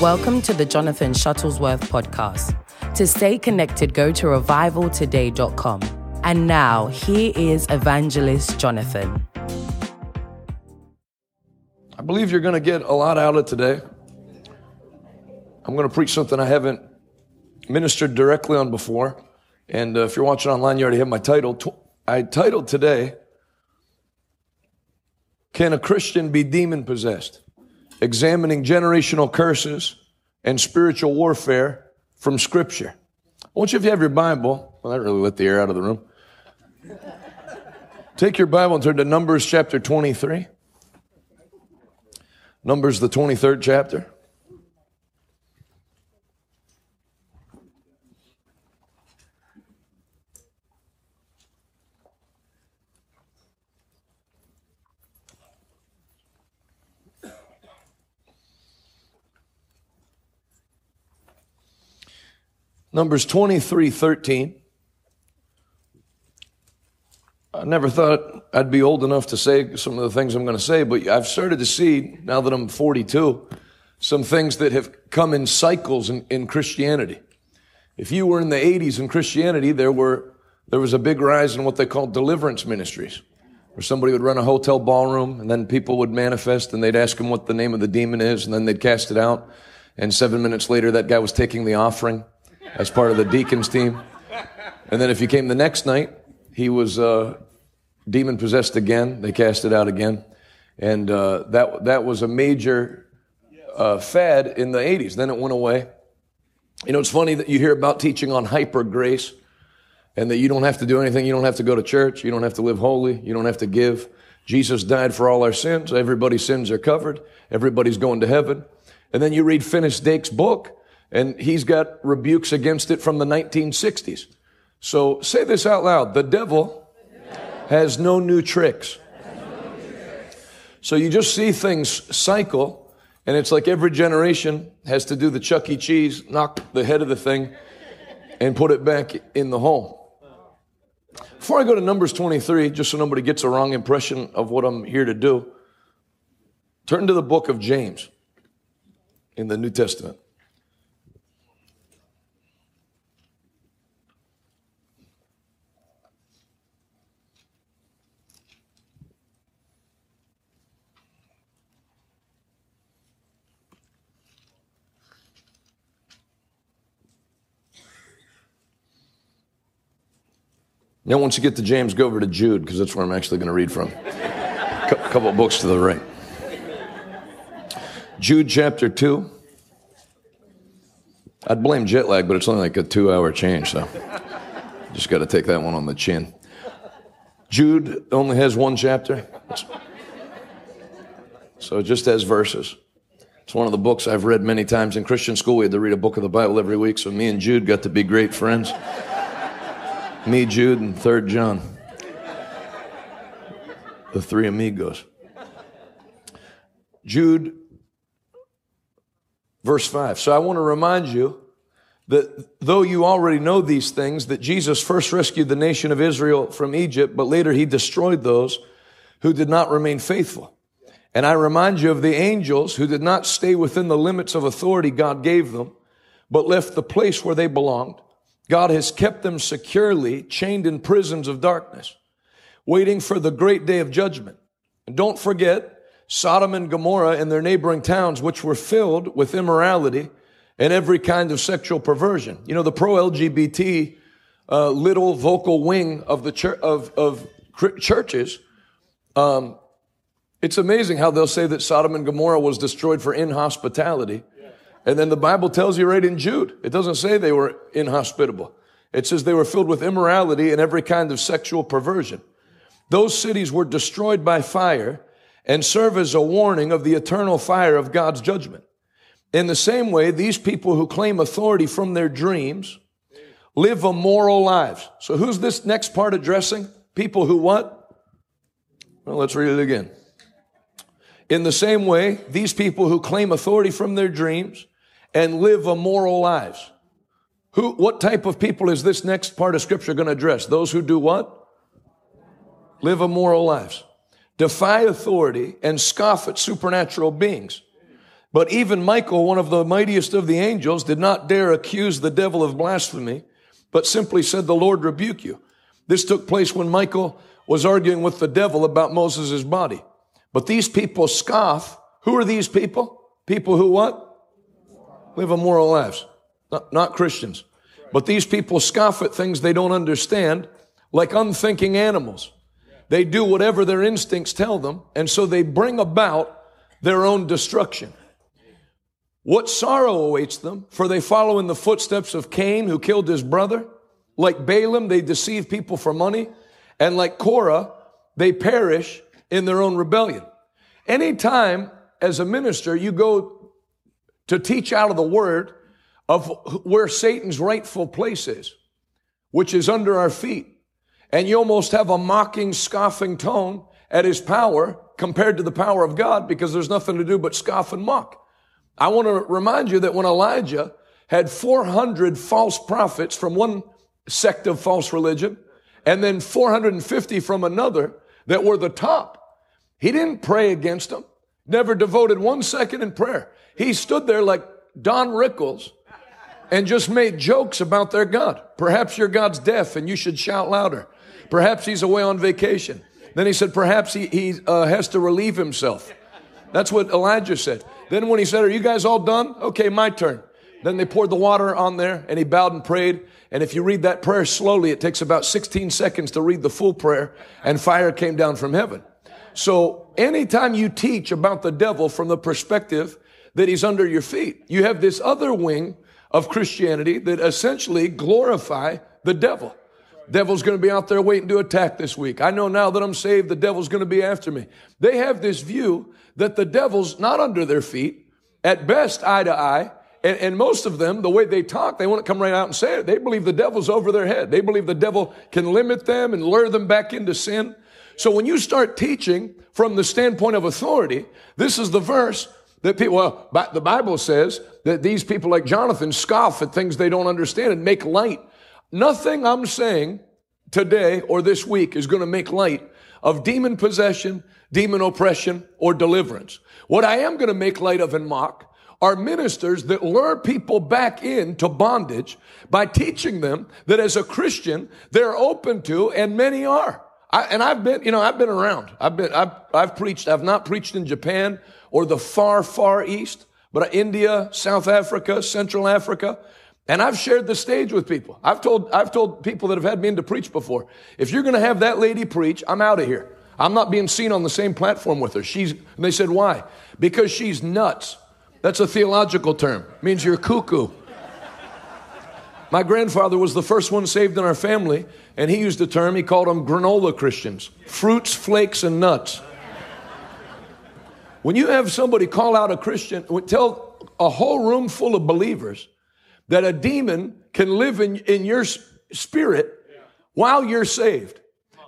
Welcome to the Jonathan Shuttlesworth podcast. To stay connected, go to revivaltoday.com. And now, here is Evangelist Jonathan. I believe you're going to get a lot out of today. I'm going to preach something I haven't ministered directly on before. And uh, if you're watching online, you already have my title. I titled today, Can a Christian be Demon Possessed? Examining generational curses and spiritual warfare from Scripture. I want you, if you have your Bible, well, that really let the air out of the room. Take your Bible and turn to Numbers chapter 23. Numbers, the 23rd chapter. Numbers 23 13. I never thought I'd be old enough to say some of the things I'm going to say, but I've started to see, now that I'm 42, some things that have come in cycles in, in Christianity. If you were in the 80s in Christianity, there were, there was a big rise in what they called deliverance ministries, where somebody would run a hotel ballroom and then people would manifest and they'd ask them what the name of the demon is and then they'd cast it out. And seven minutes later, that guy was taking the offering as part of the deacons team. And then if you came the next night, he was uh, demon possessed again. They cast it out again, and uh, that that was a major uh, fad in the '80s. Then it went away. You know, it's funny that you hear about teaching on hyper grace, and that you don't have to do anything. You don't have to go to church. You don't have to live holy. You don't have to give. Jesus died for all our sins. Everybody's sins are covered. Everybody's going to heaven. And then you read Finis Dake's book, and he's got rebukes against it from the 1960s. So say this out loud. The devil has no new tricks. So you just see things cycle, and it's like every generation has to do the Chuck E. Cheese, knock the head of the thing, and put it back in the hole. Before I go to Numbers 23, just so nobody gets a wrong impression of what I'm here to do, turn to the book of James in the New Testament. Now, once you get to James, go over to Jude, because that's where I'm actually going to read from. A couple books to the right. Jude chapter 2. I'd blame jet lag, but it's only like a two hour change, so just got to take that one on the chin. Jude only has one chapter, so it just has verses. It's one of the books I've read many times in Christian school. We had to read a book of the Bible every week, so me and Jude got to be great friends. Me, Jude, and Third John. The three amigos. Jude, verse 5. So I want to remind you that though you already know these things, that Jesus first rescued the nation of Israel from Egypt, but later he destroyed those who did not remain faithful. And I remind you of the angels who did not stay within the limits of authority God gave them, but left the place where they belonged. God has kept them securely chained in prisons of darkness, waiting for the great day of judgment. And don't forget Sodom and Gomorrah and their neighboring towns, which were filled with immorality and every kind of sexual perversion. You know, the pro-LGBT uh, little vocal wing of the church of, of churches. Um, it's amazing how they'll say that Sodom and Gomorrah was destroyed for inhospitality and then the Bible tells you right in Jude, it doesn't say they were inhospitable. It says they were filled with immorality and every kind of sexual perversion. Those cities were destroyed by fire and serve as a warning of the eternal fire of God's judgment. In the same way, these people who claim authority from their dreams live immoral lives. So who's this next part addressing? People who what? Well, let's read it again. In the same way, these people who claim authority from their dreams and live immoral lives. Who, what type of people is this next part of scripture going to address? Those who do what? Live immoral lives. Defy authority and scoff at supernatural beings. But even Michael, one of the mightiest of the angels, did not dare accuse the devil of blasphemy, but simply said, The Lord rebuke you. This took place when Michael was arguing with the devil about Moses' body. But these people scoff. Who are these people? People who what? Live immoral lives. Not, not Christians. But these people scoff at things they don't understand, like unthinking animals. They do whatever their instincts tell them, and so they bring about their own destruction. What sorrow awaits them, for they follow in the footsteps of Cain, who killed his brother. Like Balaam, they deceive people for money. And like Korah, they perish in their own rebellion. Anytime as a minister you go to teach out of the word of where Satan's rightful place is, which is under our feet, and you almost have a mocking, scoffing tone at his power compared to the power of God because there's nothing to do but scoff and mock. I want to remind you that when Elijah had 400 false prophets from one sect of false religion and then 450 from another that were the top, he didn't pray against them, never devoted one second in prayer. He stood there like Don Rickles and just made jokes about their God. Perhaps your God's deaf and you should shout louder. Perhaps he's away on vacation. Then he said, perhaps he, he uh, has to relieve himself. That's what Elijah said. Then when he said, Are you guys all done? Okay, my turn. Then they poured the water on there and he bowed and prayed. And if you read that prayer slowly, it takes about 16 seconds to read the full prayer and fire came down from heaven. So anytime you teach about the devil from the perspective that he's under your feet, you have this other wing of Christianity that essentially glorify the devil. Devil's going to be out there waiting to attack this week. I know now that I'm saved, the devil's going to be after me. They have this view that the devil's not under their feet, at best eye to eye. And, and, most of them, the way they talk, they want to come right out and say it. They believe the devil's over their head. They believe the devil can limit them and lure them back into sin. So when you start teaching from the standpoint of authority, this is the verse that people, well, the Bible says that these people like Jonathan scoff at things they don't understand and make light Nothing I'm saying today or this week is going to make light of demon possession, demon oppression, or deliverance. What I am going to make light of and mock are ministers that lure people back into bondage by teaching them that as a Christian, they're open to, and many are. I, and I've been, you know, I've been around. I've been, I've, I've preached, I've not preached in Japan or the far, far east, but India, South Africa, Central Africa. And I've shared the stage with people. I've told, I've told people that have had me in to preach before, if you're going to have that lady preach, I'm out of here. I'm not being seen on the same platform with her. She's, and they said, why? Because she's nuts. That's a theological term. It means you're cuckoo. My grandfather was the first one saved in our family, and he used the term, he called them granola Christians fruits, flakes, and nuts. When you have somebody call out a Christian, tell a whole room full of believers that a demon can live in, in your spirit while you're saved.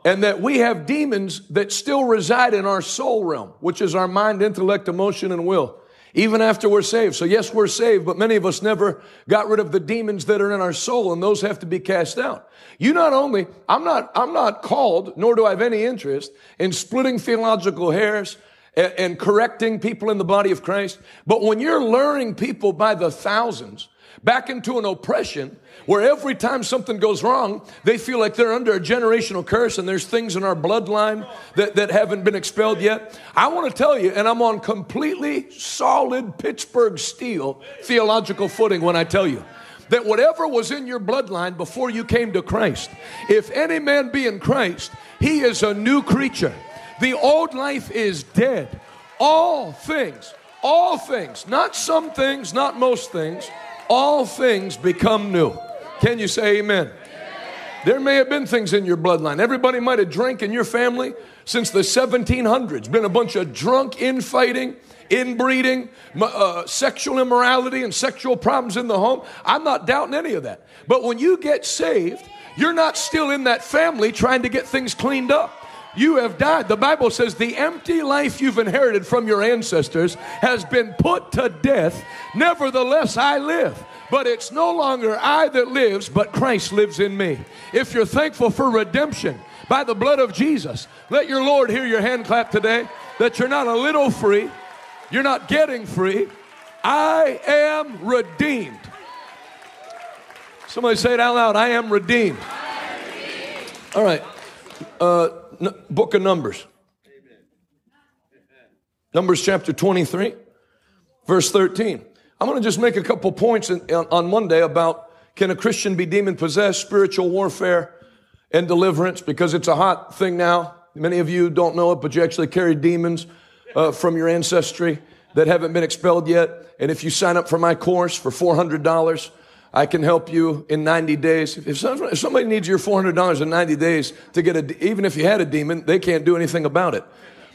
And that we have demons that still reside in our soul realm, which is our mind, intellect, emotion, and will, even after we're saved. So, yes, we're saved, but many of us never got rid of the demons that are in our soul, and those have to be cast out. You not only, I'm not, I'm not called, nor do I have any interest in splitting theological hairs and, and correcting people in the body of Christ, but when you're luring people by the thousands, back into an oppression where every time something goes wrong, they feel like they're under a generational curse and there's things in our bloodline that, that haven't been expelled yet. I want to tell you, and I'm on completely solid Pittsburgh steel theological footing when I tell you that whatever was in your bloodline before you came to Christ, if any man be in Christ, he is a new creature. The old life is dead. All things, all things, not some things, not most things, all things become new. Can you say amen? There may have been things in your bloodline. Everybody might have drank in your family since the 1700s. Been a bunch of drunk infighting, inbreeding, uh, sexual immorality, and sexual problems in the home. I'm not doubting any of that. But when you get saved, you're not still in that family trying to get things cleaned up. You have died. The Bible says the empty life you've inherited from your ancestors has been put to death. Nevertheless, I live. But it's no longer I that lives, but Christ lives in me. If you're thankful for redemption by the blood of Jesus, let your Lord hear your hand clap today that you're not a little free, you're not getting free, I am redeemed. Somebody say it out loud. I am redeemed. All right. Uh, book of Numbers. Numbers chapter 23, verse 13. I'm going to just make a couple points in, on Monday about can a Christian be demon possessed, spiritual warfare, and deliverance because it's a hot thing now. Many of you don't know it, but you actually carry demons uh, from your ancestry that haven't been expelled yet. And if you sign up for my course for $400, I can help you in 90 days. If somebody needs your $400 in 90 days to get a, even if you had a demon, they can't do anything about it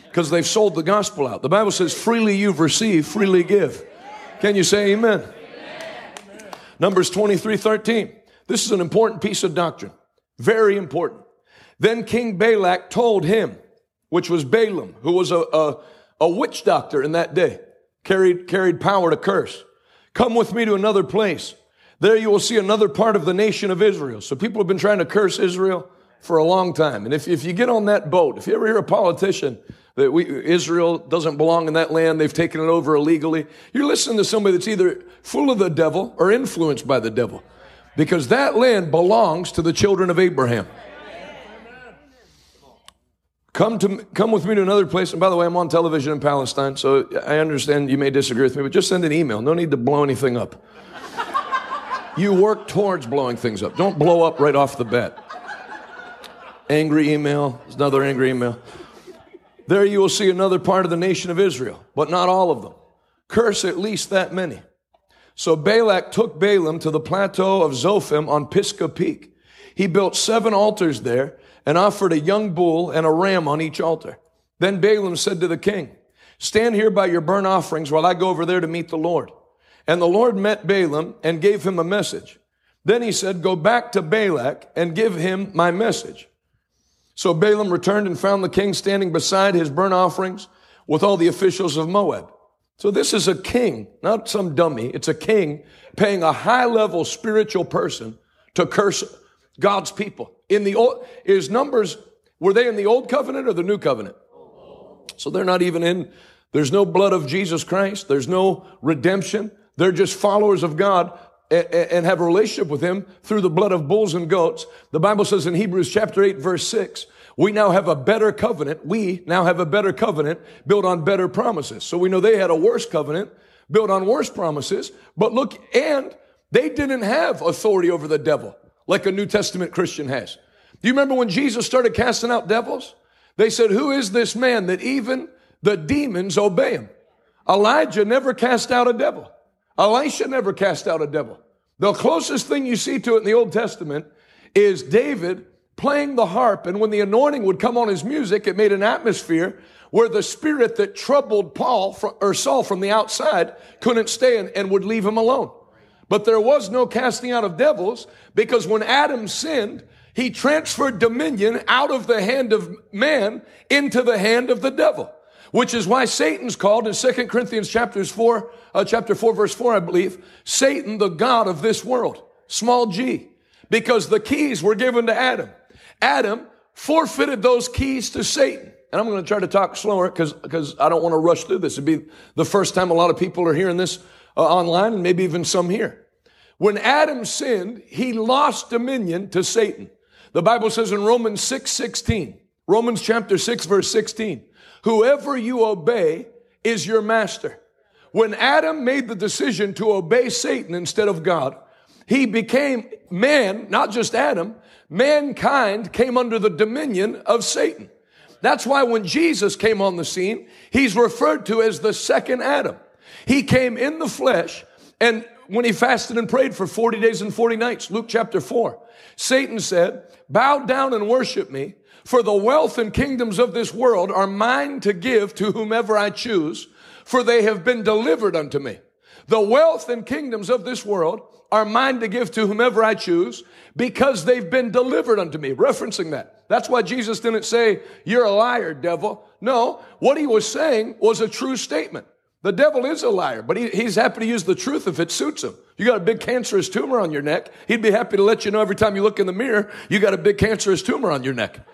because they've sold the gospel out. The Bible says, freely you've received, freely give. Can you say amen? amen? Numbers 23 13. This is an important piece of doctrine. Very important. Then King Balak told him, which was Balaam, who was a, a, a witch doctor in that day, carried, carried power to curse. Come with me to another place. There you will see another part of the nation of Israel. So people have been trying to curse Israel for a long time. And if, if you get on that boat, if you ever hear a politician that we, Israel doesn't belong in that land, they've taken it over illegally, you're listening to somebody that's either full of the devil or influenced by the devil. Because that land belongs to the children of Abraham. Come to come with me to another place. And by the way, I'm on television in Palestine, so I understand you may disagree with me, but just send an email. No need to blow anything up. You work towards blowing things up. Don't blow up right off the bat. Angry email, another angry email. There you will see another part of the nation of Israel, but not all of them. Curse at least that many. So Balak took Balaam to the plateau of Zophim on Pisgah Peak. He built seven altars there and offered a young bull and a ram on each altar. Then Balaam said to the king, Stand here by your burnt offerings while I go over there to meet the Lord. And the Lord met Balaam and gave him a message. Then he said, Go back to Balak and give him my message. So Balaam returned and found the king standing beside his burnt offerings with all the officials of Moab. So this is a king, not some dummy. It's a king paying a high level spiritual person to curse God's people. In the old, is numbers, were they in the old covenant or the new covenant? So they're not even in, there's no blood of Jesus Christ. There's no redemption. They're just followers of God and have a relationship with him through the blood of bulls and goats. The Bible says in Hebrews chapter 8 verse 6, we now have a better covenant. We now have a better covenant built on better promises. So we know they had a worse covenant built on worse promises, but look, and they didn't have authority over the devil like a New Testament Christian has. Do you remember when Jesus started casting out devils? They said, Who is this man that even the demons obey him? Elijah never cast out a devil. Elisha never cast out a devil. The closest thing you see to it in the Old Testament is David playing the harp, and when the anointing would come on his music, it made an atmosphere where the spirit that troubled Paul from, or Saul from the outside couldn't stay and, and would leave him alone. But there was no casting out of devils because when Adam sinned, he transferred dominion out of the hand of man into the hand of the devil, which is why Satan's called in 2 Corinthians chapters 4, uh, chapter 4 verse 4, I believe, Satan, the God of this world, small g, because the keys were given to Adam. Adam forfeited those keys to Satan. And I'm going to try to talk slower because, because I don't want to rush through this. It'd be the first time a lot of people are hearing this uh, online and maybe even some here. When Adam sinned, he lost dominion to Satan. The Bible says in Romans 6, 16, Romans chapter 6 verse 16, whoever you obey is your master. When Adam made the decision to obey Satan instead of God, he became man, not just Adam, mankind came under the dominion of Satan. That's why when Jesus came on the scene, he's referred to as the second Adam. He came in the flesh and when he fasted and prayed for 40 days and 40 nights, Luke chapter 4, Satan said, bow down and worship me for the wealth and kingdoms of this world are mine to give to whomever I choose, for they have been delivered unto me. The wealth and kingdoms of this world are mine to give to whomever I choose because they've been delivered unto me. Referencing that. That's why Jesus didn't say, you're a liar, devil. No, what he was saying was a true statement. The devil is a liar, but he, he's happy to use the truth if it suits him. You got a big cancerous tumor on your neck. He'd be happy to let you know every time you look in the mirror, you got a big cancerous tumor on your neck.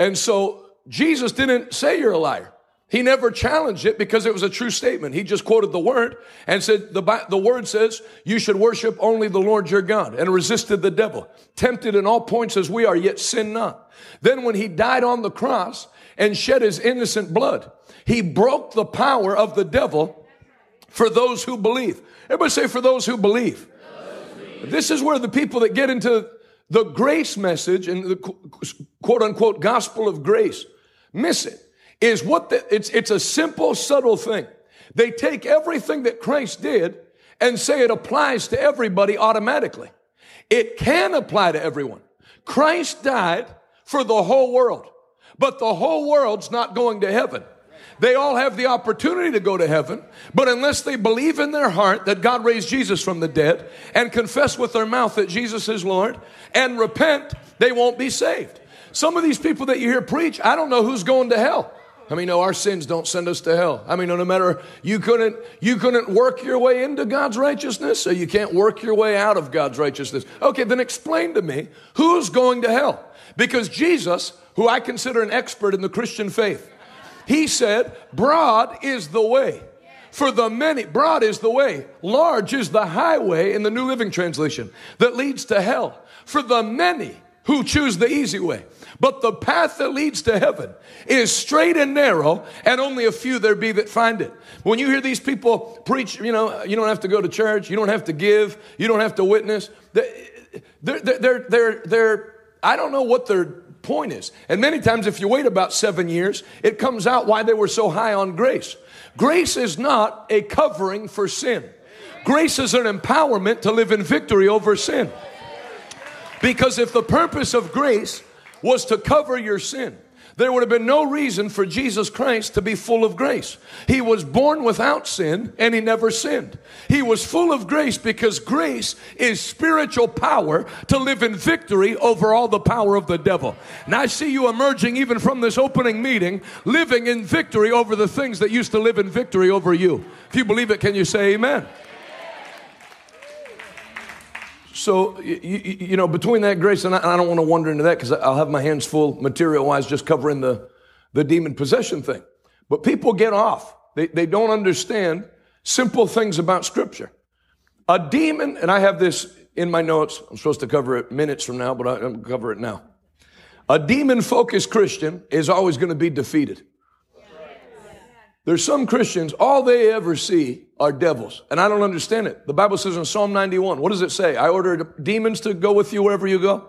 And so Jesus didn't say you're a liar. He never challenged it because it was a true statement. He just quoted the word and said, the, the word says, you should worship only the Lord your God and resisted the devil, tempted in all points as we are, yet sin not. Then when he died on the cross and shed his innocent blood, he broke the power of the devil for those who believe. Everybody say, for those who believe. This is where the people that get into the grace message and the quote unquote gospel of grace miss it is what the, it's, it's a simple, subtle thing. They take everything that Christ did and say it applies to everybody automatically. It can apply to everyone. Christ died for the whole world, but the whole world's not going to heaven. They all have the opportunity to go to heaven, but unless they believe in their heart that God raised Jesus from the dead and confess with their mouth that Jesus is Lord and repent, they won't be saved. Some of these people that you hear preach, I don't know who's going to hell. I mean, no, our sins don't send us to hell. I mean, no, no matter you couldn't you couldn't work your way into God's righteousness, so you can't work your way out of God's righteousness. Okay, then explain to me who's going to hell? Because Jesus, who I consider an expert in the Christian faith, he said, "Broad is the way." For the many, broad is the way, large is the highway in the New Living Translation that leads to hell. For the many who choose the easy way. But the path that leads to heaven is straight and narrow, and only a few there be that find it. When you hear these people preach, you know, you don't have to go to church, you don't have to give, you don't have to witness. They're, they're, they're, they're, they're I don't know what their point is. And many times, if you wait about seven years, it comes out why they were so high on grace. Grace is not a covering for sin. Grace is an empowerment to live in victory over sin. Because if the purpose of grace was to cover your sin. There would have been no reason for Jesus Christ to be full of grace. He was born without sin and he never sinned. He was full of grace because grace is spiritual power to live in victory over all the power of the devil. And I see you emerging even from this opening meeting, living in victory over the things that used to live in victory over you. If you believe it, can you say amen? So, you, you, know, between that grace, and I, I don't want to wander into that because I'll have my hands full material wise just covering the, the demon possession thing. But people get off. They, they don't understand simple things about Scripture. A demon, and I have this in my notes. I'm supposed to cover it minutes from now, but I'm cover it now. A demon focused Christian is always going to be defeated. There's some Christians, all they ever see are devils. And I don't understand it. The Bible says in Psalm 91, what does it say? I order demons to go with you wherever you go?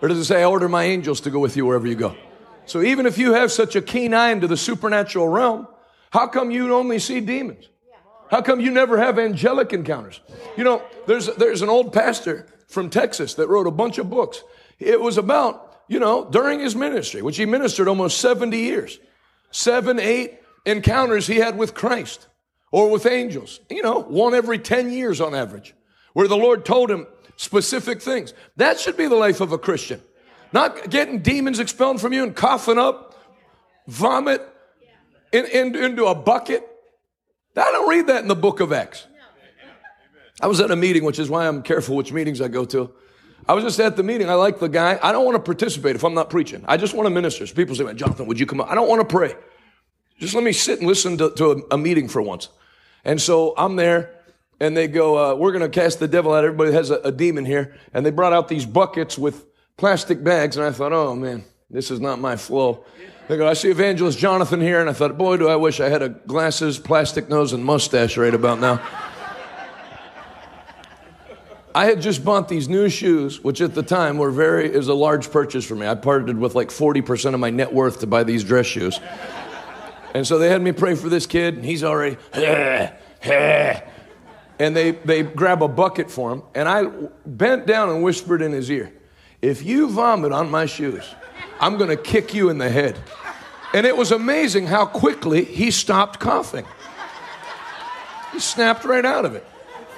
Or does it say, I order my angels to go with you wherever you go? So even if you have such a keen eye into the supernatural realm, how come you only see demons? How come you never have angelic encounters? You know, there's, there's an old pastor from Texas that wrote a bunch of books. It was about, you know, during his ministry, which he ministered almost 70 years, seven, eight, encounters he had with Christ or with angels. You know, one every 10 years on average, where the Lord told him specific things. That should be the life of a Christian. Not getting demons expelled from you and coughing up vomit in, in, into a bucket. I don't read that in the book of Acts. I was at a meeting, which is why I'm careful which meetings I go to. I was just at the meeting. I like the guy. I don't want to participate if I'm not preaching. I just want to minister. So people say, Jonathan, would you come up? I don't want to pray. Just let me sit and listen to, to a, a meeting for once. And so I'm there and they go, uh, we're going to cast the devil out. Everybody has a, a, demon here. And they brought out these buckets with plastic bags. And I thought, oh man, this is not my flow. They go, I see evangelist Jonathan here. And I thought, boy, do I wish I had a glasses, plastic nose, and mustache right about now. I had just bought these new shoes, which at the time were very, is a large purchase for me. I parted with like 40% of my net worth to buy these dress shoes. And so they had me pray for this kid, and he's already, and they, they grab a bucket for him, and I bent down and whispered in his ear, If you vomit on my shoes, I'm gonna kick you in the head. And it was amazing how quickly he stopped coughing. He snapped right out of it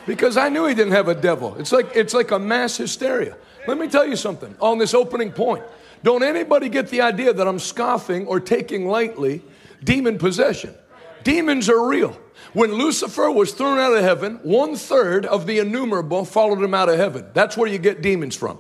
because I knew he didn't have a devil. It's like, it's like a mass hysteria. Let me tell you something on this opening point. Don't anybody get the idea that I'm scoffing or taking lightly demon possession. Demons are real. When Lucifer was thrown out of heaven, one third of the innumerable followed him out of heaven. That's where you get demons from.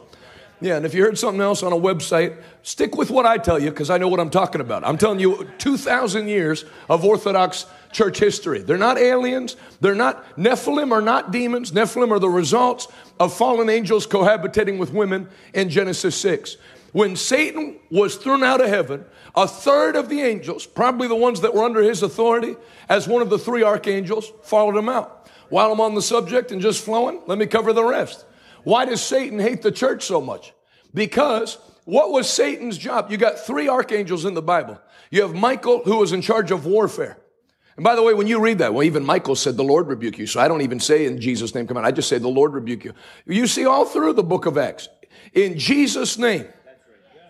Yeah, and if you heard something else on a website, stick with what I tell you because I know what I'm talking about. I'm telling you 2,000 years of Orthodox church history. They're not aliens. They're not, Nephilim are not demons. Nephilim are the results of fallen angels cohabitating with women in Genesis 6. When Satan was thrown out of heaven, a third of the angels, probably the ones that were under his authority as one of the three archangels, followed him out. While I'm on the subject and just flowing, let me cover the rest. Why does Satan hate the church so much? Because what was Satan's job? You got three archangels in the Bible. You have Michael, who was in charge of warfare. And by the way, when you read that, well, even Michael said, the Lord rebuke you. So I don't even say in Jesus' name, come on. I just say, the Lord rebuke you. You see all through the book of Acts, in Jesus' name,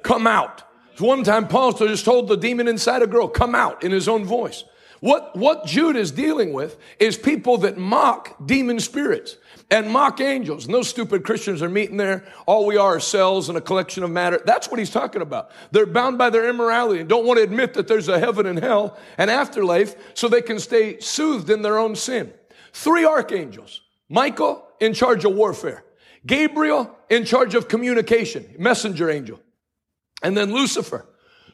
come out. One time Paul just told the demon inside a girl, come out in his own voice. What, what Jude is dealing with is people that mock demon spirits and mock angels. And those stupid Christians are meeting there. All we are is cells and a collection of matter. That's what he's talking about. They're bound by their immorality and don't want to admit that there's a heaven and hell and afterlife so they can stay soothed in their own sin. Three archangels. Michael in charge of warfare. Gabriel in charge of communication, messenger angel. And then Lucifer,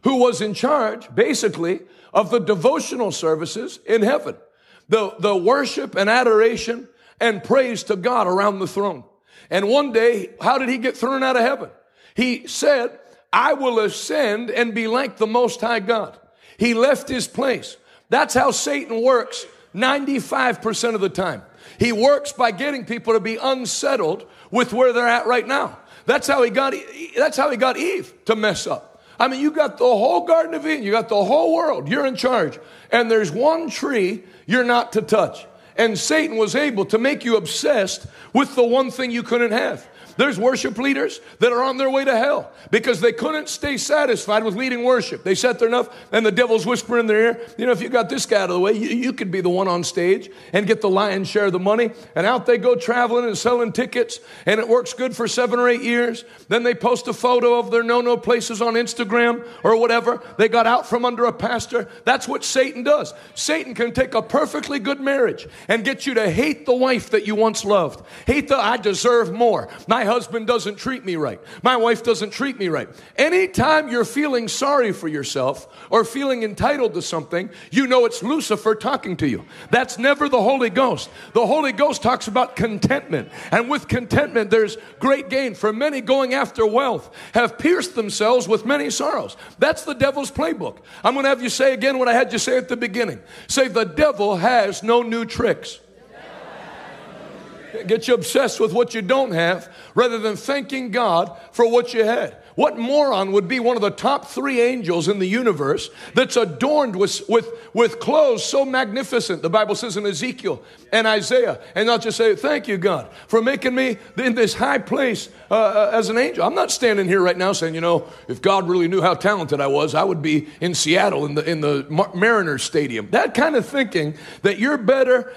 who was in charge, basically, of the devotional services in heaven. The, the worship and adoration and praise to God around the throne. And one day, how did he get thrown out of heaven? He said, I will ascend and be like the Most High God. He left his place. That's how Satan works 95% of the time. He works by getting people to be unsettled with where they're at right now. That's how he got, that's how he got Eve to mess up. I mean, you got the whole Garden of Eden, you got the whole world, you're in charge. And there's one tree you're not to touch. And Satan was able to make you obsessed with the one thing you couldn't have. There's worship leaders that are on their way to hell because they couldn't stay satisfied with leading worship. They sat there enough and the devil's whispering in their ear, you know, if you got this guy out of the way, you, you could be the one on stage and get the lion's share of the money. And out they go traveling and selling tickets and it works good for seven or eight years. Then they post a photo of their no-no places on Instagram or whatever. They got out from under a pastor. That's what Satan does. Satan can take a perfectly good marriage and get you to hate the wife that you once loved. Hate the, I deserve more. My husband doesn't treat me right. My wife doesn't treat me right. Anytime you're feeling sorry for yourself or feeling entitled to something, you know it's Lucifer talking to you. That's never the Holy Ghost. The Holy Ghost talks about contentment. And with contentment, there's great gain. For many going after wealth have pierced themselves with many sorrows. That's the devil's playbook. I'm going to have you say again what I had you say at the beginning. Say, the devil has no new tricks. Get you obsessed with what you don't have rather than thanking God for what you had. What moron would be one of the top three angels in the universe that's adorned with, with, with clothes so magnificent? The Bible says in Ezekiel and Isaiah. And not just say, Thank you, God, for making me in this high place uh, uh, as an angel. I'm not standing here right now saying, you know, if God really knew how talented I was, I would be in Seattle in the, in the Mariners Stadium. That kind of thinking that you're better.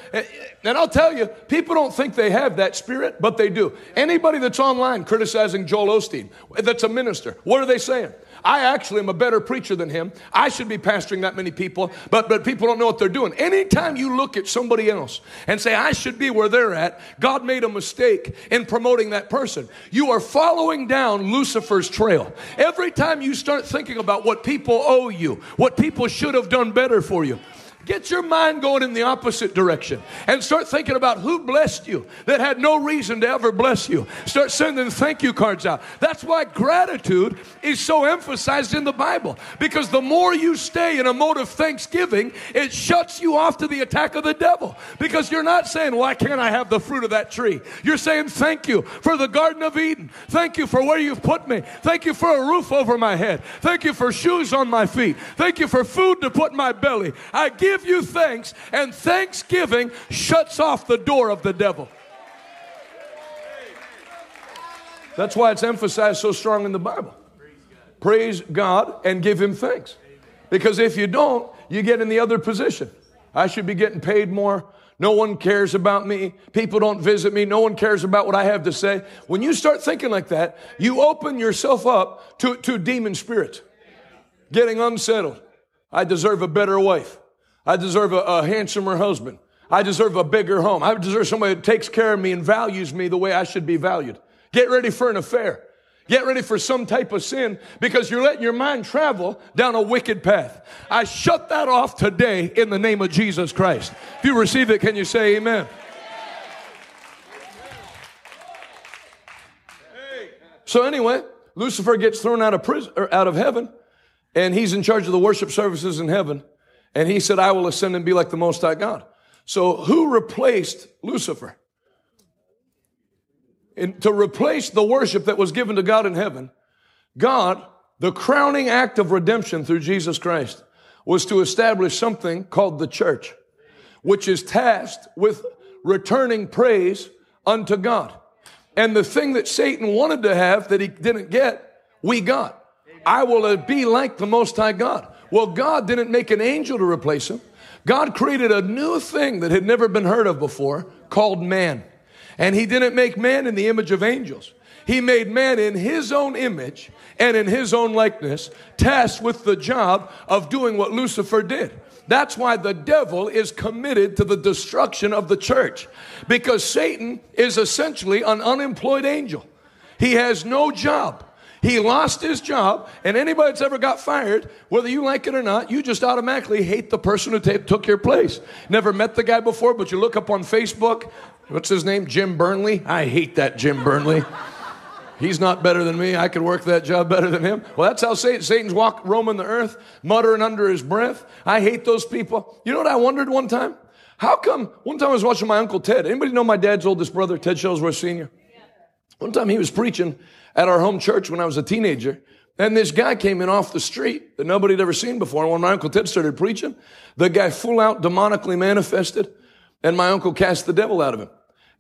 And I'll tell you, people don't think they have that spirit, but they do. Anybody that's online criticizing Joel Osteen, that's a minister, what are they saying? I actually am a better preacher than him. I should be pastoring that many people, but, but people don't know what they're doing. Anytime you look at somebody else and say, I should be where they're at, God made a mistake in promoting that person. You are following down Lucifer's trail. Every time you start thinking about what people owe you, what people should have done better for you, Get your mind going in the opposite direction and start thinking about who blessed you that had no reason to ever bless you. Start sending thank you cards out. That's why gratitude is so emphasized in the Bible because the more you stay in a mode of thanksgiving, it shuts you off to the attack of the devil because you're not saying, Why can't I have the fruit of that tree? You're saying, Thank you for the Garden of Eden. Thank you for where you've put me. Thank you for a roof over my head. Thank you for shoes on my feet. Thank you for food to put in my belly. I give give you thanks, and thanksgiving shuts off the door of the devil. That's why it's emphasized so strong in the Bible. Praise God and give Him thanks. Because if you don't, you get in the other position. I should be getting paid more. No one cares about me. People don't visit me. No one cares about what I have to say. When you start thinking like that, you open yourself up to, to demon spirits, getting unsettled. I deserve a better wife. I deserve a, a handsomer husband. I deserve a bigger home. I deserve somebody that takes care of me and values me the way I should be valued. Get ready for an affair. Get ready for some type of sin because you're letting your mind travel down a wicked path. I shut that off today in the name of Jesus Christ. If you receive it, can you say amen? So anyway, Lucifer gets thrown out of prison or out of heaven, and he's in charge of the worship services in heaven. And he said, I will ascend and be like the Most High God. So who replaced Lucifer? And to replace the worship that was given to God in heaven, God, the crowning act of redemption through Jesus Christ, was to establish something called the church, which is tasked with returning praise unto God. And the thing that Satan wanted to have that he didn't get, we got. I will be like the Most High God. Well, God didn't make an angel to replace him. God created a new thing that had never been heard of before called man. And he didn't make man in the image of angels. He made man in his own image and in his own likeness, tasked with the job of doing what Lucifer did. That's why the devil is committed to the destruction of the church because Satan is essentially an unemployed angel. He has no job. He lost his job, and anybody that's ever got fired, whether you like it or not, you just automatically hate the person who t- took your place. Never met the guy before, but you look up on Facebook, what's his name? Jim Burnley? I hate that Jim Burnley. He's not better than me. I could work that job better than him. Well, that's how Satan's walk roaming the earth, muttering under his breath. I hate those people. You know what I wondered one time? How come, one time I was watching my Uncle Ted. Anybody know my dad's oldest brother, Ted Shuttlesworth Sr.? One time he was preaching at our home church when I was a teenager. And this guy came in off the street that nobody had ever seen before. And when my Uncle Ted started preaching, the guy full out demonically manifested and my uncle cast the devil out of him.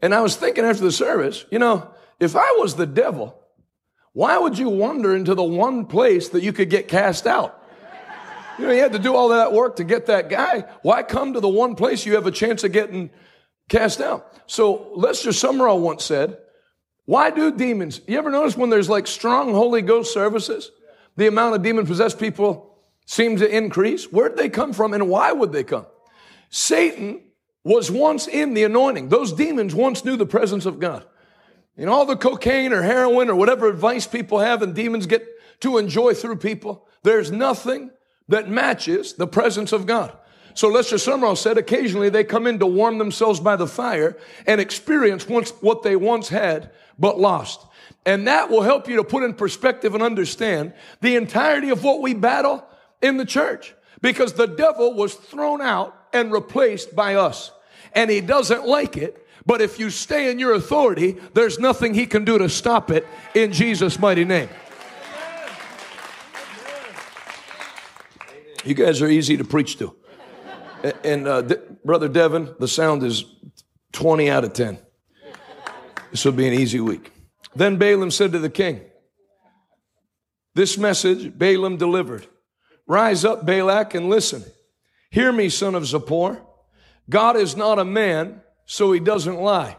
And I was thinking after the service, you know, if I was the devil, why would you wander into the one place that you could get cast out? You know, you had to do all that work to get that guy. Why come to the one place you have a chance of getting cast out? So Lester Sumrall once said, why do demons? You ever notice when there's like strong Holy Ghost services, the amount of demon possessed people seem to increase? Where'd they come from and why would they come? Satan was once in the anointing. Those demons once knew the presence of God. And all the cocaine or heroin or whatever advice people have and demons get to enjoy through people, there's nothing that matches the presence of God. So Lester Sumrall said occasionally they come in to warm themselves by the fire and experience once what they once had but lost. And that will help you to put in perspective and understand the entirety of what we battle in the church. Because the devil was thrown out and replaced by us. And he doesn't like it but if you stay in your authority, there's nothing he can do to stop it in Jesus' mighty name. You guys are easy to preach to. And uh, Brother Devin, the sound is 20 out of 10. This will be an easy week. Then Balaam said to the king, This message Balaam delivered. Rise up, Balak, and listen. Hear me, son of Zippor. God is not a man so he doesn't lie.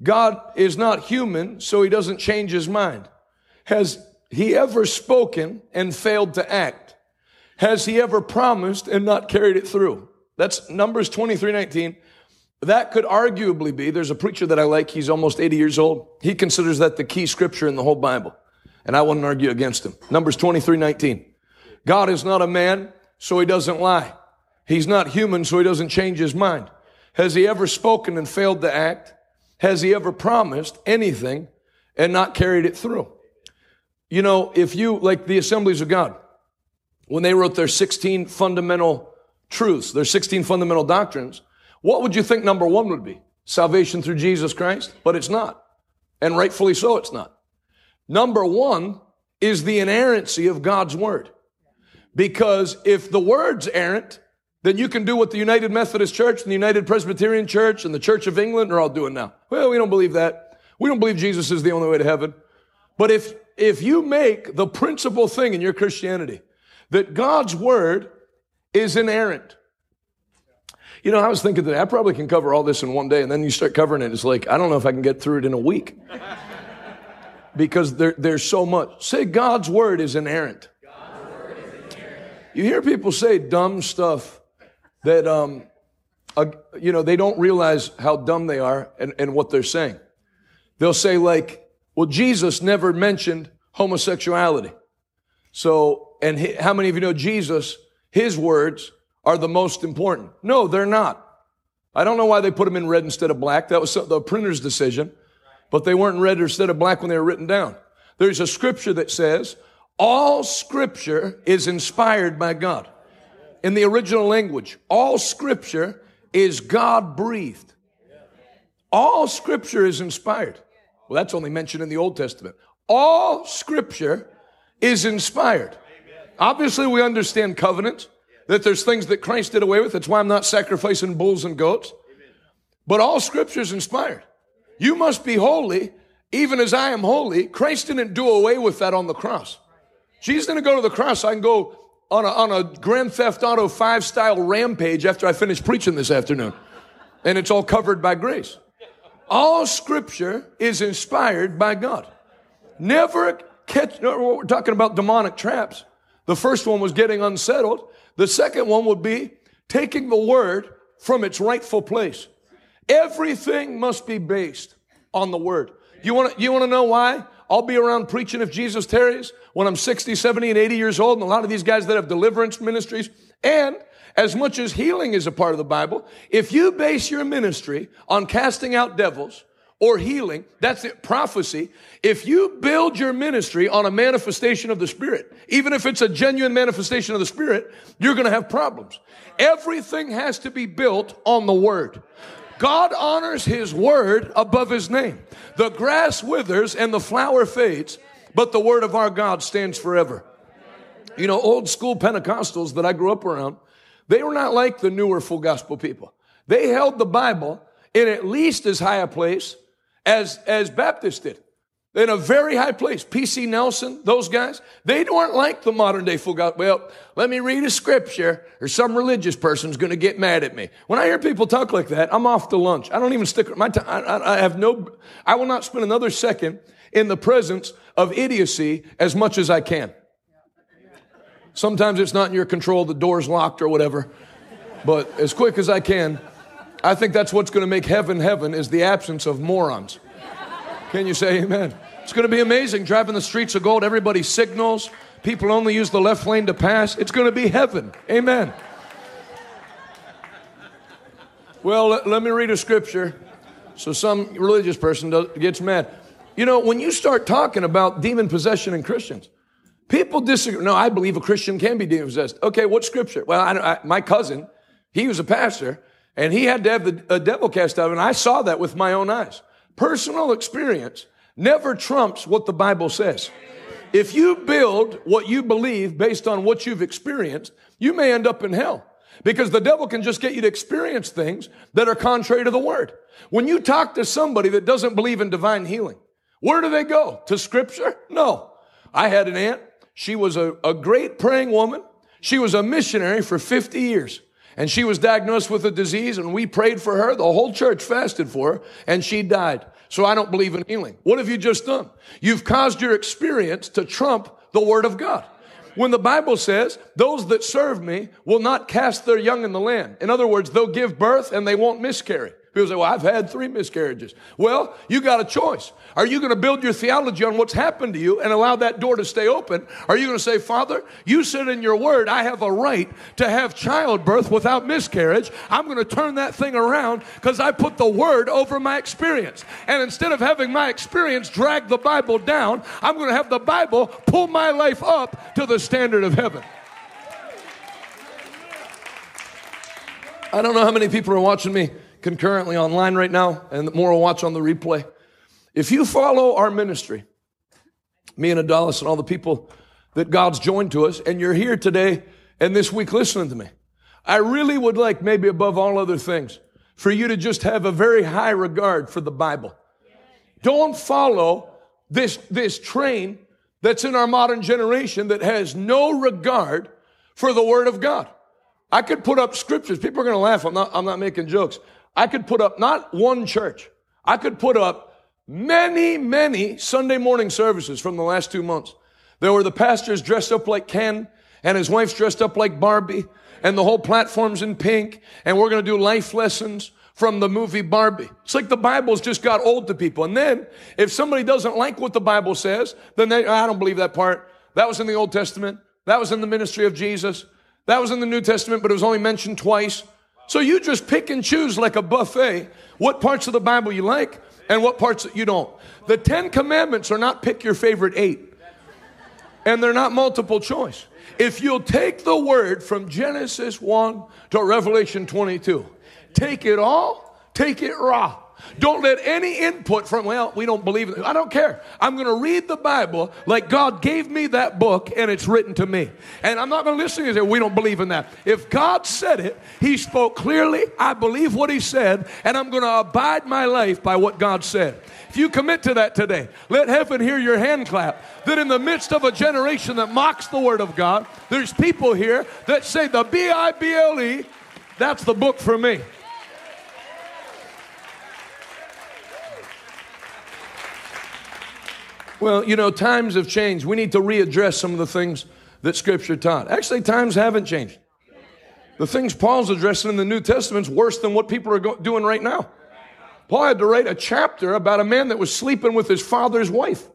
God is not human, so he doesn't change his mind. Has he ever spoken and failed to act? Has he ever promised and not carried it through? That's Numbers 23 19. That could arguably be, there's a preacher that I like, he's almost 80 years old. He considers that the key scripture in the whole Bible. And I wouldn't argue against him. Numbers 23 19. God is not a man, so he doesn't lie. He's not human, so he doesn't change his mind. Has he ever spoken and failed to act? Has he ever promised anything and not carried it through? You know, if you, like the assemblies of God, when they wrote their 16 fundamental truths, their 16 fundamental doctrines, what would you think number one would be? Salvation through Jesus Christ? But it's not. And rightfully so, it's not. Number one is the inerrancy of God's word. Because if the word's errant, then you can do what the United Methodist Church and the United Presbyterian Church and the Church of England are all doing now. Well, we don't believe that. We don't believe Jesus is the only way to heaven. But if, if you make the principal thing in your Christianity that God's word is inerrant, you know, I was thinking that I probably can cover all this in one day, and then you start covering it. It's like, I don't know if I can get through it in a week. because there, there's so much. Say, God's word is inerrant. Word is inerrant. You hear people say dumb stuff that, um, uh, you know, they don't realize how dumb they are and, and what they're saying. They'll say, like, Well, Jesus never mentioned homosexuality. So, and he, how many of you know Jesus, his words are the most important? No, they're not. I don't know why they put them in red instead of black. That was the printer's decision, but they weren't red instead of black when they were written down. There's a scripture that says, all scripture is inspired by God. In the original language, all scripture is God breathed. All scripture is inspired. Well, that's only mentioned in the Old Testament. All scripture is inspired. Obviously, we understand covenant, that there's things that Christ did away with. That's why I'm not sacrificing bulls and goats. But all scripture is inspired. You must be holy, even as I am holy. Christ didn't do away with that on the cross. Jesus didn't go to the cross. I can go on a, on a Grand Theft Auto 5 style rampage after I finish preaching this afternoon. And it's all covered by grace. All scripture is inspired by God. Never catch, we're talking about demonic traps. The first one was getting unsettled. The second one would be taking the word from its rightful place. Everything must be based on the word. You want to, you want to know why? I'll be around preaching if Jesus tarries when I'm 60, 70, and 80 years old. And a lot of these guys that have deliverance ministries and as much as healing is a part of the Bible, if you base your ministry on casting out devils or healing, that's it, prophecy. If you build your ministry on a manifestation of the Spirit, even if it's a genuine manifestation of the Spirit, you're going to have problems. Everything has to be built on the Word. God honors His Word above His name. The grass withers and the flower fades, but the Word of our God stands forever. You know, old school Pentecostals that I grew up around, they were not like the newer full gospel people. They held the Bible in at least as high a place as, as Baptists did. In a very high place. P.C. Nelson, those guys, they weren't like the modern day full gospel. Well, let me read a scripture or some religious person's going to get mad at me. When I hear people talk like that, I'm off to lunch. I don't even stick my time. I, I have no, I will not spend another second in the presence of idiocy as much as I can. Sometimes it's not in your control, the door's locked or whatever. But as quick as I can, I think that's what's going to make heaven heaven is the absence of morons. Can you say amen? It's going to be amazing driving the streets of gold. Everybody signals. People only use the left lane to pass. It's going to be heaven. Amen. Well, let, me read a scripture so some religious person does, gets mad. You know, when you start talking about demon possession in Christians, People disagree. No, I believe a Christian can be demon possessed. Okay, what scripture? Well, I, I, my cousin, he was a pastor, and he had to have the devil cast out, and I saw that with my own eyes. Personal experience never trumps what the Bible says. If you build what you believe based on what you've experienced, you may end up in hell. Because the devil can just get you to experience things that are contrary to the word. When you talk to somebody that doesn't believe in divine healing, where do they go? To scripture? No. I had an aunt she was a, a great praying woman. She was a missionary for 50 years. And she was diagnosed with a disease and we prayed for her. The whole church fasted for her and she died. So I don't believe in healing. What have you just done? You've caused your experience to trump the word of God. When the Bible says, those that serve me will not cast their young in the land. In other words, they'll give birth and they won't miscarry. People say, well, I've had three miscarriages. Well, you got a choice. Are you going to build your theology on what's happened to you and allow that door to stay open? Are you going to say, Father, you said in your word, I have a right to have childbirth without miscarriage. I'm going to turn that thing around because I put the word over my experience. And instead of having my experience drag the Bible down, I'm going to have the Bible pull my life up to the standard of heaven. I don't know how many people are watching me concurrently online right now, and more will watch on the replay. If you follow our ministry, me and Adalis and all the people that God's joined to us, and you're here today and this week listening to me, I really would like, maybe above all other things, for you to just have a very high regard for the Bible. Don't follow this, this train that's in our modern generation that has no regard for the Word of God. I could put up scriptures. People are going to laugh. I'm not, I'm not making jokes. I could put up not one church. I could put up many, many Sunday morning services from the last two months. There were the pastors dressed up like Ken and his wife's dressed up like Barbie and the whole platform's in pink and we're going to do life lessons from the movie Barbie. It's like the Bible's just got old to people. And then if somebody doesn't like what the Bible says, then they, I don't believe that part. That was in the Old Testament. That was in the ministry of Jesus. That was in the New Testament, but it was only mentioned twice. So you just pick and choose like a buffet what parts of the Bible you like and what parts that you don't. The Ten Commandments are not pick your favorite eight, and they're not multiple choice. If you'll take the word from Genesis 1 to Revelation 22, take it all, take it raw. Don't let any input from, well, we don't believe it. I don't care. I'm going to read the Bible like God gave me that book and it's written to me. And I'm not going to listen to you say, we don't believe in that. If God said it, He spoke clearly. I believe what He said, and I'm going to abide my life by what God said. If you commit to that today, let heaven hear your hand clap. That in the midst of a generation that mocks the Word of God, there's people here that say the B I B L E, that's the book for me. Well, you know, times have changed. We need to readdress some of the things that Scripture taught. Actually, times haven't changed. The things Paul's addressing in the New Testament's worse than what people are go- doing right now. Paul had to write a chapter about a man that was sleeping with his father's wife,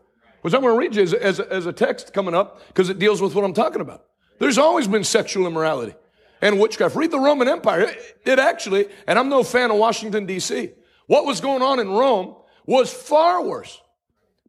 which I'm going to read you as, as, as a text coming up because it deals with what I'm talking about. There's always been sexual immorality and witchcraft. Read the Roman Empire. It, it actually, and I'm no fan of Washington, D.C., what was going on in Rome was far worse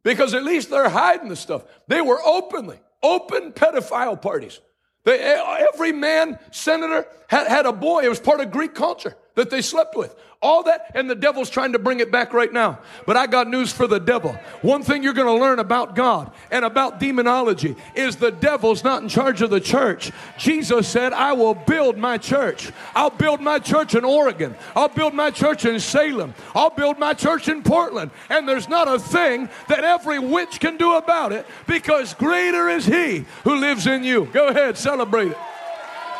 because at least they're hiding the stuff. They were openly, open pedophile parties. They, eh, every man, senator had, had a boy. It was part of Greek culture that they slept with. All that, and the devil's trying to bring it back right now. But I got news for the devil. One thing you're going to learn about God and about demonology is the devil's not in charge of the church. Jesus said, I will build my church. I'll build my church in Oregon. I'll build my church in Salem. I'll build my church in Portland. And there's not a thing that every witch can do about it because greater is he who lives in you. Go ahead, celebrate it.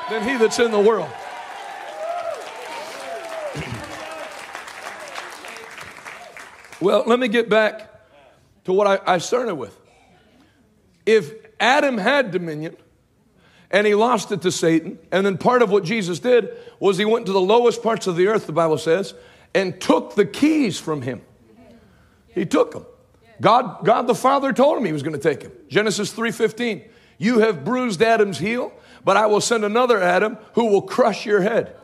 Than he that's in the world. Well, let me get back to what I, I started with. If Adam had dominion and he lost it to Satan, and then part of what Jesus did was he went to the lowest parts of the earth, the Bible says, and took the keys from him. He took them. God, God the Father told him he was going to take him. Genesis 3:15. You have bruised Adam's heel, but I will send another Adam who will crush your head.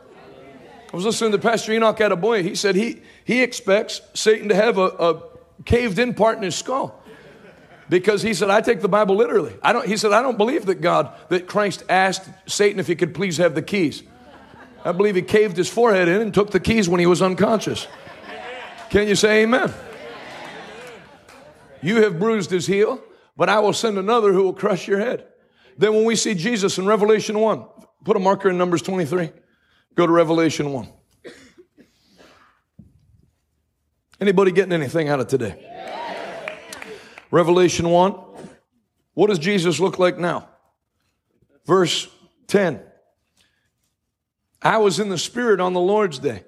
I was listening to Pastor Enoch Adeboye. He said he, he expects Satan to have a, a caved in part in his skull. Because he said, I take the Bible literally. I don't, he said, I don't believe that God, that Christ asked Satan if he could please have the keys. I believe he caved his forehead in and took the keys when he was unconscious. Can you say amen? You have bruised his heel, but I will send another who will crush your head. Then when we see Jesus in Revelation 1, put a marker in Numbers 23. Go to Revelation 1. Anybody getting anything out of today? Revelation 1. What does Jesus look like now? Verse 10. I was in the Spirit on the Lord's day,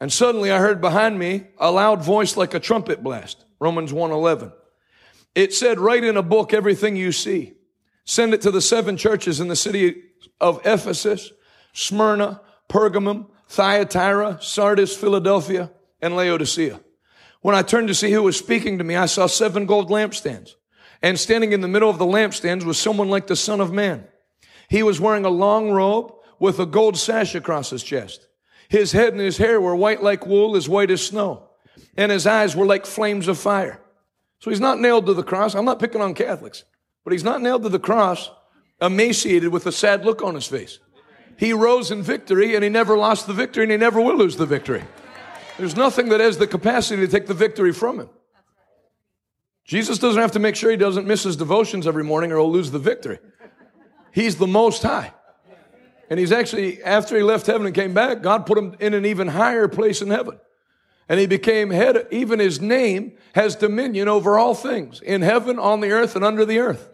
and suddenly I heard behind me a loud voice like a trumpet blast. Romans 1:11. It said, Write in a book everything you see. Send it to the seven churches in the city of Ephesus, Smyrna, Pergamum, Thyatira, Sardis, Philadelphia, and Laodicea. When I turned to see who was speaking to me, I saw seven gold lampstands. And standing in the middle of the lampstands was someone like the Son of Man. He was wearing a long robe with a gold sash across his chest. His head and his hair were white like wool, as white as snow. And his eyes were like flames of fire. So he's not nailed to the cross. I'm not picking on Catholics, but he's not nailed to the cross, emaciated with a sad look on his face. He rose in victory and he never lost the victory and he never will lose the victory. There's nothing that has the capacity to take the victory from him. Jesus doesn't have to make sure he doesn't miss his devotions every morning or he'll lose the victory. He's the most high. And he's actually, after he left heaven and came back, God put him in an even higher place in heaven. And he became head, even his name has dominion over all things in heaven, on the earth, and under the earth.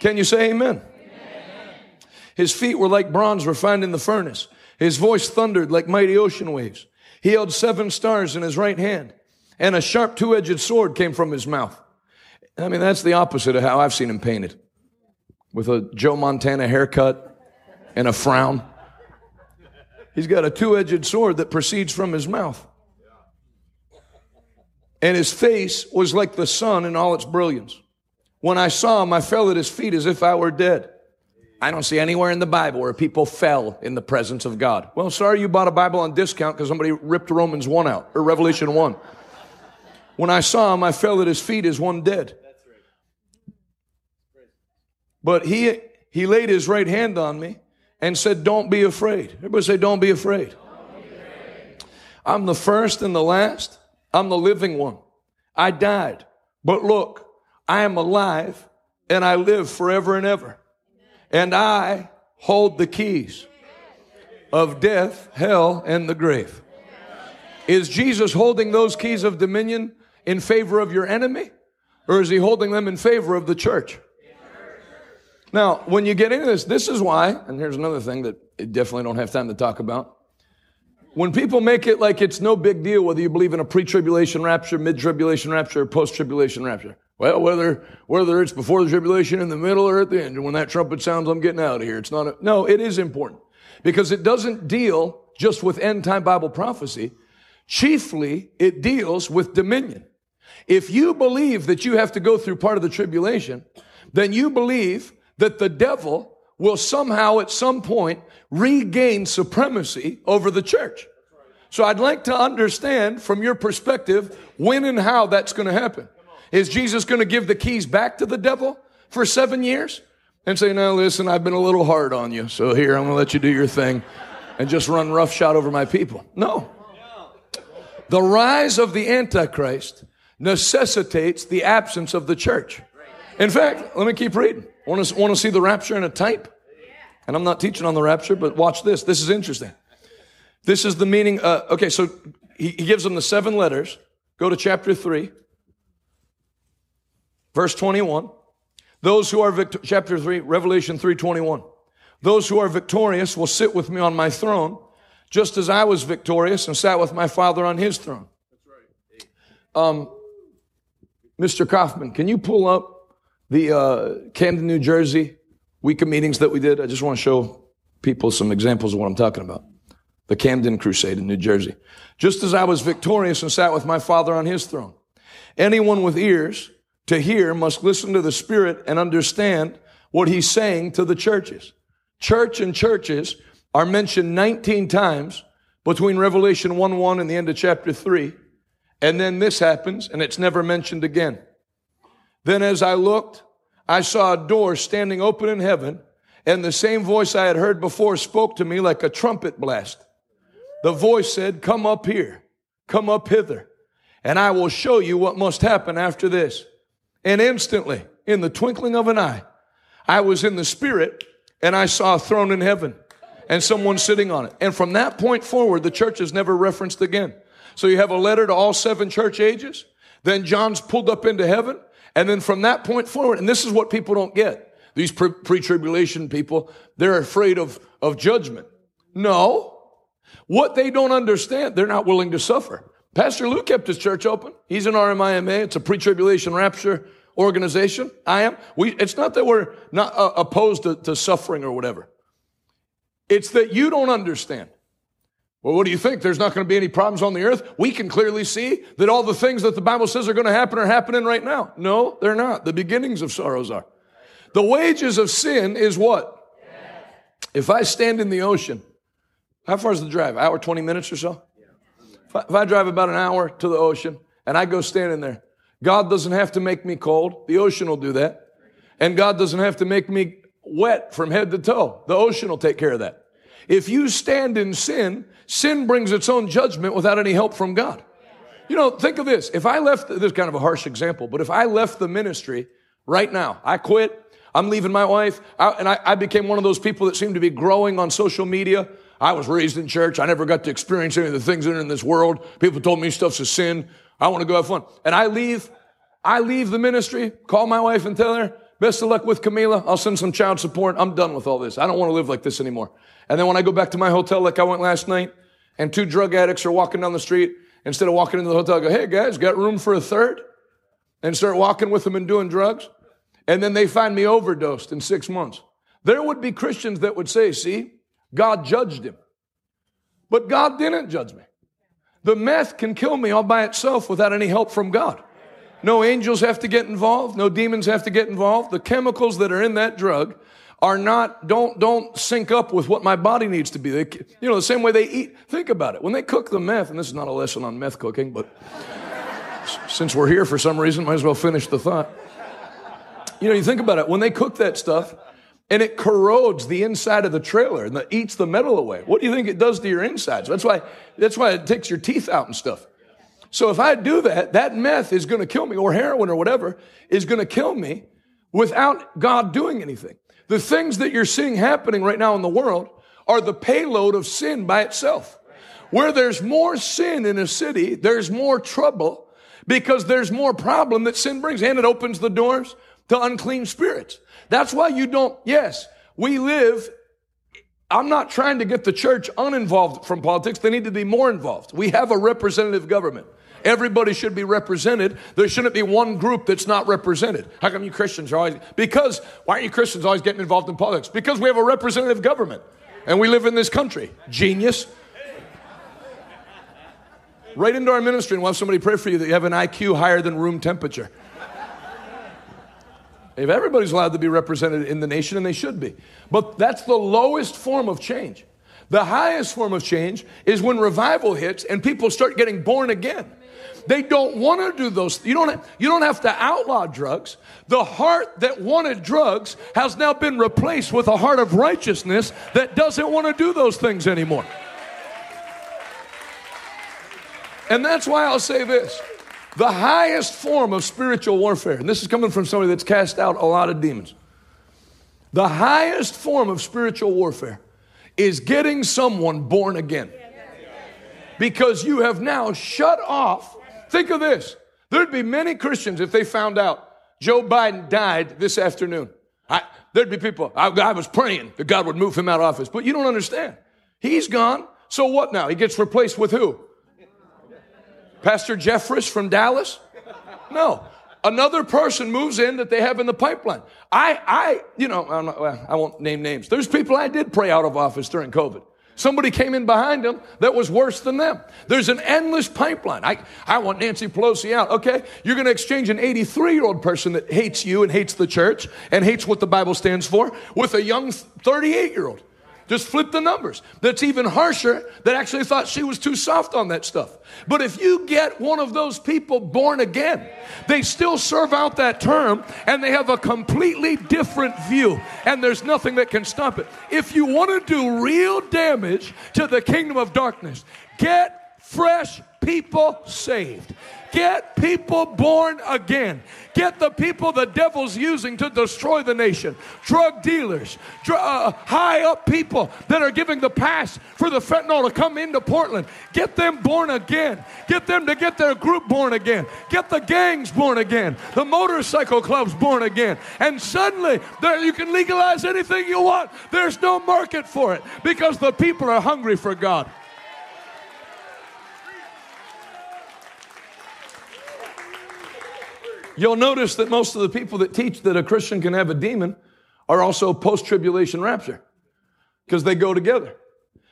Can you say amen? His feet were like bronze refined in the furnace. His voice thundered like mighty ocean waves. He held seven stars in his right hand, and a sharp two edged sword came from his mouth. I mean, that's the opposite of how I've seen him painted with a Joe Montana haircut and a frown. He's got a two edged sword that proceeds from his mouth. And his face was like the sun in all its brilliance. When I saw him, I fell at his feet as if I were dead. I don't see anywhere in the Bible where people fell in the presence of God. Well, sorry you bought a Bible on discount because somebody ripped Romans 1 out, or Revelation 1. When I saw him, I fell at his feet as one dead. But he, he laid his right hand on me and said, Don't be afraid. Everybody say, Don't be afraid. Don't be afraid. I'm the first and the last. I'm the living one. I died. But look, I am alive and I live forever and ever. And I hold the keys of death, hell, and the grave. Is Jesus holding those keys of dominion in favor of your enemy? Or is he holding them in favor of the church? Now, when you get into this, this is why, and here's another thing that I definitely don't have time to talk about. When people make it like it's no big deal whether you believe in a pre-tribulation rapture, mid-tribulation rapture, or post-tribulation rapture. Well, whether whether it's before the tribulation, in the middle, or at the end, when that trumpet sounds, I'm getting out of here. It's not a, no, it is important because it doesn't deal just with end time Bible prophecy. Chiefly, it deals with dominion. If you believe that you have to go through part of the tribulation, then you believe that the devil will somehow at some point regain supremacy over the church. So I'd like to understand from your perspective when and how that's going to happen. Is Jesus going to give the keys back to the devil for seven years and say, now listen, I've been a little hard on you. So here, I'm going to let you do your thing and just run roughshod over my people. No. The rise of the Antichrist necessitates the absence of the church. In fact, let me keep reading. Want to, want to see the rapture in a type? And I'm not teaching on the rapture, but watch this. This is interesting. This is the meaning. Uh, okay, so he, he gives them the seven letters. Go to chapter 3, verse 21. Those who are victor- chapter 3, Revelation 3:21. Those who are victorious will sit with me on my throne, just as I was victorious and sat with my Father on his throne. Um, Mr. Kaufman, can you pull up the uh, Camden, New Jersey week of meetings that we did. I just want to show people some examples of what I'm talking about. The Camden Crusade in New Jersey. Just as I was victorious and sat with my Father on his throne. Anyone with ears to hear must listen to the Spirit and understand what he's saying to the churches. Church and churches are mentioned 19 times between Revelation 1 1 and the end of chapter 3. And then this happens and it's never mentioned again. Then as I looked, I saw a door standing open in heaven, and the same voice I had heard before spoke to me like a trumpet blast. The voice said, Come up here, come up hither, and I will show you what must happen after this. And instantly, in the twinkling of an eye, I was in the spirit and I saw a throne in heaven and someone sitting on it. And from that point forward, the church is never referenced again. So you have a letter to all seven church ages. Then John's pulled up into heaven. And then from that point forward, and this is what people don't get. These pre tribulation people, they're afraid of, of judgment. No. What they don't understand, they're not willing to suffer. Pastor Lou kept his church open. He's an RMIMA. It's a pre-tribulation rapture organization. I am. We, it's not that we're not uh, opposed to, to suffering or whatever. It's that you don't understand. Well, what do you think? There's not going to be any problems on the earth? We can clearly see that all the things that the Bible says are going to happen are happening right now. No, they're not. The beginnings of sorrows are. The wages of sin is what? If I stand in the ocean, how far is the drive? Hour, 20 minutes or so? If I, if I drive about an hour to the ocean and I go stand in there, God doesn't have to make me cold. The ocean will do that. And God doesn't have to make me wet from head to toe. The ocean will take care of that. If you stand in sin, sin brings its own judgment without any help from God. You know, think of this. If I left, this is kind of a harsh example, but if I left the ministry right now, I quit, I'm leaving my wife, I, and I, I became one of those people that seem to be growing on social media. I was raised in church. I never got to experience any of the things that are in this world. People told me stuff's a sin. I want to go have fun. And I leave, I leave the ministry, call my wife and tell her, best of luck with Camila. I'll send some child support. I'm done with all this. I don't want to live like this anymore. And then when I go back to my hotel like I went last night, and two drug addicts are walking down the street, instead of walking into the hotel, I go, hey guys, got room for a third? And start walking with them and doing drugs. And then they find me overdosed in six months. There would be Christians that would say, see, God judged him. But God didn't judge me. The meth can kill me all by itself without any help from God. No angels have to get involved. No demons have to get involved. The chemicals that are in that drug are not, don't, don't sync up with what my body needs to be. They, you know, the same way they eat. Think about it. When they cook the meth, and this is not a lesson on meth cooking, but since we're here for some reason, might as well finish the thought. You know, you think about it. When they cook that stuff, and it corrodes the inside of the trailer and the, eats the metal away. What do you think it does to your insides? That's why, that's why it takes your teeth out and stuff. So if I do that, that meth is going to kill me, or heroin or whatever is going to kill me without God doing anything. The things that you're seeing happening right now in the world are the payload of sin by itself. Where there's more sin in a city, there's more trouble because there's more problem that sin brings and it opens the doors to unclean spirits. That's why you don't, yes, we live, I'm not trying to get the church uninvolved from politics. They need to be more involved. We have a representative government. Everybody should be represented. There shouldn't be one group that's not represented. How come you Christians are always, because, why aren't you Christians always getting involved in politics? Because we have a representative government and we live in this country. Genius. Right into our ministry and we'll have somebody pray for you that you have an IQ higher than room temperature. If everybody's allowed to be represented in the nation, and they should be. But that's the lowest form of change. The highest form of change is when revival hits and people start getting born again. They don't want to do those. You don't, you don't have to outlaw drugs. The heart that wanted drugs has now been replaced with a heart of righteousness that doesn't want to do those things anymore. And that's why I'll say this the highest form of spiritual warfare, and this is coming from somebody that's cast out a lot of demons. The highest form of spiritual warfare is getting someone born again. Because you have now shut off. Think of this. There'd be many Christians if they found out Joe Biden died this afternoon. I, there'd be people, I, I was praying that God would move him out of office. But you don't understand. He's gone. So what now? He gets replaced with who? Pastor Jeffress from Dallas? No. Another person moves in that they have in the pipeline. I, I, you know, not, well, I won't name names. There's people I did pray out of office during COVID. Somebody came in behind them that was worse than them. There's an endless pipeline. I, I want Nancy Pelosi out. Okay. You're going to exchange an 83 year old person that hates you and hates the church and hates what the Bible stands for with a young 38 year old. Just flip the numbers. That's even harsher that actually thought she was too soft on that stuff. But if you get one of those people born again, they still serve out that term and they have a completely different view. And there's nothing that can stop it. If you want to do real damage to the kingdom of darkness, get fresh people saved. Get people born again. Get the people the devil's using to destroy the nation. Drug dealers, dr- uh, high up people that are giving the pass for the fentanyl to come into Portland. Get them born again. Get them to get their group born again. Get the gangs born again. The motorcycle clubs born again. And suddenly, there, you can legalize anything you want. There's no market for it because the people are hungry for God. You'll notice that most of the people that teach that a Christian can have a demon are also post tribulation rapture because they go together.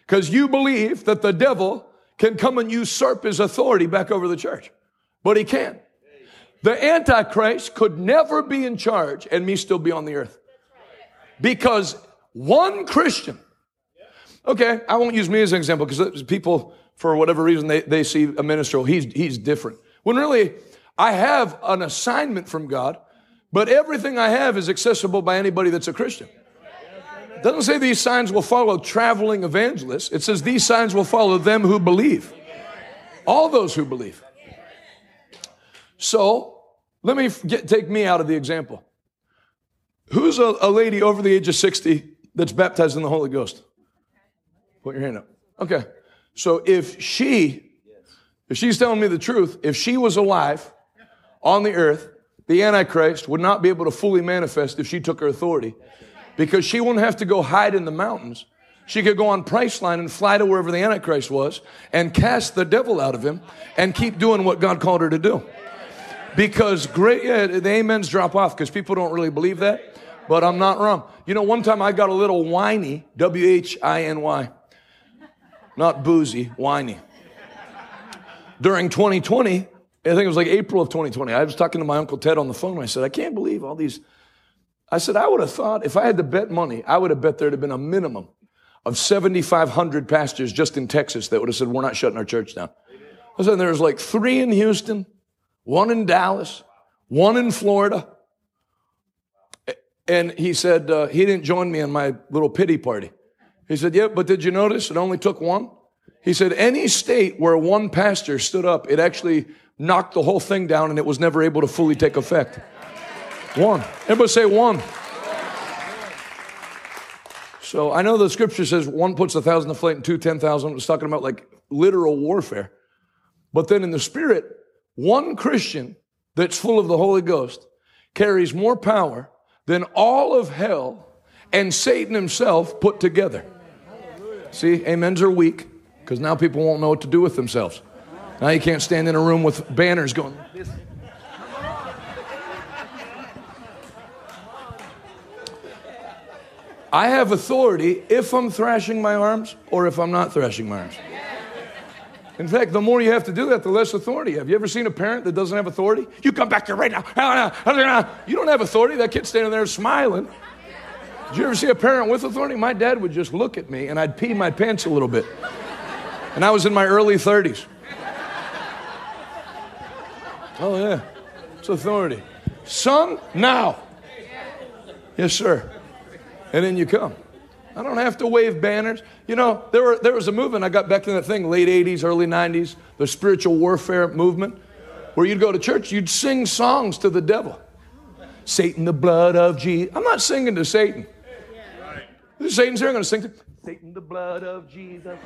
Because you believe that the devil can come and usurp his authority back over the church, but he can't. The Antichrist could never be in charge and me still be on the earth. Because one Christian, okay, I won't use me as an example because people, for whatever reason, they, they see a minister, he's, he's different. When really, I have an assignment from God, but everything I have is accessible by anybody that's a Christian. It doesn't say these signs will follow traveling evangelists. It says these signs will follow them who believe. All those who believe. So, let me get, take me out of the example. Who's a, a lady over the age of 60 that's baptized in the Holy Ghost? Put your hand up. Okay. So if she, if she's telling me the truth, if she was alive on the earth, the Antichrist would not be able to fully manifest if she took her authority because she wouldn't have to go hide in the mountains. She could go on Priceline and fly to wherever the Antichrist was and cast the devil out of him and keep doing what God called her to do. Because great, yeah, the amens drop off because people don't really believe that, but I'm not wrong. You know, one time I got a little whiny, W H I N Y. not boozy, whiny. During 2020, I think it was like April of 2020, I was talking to my Uncle Ted on the phone. I said, I can't believe all these. I said, I would have thought if I had to bet money, I would have bet there'd have been a minimum of 7,500 pastors just in Texas that would have said, We're not shutting our church down. I said, There's like three in Houston, one in Dallas, one in Florida. And he said, uh, He didn't join me in my little pity party. He said, Yeah, but did you notice it only took one? He said, Any state where one pastor stood up, it actually knocked the whole thing down and it was never able to fully take effect. One. Everybody say one. So I know the scripture says one puts a thousand to flight and two, ten thousand. It's talking about like literal warfare. But then in the spirit, one Christian that's full of the Holy Ghost carries more power than all of hell and Satan himself put together. See, amens are weak because now people won't know what to do with themselves. Now you can't stand in a room with banners going. I have authority if I'm thrashing my arms or if I'm not thrashing my arms. In fact, the more you have to do that, the less authority you have. You ever seen a parent that doesn't have authority? You come back here right now. You don't have authority. That kid's standing there smiling. Did you ever see a parent with authority? My dad would just look at me and I'd pee my pants a little bit. And I was in my early 30s. Oh, yeah. It's authority. Son, now. Yes, sir and then you come. I don't have to wave banners. You know, there, were, there was a movement, I got back to that thing, late 80s, early 90s, the spiritual warfare movement, where you'd go to church, you'd sing songs to the devil. Satan, the blood of Jesus. I'm not singing to Satan. Satan's here, I'm going to sing to Satan, the blood of Jesus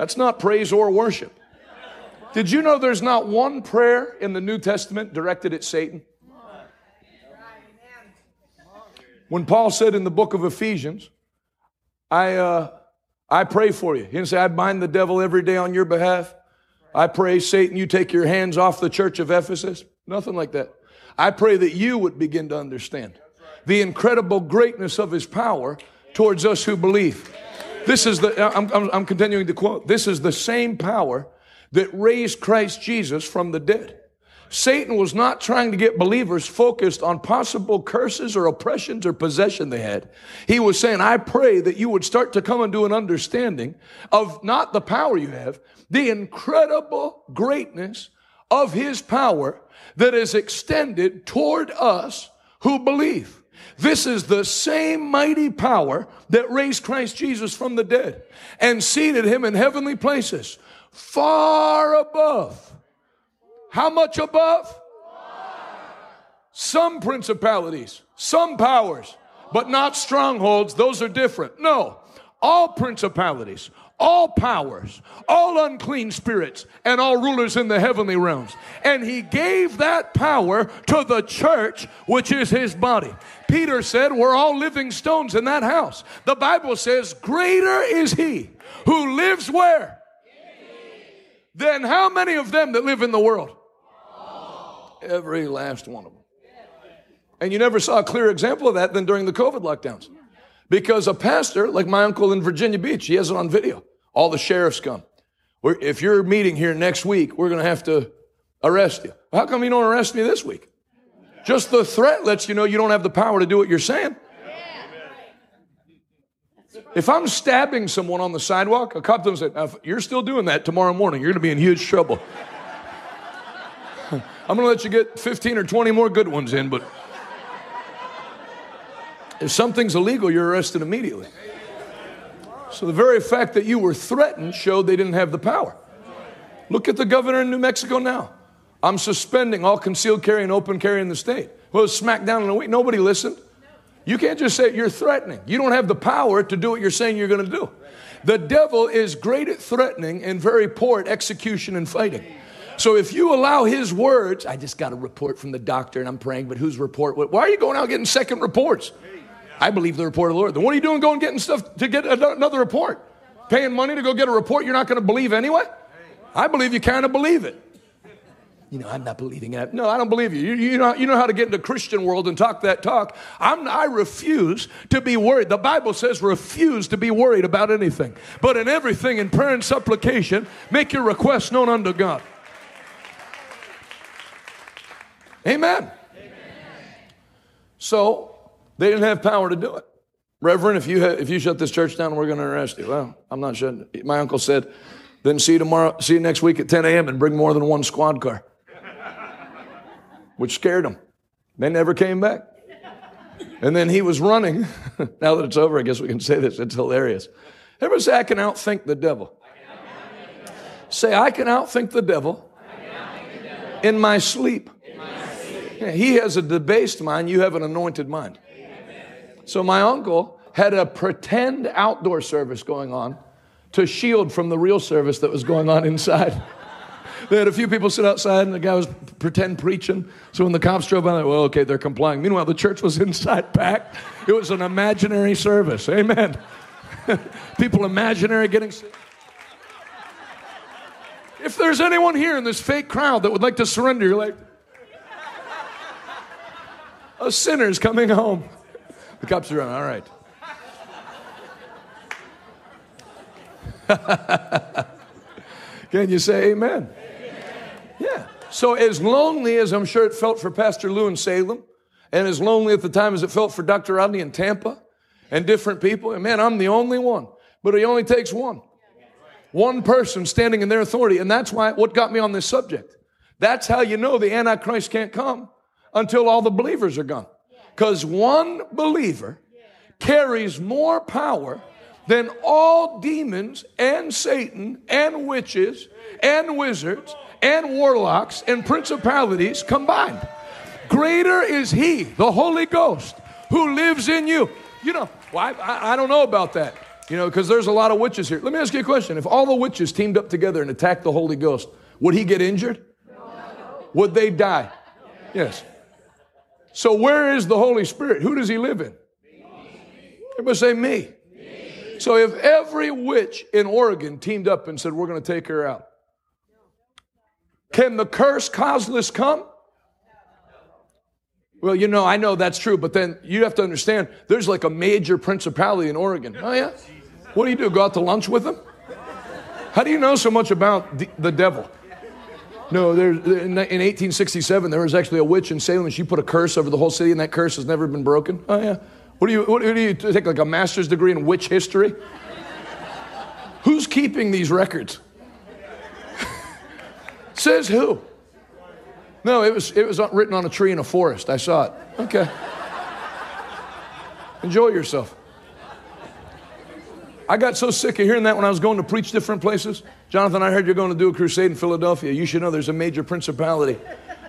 That's not praise or worship. Did you know there's not one prayer in the New Testament directed at Satan? When Paul said in the book of Ephesians, I, uh, I pray for you. He didn't say, I bind the devil every day on your behalf. I pray, Satan, you take your hands off the church of Ephesus. Nothing like that. I pray that you would begin to understand the incredible greatness of his power towards us who believe. This is the, I'm, I'm, I'm continuing to quote, this is the same power that raised Christ Jesus from the dead. Satan was not trying to get believers focused on possible curses or oppressions or possession they had. He was saying, I pray that you would start to come into an understanding of not the power you have, the incredible greatness of his power that is extended toward us who believe. This is the same mighty power that raised Christ Jesus from the dead and seated him in heavenly places, far above how much above? Some principalities, some powers, but not strongholds. Those are different. No, all principalities, all powers, all unclean spirits, and all rulers in the heavenly realms. And he gave that power to the church, which is his body. Peter said, We're all living stones in that house. The Bible says, Greater is he who lives where? Then how many of them that live in the world? Every last one of them. And you never saw a clear example of that than during the COVID lockdowns. Because a pastor, like my uncle in Virginia Beach, he has it on video. All the sheriffs come. We're, if you're meeting here next week, we're going to have to arrest you. How come you don't arrest me this week? Just the threat lets you know you don't have the power to do what you're saying. If I'm stabbing someone on the sidewalk, a cop doesn't say, if you're still doing that tomorrow morning, you're going to be in huge trouble. I'm going to let you get 15 or 20 more good ones in, but if something's illegal, you're arrested immediately. So the very fact that you were threatened showed they didn't have the power. Look at the governor in New Mexico now. I'm suspending all concealed carry and open carry in the state. Well, smack down in a week. Nobody listened. You can't just say you're threatening. You don't have the power to do what you're saying you're going to do. The devil is great at threatening and very poor at execution and fighting. So if you allow his words, I just got a report from the doctor and I'm praying, but whose report? Why are you going out getting second reports? I believe the report of the Lord. Then what are you doing going and getting stuff to get another report? Paying money to go get a report you're not going to believe anyway? I believe you kind of believe it. you know, I'm not believing it. No, I don't believe you. You, you, know, you know how to get into the Christian world and talk that talk. I'm, I refuse to be worried. The Bible says refuse to be worried about anything. But in everything, in prayer and supplication, make your requests known unto God. Amen. Amen. So they didn't have power to do it. Reverend, if you, ha- if you shut this church down, we're going to arrest you. Well, I'm not shutting. My uncle said, then see you tomorrow, see you next week at 10 a.m. and bring more than one squad car. Which scared them. They never came back. And then he was running. now that it's over, I guess we can say this. It's hilarious. Everybody say, I can outthink the devil. Say, I can outthink the devil, in my sleep. He has a debased mind, you have an anointed mind. So my uncle had a pretend outdoor service going on to shield from the real service that was going on inside. they had a few people sit outside and the guy was pretend preaching. So when the cops drove by, well, okay, they're complying. Meanwhile, the church was inside packed. It was an imaginary service. Amen. people imaginary getting. If there's anyone here in this fake crowd that would like to surrender, you're like, a sinner's coming home. The cops are around, all right. Can you say amen? amen? Yeah. So, as lonely as I'm sure it felt for Pastor Lou in Salem, and as lonely at the time as it felt for Dr. Rodney in Tampa, and different people, and man, I'm the only one. But it only takes one. One person standing in their authority. And that's why what got me on this subject. That's how you know the Antichrist can't come until all the believers are gone. Because one believer carries more power than all demons and Satan and witches and wizards and warlocks and principalities combined. Greater is He, the Holy Ghost, who lives in you. You know, well, I, I don't know about that, you know, because there's a lot of witches here. Let me ask you a question. If all the witches teamed up together and attacked the Holy Ghost, would he get injured? Would they die? Yes. So where is the Holy Spirit? Who does he live in? Everybody say me. So if every witch in Oregon teamed up and said, we're going to take her out, can the curse causeless come? Well, you know, I know that's true, but then you have to understand there's like a major principality in Oregon. Oh, yeah? What do you do? Go out to lunch with them? How do you know so much about the devil? No, there, in 1867, there was actually a witch in Salem, and she put a curse over the whole city, and that curse has never been broken. Oh, yeah. What do you, what, do you take, like a master's degree in witch history? Who's keeping these records? Says who? No, it was, it was written on a tree in a forest. I saw it. Okay. Enjoy yourself. I got so sick of hearing that when I was going to preach different places. Jonathan, I heard you're going to do a crusade in Philadelphia. You should know there's a major principality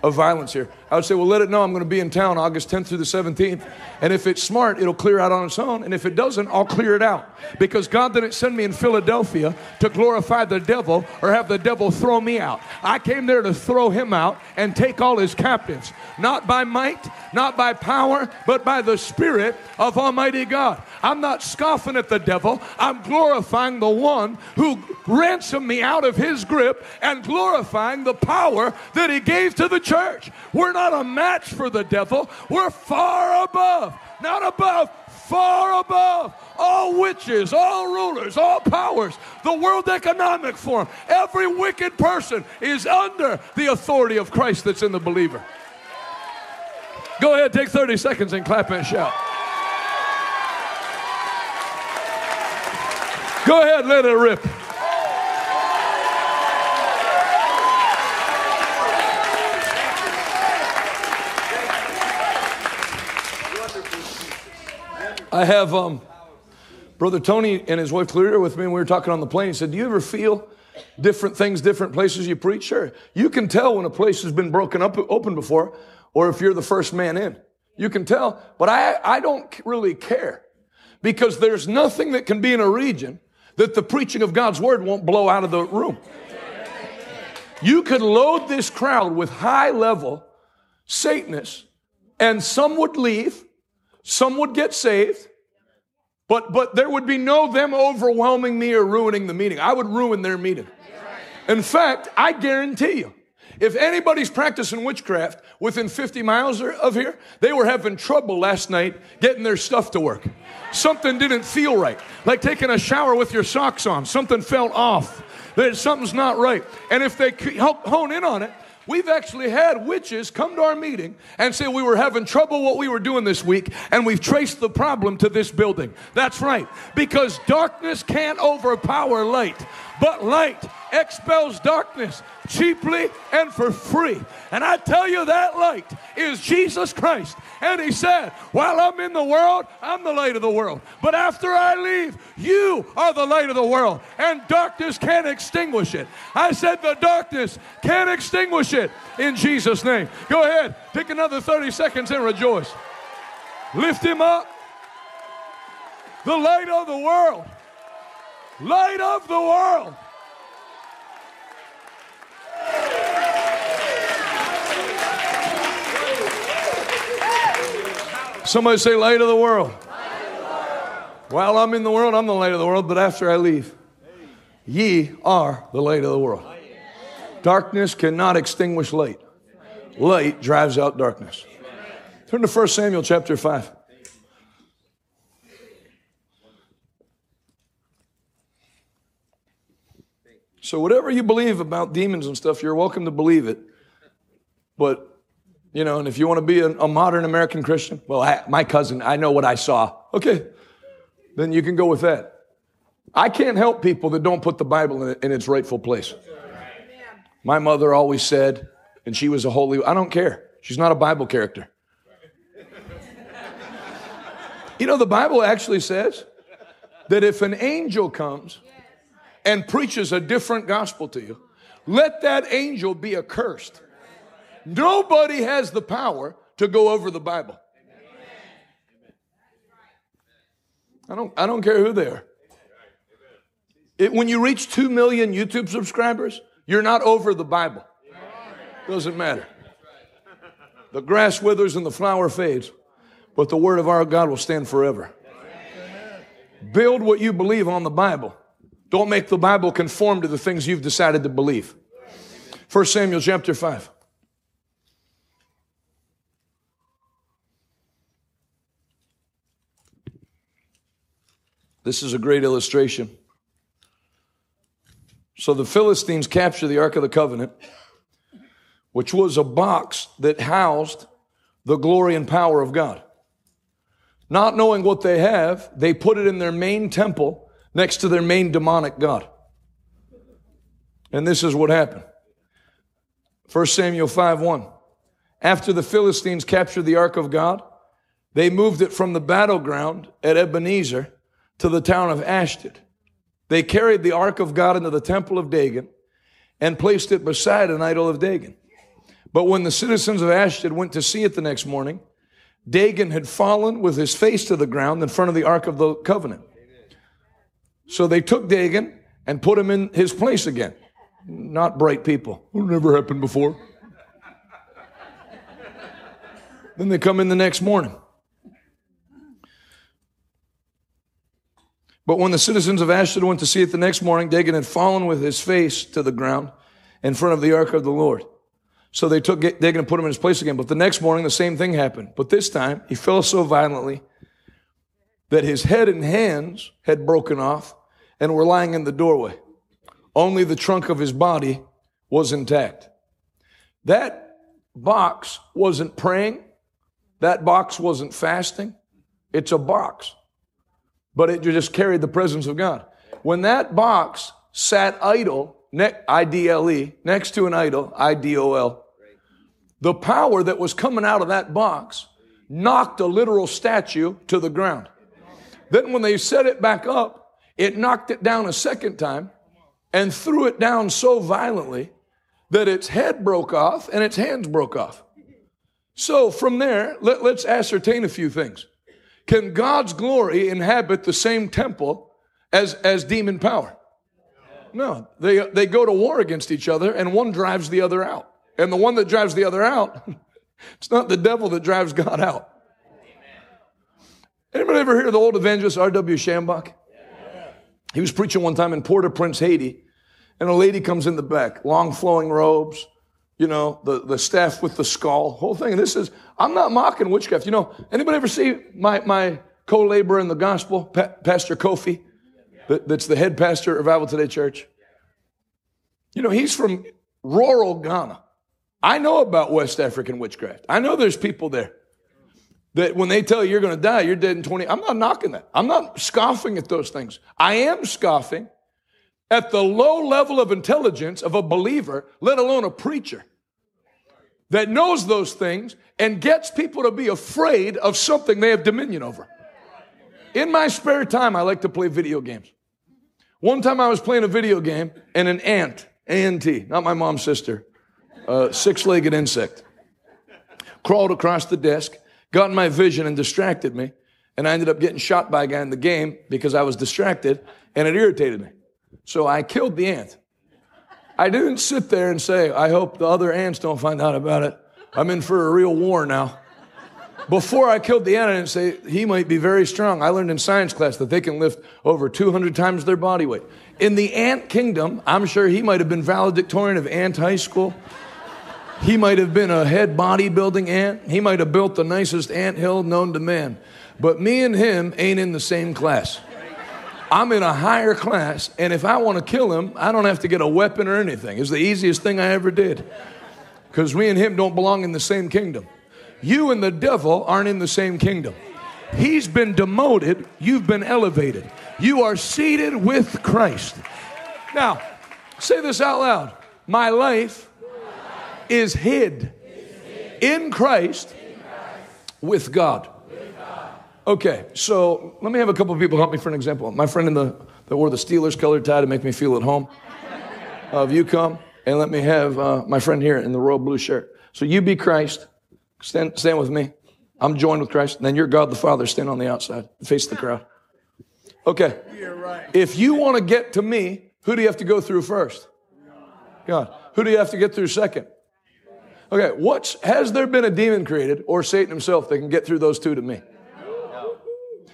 of violence here. I would say, well, let it know I'm going to be in town August 10th through the 17th. And if it's smart, it'll clear out on its own. And if it doesn't, I'll clear it out. Because God didn't send me in Philadelphia to glorify the devil or have the devil throw me out. I came there to throw him out and take all his captives. Not by might, not by power, but by the Spirit of Almighty God. I'm not scoffing at the devil. I'm glorifying the one who ransomed me out of his grip and glorifying the power that he gave to the church. We're not a match for the devil. We're far above, not above, far above all witches, all rulers, all powers, the World Economic Forum. Every wicked person is under the authority of Christ that's in the believer. Go ahead, take 30 seconds and clap and shout. Go ahead, let it rip. I have um, Brother Tony and his wife Clear with me, and we were talking on the plane. He said, Do you ever feel different things, different places you preach? Sure. You can tell when a place has been broken up, open before, or if you're the first man in. You can tell, but I, I don't really care because there's nothing that can be in a region that the preaching of God's word won't blow out of the room. You could load this crowd with high level Satanists, and some would leave, some would get saved, but, but there would be no them overwhelming me or ruining the meeting. I would ruin their meeting. In fact, I guarantee you, If anybody's practicing witchcraft within 50 miles of here, they were having trouble last night getting their stuff to work. Something didn't feel right. Like taking a shower with your socks on, something felt off. That Something's not right. And if they hone in on it, We've actually had witches come to our meeting and say we were having trouble what we were doing this week, and we've traced the problem to this building. That's right, because darkness can't overpower light, but light expels darkness cheaply and for free. And I tell you, that light is Jesus Christ. And he said, While I'm in the world, I'm the light of the world. But after I leave, you are the light of the world. And darkness can't extinguish it. I said, The darkness can't extinguish it in Jesus' name. Go ahead, take another 30 seconds and rejoice. Lift him up. The light of the world. Light of the world. Somebody say, light of the world. While I'm in the world, I'm the light of the world, but after I leave, ye are the light of the world. Darkness cannot extinguish light. Light drives out darkness. Turn to 1 Samuel chapter 5. So, whatever you believe about demons and stuff, you're welcome to believe it. But, you know, and if you want to be a, a modern American Christian, well, I, my cousin, I know what I saw. Okay, then you can go with that. I can't help people that don't put the Bible in, in its rightful place. My mother always said, and she was a holy, I don't care. She's not a Bible character. You know, the Bible actually says that if an angel comes and preaches a different gospel to you, let that angel be accursed. Nobody has the power to go over the Bible. I don't, I don't care who they are. It, when you reach 2 million YouTube subscribers, you're not over the Bible. Doesn't matter. The grass withers and the flower fades, but the word of our God will stand forever. Build what you believe on the Bible. Don't make the Bible conform to the things you've decided to believe. 1 Samuel chapter 5. This is a great illustration. So the Philistines capture the Ark of the Covenant, which was a box that housed the glory and power of God. Not knowing what they have, they put it in their main temple next to their main demonic God. And this is what happened. 1 Samuel 5 1. After the Philistines captured the ark of God, they moved it from the battleground at Ebenezer to the town of Ashdod. They carried the ark of God into the temple of Dagon and placed it beside an idol of Dagon. But when the citizens of Ashdod went to see it the next morning, Dagon had fallen with his face to the ground in front of the ark of the covenant. So they took Dagon and put him in his place again. Not bright people. It never happened before. then they come in the next morning. But when the citizens of Ashdod went to see it the next morning, Dagon had fallen with his face to the ground in front of the ark of the Lord. So they took Dagon and put him in his place again. But the next morning, the same thing happened. But this time, he fell so violently that his head and hands had broken off and were lying in the doorway. Only the trunk of his body was intact. That box wasn't praying. That box wasn't fasting. It's a box. But it just carried the presence of God. When that box sat idle, I-D-L-E, next to an idol, I-D-O-L, the power that was coming out of that box knocked a literal statue to the ground. Then when they set it back up, it knocked it down a second time and threw it down so violently that its head broke off and its hands broke off. So from there, let, us ascertain a few things. Can God's glory inhabit the same temple as, as demon power? No, they, they go to war against each other and one drives the other out. And the one that drives the other out, it's not the devil that drives God out. Anybody ever hear the old evangelist R.W. Schambach? He was preaching one time in Port-au-Prince, Haiti, and a lady comes in the back, long flowing robes, you know, the, the staff with the skull, whole thing. This is, I'm not mocking witchcraft. You know, anybody ever see my, my co-laborer in the gospel, pa- Pastor Kofi, that, that's the head pastor of Revival Today Church? You know, he's from rural Ghana. I know about West African witchcraft. I know there's people there that when they tell you you're going to die, you're dead in 20. I'm not knocking that. I'm not scoffing at those things. I am scoffing at the low level of intelligence of a believer, let alone a preacher, that knows those things and gets people to be afraid of something they have dominion over. In my spare time, I like to play video games. One time I was playing a video game and an ant, A-N-T, not my mom's sister, a six-legged insect, crawled across the desk, got in my vision and distracted me. And I ended up getting shot by a guy in the game because I was distracted and it irritated me. So I killed the ant. I didn't sit there and say, I hope the other ants don't find out about it. I'm in for a real war now. Before I killed the ant, I didn't say he might be very strong. I learned in science class that they can lift over 200 times their body weight. In the ant kingdom, I'm sure he might have been valedictorian of ant high school. He might have been a head bodybuilding ant. He might have built the nicest ant hill known to man. But me and him ain't in the same class. I'm in a higher class, and if I want to kill him, I don't have to get a weapon or anything. It's the easiest thing I ever did. Because me and him don't belong in the same kingdom. You and the devil aren't in the same kingdom. He's been demoted, you've been elevated. You are seated with Christ. Now, say this out loud. My life is hid in Christ with God. Okay, so let me have a couple of people help me for an example. My friend in the that wore the Steelers colored tie to make me feel at home. Uh, you come and let me have uh, my friend here in the royal blue shirt. So you be Christ. Stand, stand with me. I'm joined with Christ. And then you're God the Father. Stand on the outside. Face the crowd. Okay. If you want to get to me, who do you have to go through first? God. Who do you have to get through second? Okay, what's, has there been a demon created or Satan himself that can get through those two to me?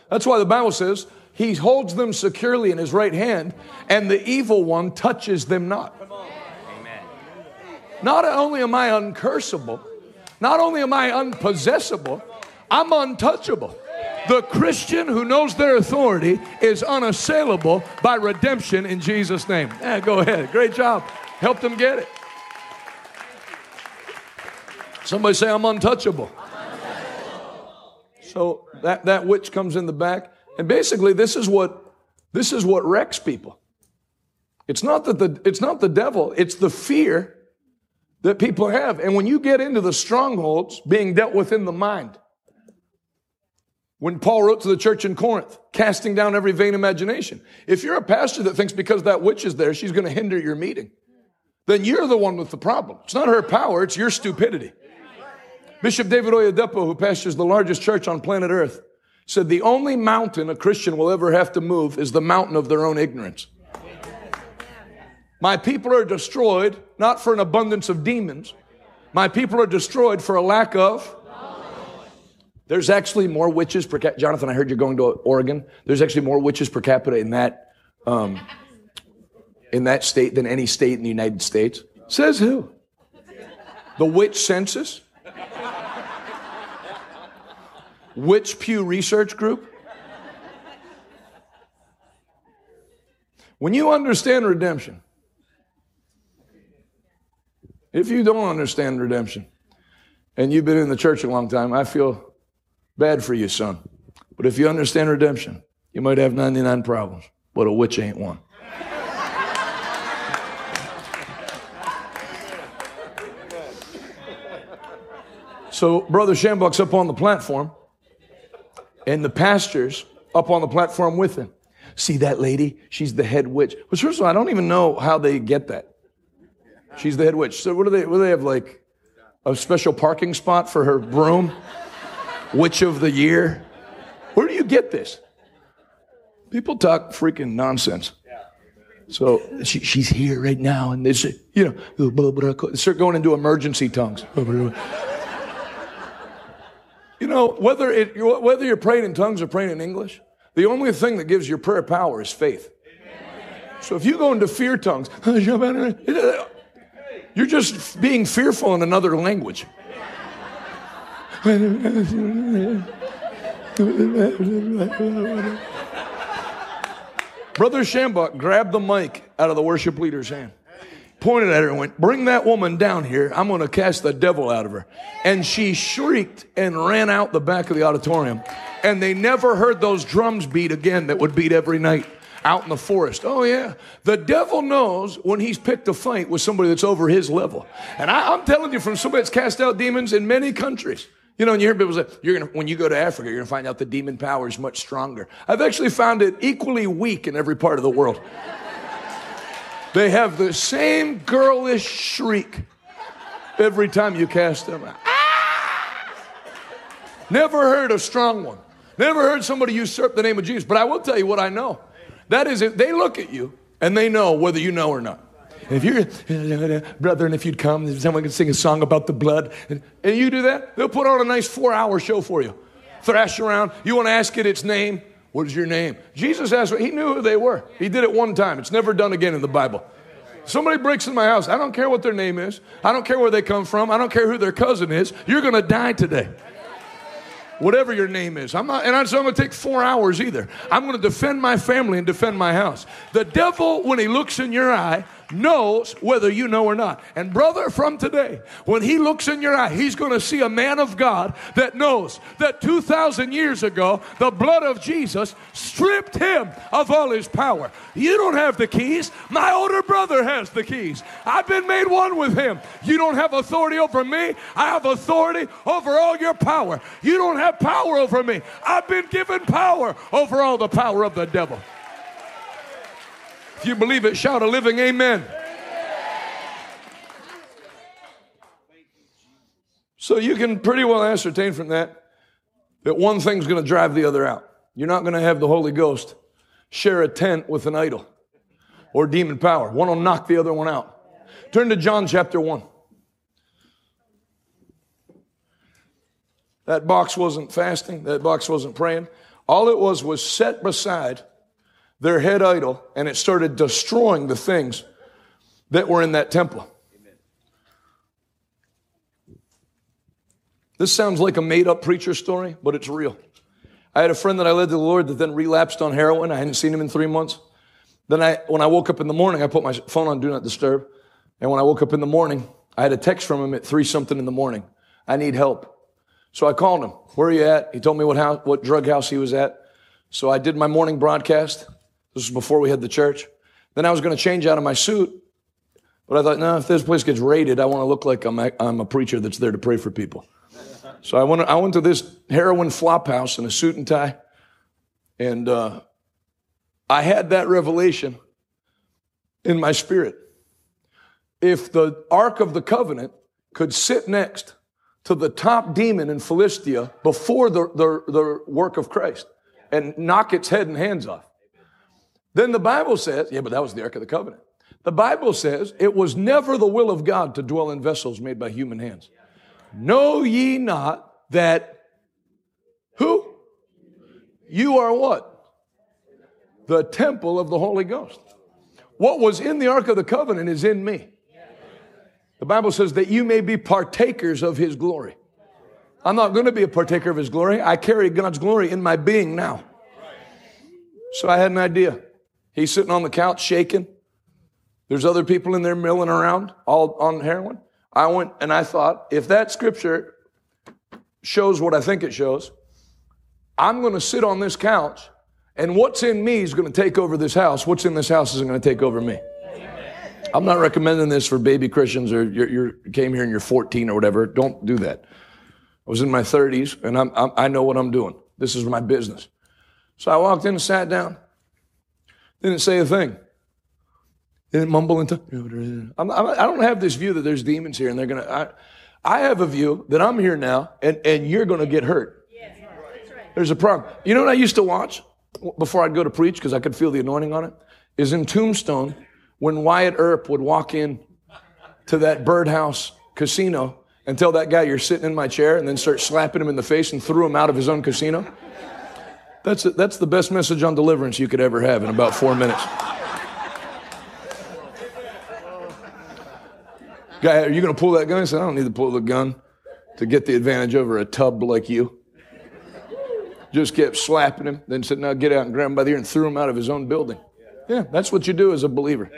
That's why the Bible says he holds them securely in his right hand and the evil one touches them not. Not only am I uncursable, not only am I unpossessable, I'm untouchable. The Christian who knows their authority is unassailable by redemption in Jesus' name. Yeah, go ahead. Great job. Help them get it. Somebody say, I'm untouchable. So that, that witch comes in the back. And basically, this is what this is what wrecks people. It's not that the it's not the devil, it's the fear that people have. And when you get into the strongholds being dealt with in the mind, when Paul wrote to the church in Corinth, casting down every vain imagination. If you're a pastor that thinks because that witch is there, she's going to hinder your meeting, then you're the one with the problem. It's not her power, it's your stupidity. Bishop David Oyedepo, who pastors the largest church on planet Earth, said the only mountain a Christian will ever have to move is the mountain of their own ignorance. My people are destroyed not for an abundance of demons. My people are destroyed for a lack of. There's actually more witches per capita. Jonathan, I heard you're going to Oregon. There's actually more witches per capita in that um, in that state than any state in the United States. Says who? The witch census. Which Pew Research Group? When you understand redemption, if you don't understand redemption and you've been in the church a long time, I feel bad for you, son. But if you understand redemption, you might have 99 problems, but a witch ain't one. So, Brother Schambach's up on the platform and the pastors up on the platform with him. See that lady? She's the head witch. But first of all, I don't even know how they get that. She's the head witch. So what do they? What do they have? Like a special parking spot for her broom? witch of the year? Where do you get this? People talk freaking nonsense. So she, she's here right now, and say, you know, start going into emergency tongues. You know, whether, it, whether you're praying in tongues or praying in English, the only thing that gives your prayer power is faith. So if you go into fear tongues, you're just being fearful in another language. Brother Schambach grabbed the mic out of the worship leader's hand, pointed at her, and went, Bring that woman down here. I'm going to cast the devil out of her. And she shrieked and ran out the back of the auditorium. And they never heard those drums beat again that would beat every night out in the forest. Oh, yeah. The devil knows when he's picked a fight with somebody that's over his level. And I, am telling you, from somebody that's cast out demons in many countries, you know, and you hear people say, you're gonna, when you go to Africa, you're gonna find out the demon power is much stronger. I've actually found it equally weak in every part of the world. They have the same girlish shriek every time you cast them out. Ah! Never heard a strong one. Never heard somebody usurp the name of Jesus. But I will tell you what I know. That is, if they look at you and they know whether you know or not. If you're, brother, and if you'd come, someone could sing a song about the blood, and, you do that, they'll put on a nice four hour show for you. Thrash around. You want to ask it its name? What is your name? Jesus asked, he knew who they were. He did it one time. It's never done again in the Bible. Somebody breaks in my house. I don't care what their name is. I don't care where they come from. I don't care who their cousin is. You're going to die today whatever your name is. I'm not, and I'm, so I'm going to take four hours either. I'm going to defend my family and defend my house. The devil, when he looks in your eye, knows whether you know or not. And brother, from today, when he looks in your eye, he's going to see a man of God that knows that 2,000 years ago, the blood of Jesus stripped him of all his power. You don't have the keys. My older brother has the keys. I've been made one with him. You don't have authority over me. I have authority over all your power. You don't have power over me. I've been given power over all the power of the devil. If you believe it, shout a living amen. So you can pretty well ascertain from that that one thing's going to drive the other out. You're not going to have the Holy Ghost share a tent with an idol or demon power. One will knock the other one out. Turn to John chapter 1. That box wasn't fasting, that box wasn't praying. All it was was set beside their head idol and it started destroying the things that were in that temple. Amen. This sounds like a made up preacher story, but it's real. I had a friend that I led to the Lord that then relapsed on heroin. I hadn't seen him in three months. Then I, when I woke up in the morning, I put my phone on Do Not Disturb. And when I woke up in the morning, I had a text from him at three something in the morning. I need help. So I called him. Where are you at? He told me what house, what drug house he was at. So I did my morning broadcast. This was before we had the church. Then I was going to change out of my suit, but I thought, no, if this place gets raided, I want to look like I'm a, I'm a preacher that's there to pray for people. So I went, I went to this heroin flop house in a suit and tie, and uh, I had that revelation in my spirit. If the Ark of the Covenant could sit next to the top demon in Philistia before the, the, the work of Christ and knock its head and hands off, then the Bible says, yeah, but that was the Ark of the Covenant. The Bible says it was never the will of God to dwell in vessels made by human hands. Know ye not that who? You are what? The temple of the Holy Ghost. What was in the Ark of the Covenant is in me. The Bible says that you may be partakers of His glory. I'm not going to be a partaker of His glory. I carry God's glory in my being now. So I had an idea. He's sitting on the couch shaking. There's other people in there milling around, all on heroin. I went and I thought, if that scripture shows what I think it shows, I'm going to sit on this couch, and what's in me is going to take over this house. What's in this house isn't going to take over me. I'm not recommending this for baby Christians or you came here and you're 14 or whatever. Don't do that. I was in my 30s, and I'm, I'm, I know what I'm doing. This is my business. So I walked in and sat down. Didn't say a thing. Didn't mumble into. I'm, I do not have this view that there's demons here and they're going to. I have a view that I'm here now and, and you're going to get hurt. There's a problem. You know what I used to watch before I'd go to preach because I could feel the anointing on it? Is in Tombstone when Wyatt Earp would walk in to that birdhouse casino and tell that guy you're sitting in my chair and then start slapping him in the face and threw him out of his own casino. That's, that's the best message on deliverance you could ever have in about four minutes. Guy, are you going to pull that gun? I said, I don't need to pull the gun to get the advantage over a tub like you. Just kept slapping him, then said, Now get out and grab him by the ear and threw him out of his own building. Yeah, that's what you do as a believer.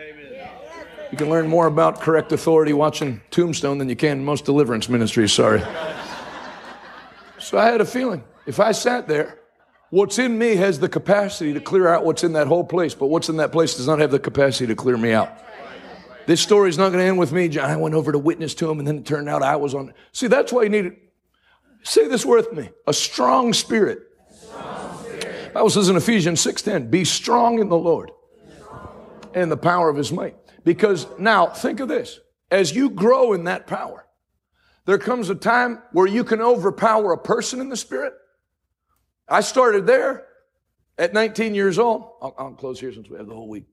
You can learn more about correct authority watching Tombstone than you can most deliverance ministries, sorry. So I had a feeling if I sat there, what's in me has the capacity to clear out what's in that whole place, but what's in that place does not have the capacity to clear me out. This story is not going to end with me. I went over to witness to him, and then it turned out I was on. See, that's why you need it. Say this with me: a strong spirit. Strong spirit. Bible says in Ephesians six ten, "Be strong in the Lord and the power of His might." Because now think of this: as you grow in that power, there comes a time where you can overpower a person in the spirit. I started there at 19 years old. I'll, I'll close here since we have the whole week.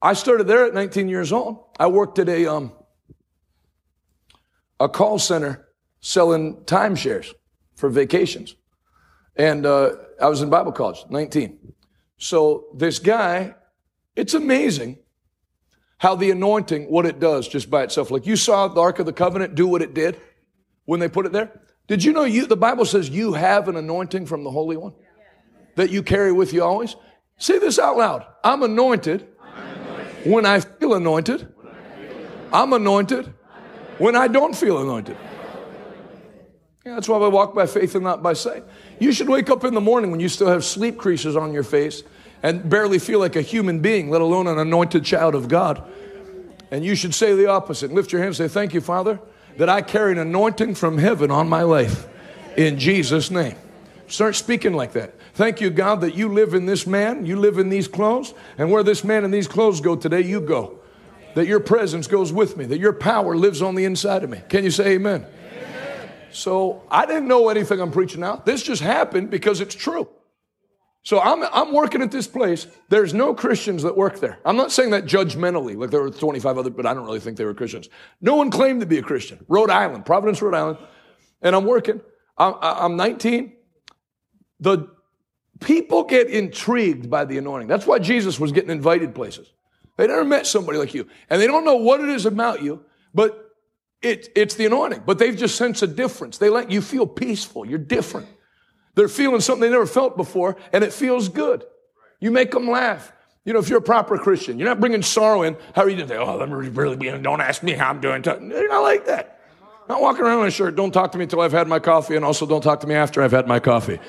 I started there at 19 years old. I worked at a um, a call center selling timeshares for vacations, and uh, I was in Bible college, 19. So this guy, it's amazing how the anointing, what it does just by itself. Like you saw the Ark of the Covenant do what it did when they put it there. Did you know you? The Bible says you have an anointing from the Holy One that you carry with you always. Say this out loud. I'm anointed when I feel anointed, I'm anointed. When I don't feel anointed. Yeah, that's why we walk by faith and not by sight. You should wake up in the morning when you still have sleep creases on your face and barely feel like a human being, let alone an anointed child of God. And you should say the opposite. Lift your hands and say, Thank you, Father, that I carry an anointing from heaven on my life. In Jesus' name. Start speaking like that. Thank you, God, that you live in this man, you live in these clothes, and where this man and these clothes go today, you go. That your presence goes with me, that your power lives on the inside of me. Can you say amen? amen? So I didn't know anything I'm preaching out. This just happened because it's true. So I'm, I'm working at this place. There's no Christians that work there. I'm not saying that judgmentally, like there were 25 other, but I don't really think they were Christians. No one claimed to be a Christian. Rhode Island, Providence, Rhode Island. And I'm working. I'm, I'm 19. The People get intrigued by the anointing. That's why Jesus was getting invited places. They never met somebody like you. And they don't know what it is about you, but it, it's the anointing. But they've just sensed a difference. They let you feel peaceful. You're different. They're feeling something they never felt before, and it feels good. You make them laugh. You know, if you're a proper Christian, you're not bringing sorrow in. How are you doing? Oh, me really be in. Don't ask me how I'm doing. You're not like that. Not walking around in a shirt. Don't talk to me until I've had my coffee, and also don't talk to me after I've had my coffee.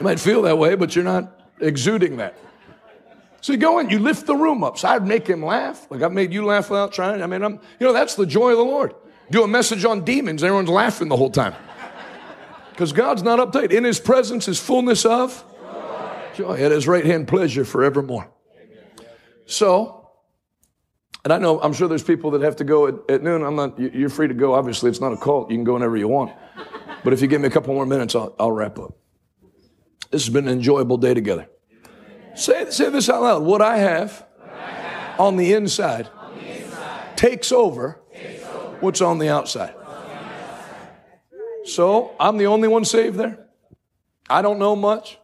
You might feel that way, but you're not exuding that. So you go in, you lift the room up. So I'd make him laugh. Like I've made you laugh without trying. I mean, I'm, you know, that's the joy of the Lord. Do a message on demons, everyone's laughing the whole time. Because God's not uptight. In his presence is fullness of joy. At his right hand, pleasure forevermore. So, and I know, I'm sure there's people that have to go at, at noon. I'm not, you're free to go. Obviously, it's not a cult. You can go whenever you want. But if you give me a couple more minutes, I'll, I'll wrap up. This has been an enjoyable day together. Say, say this out loud. What I have, what I have on, the inside, on the inside takes, over takes over what's on the outside. So I'm the only one saved there. I don't know much,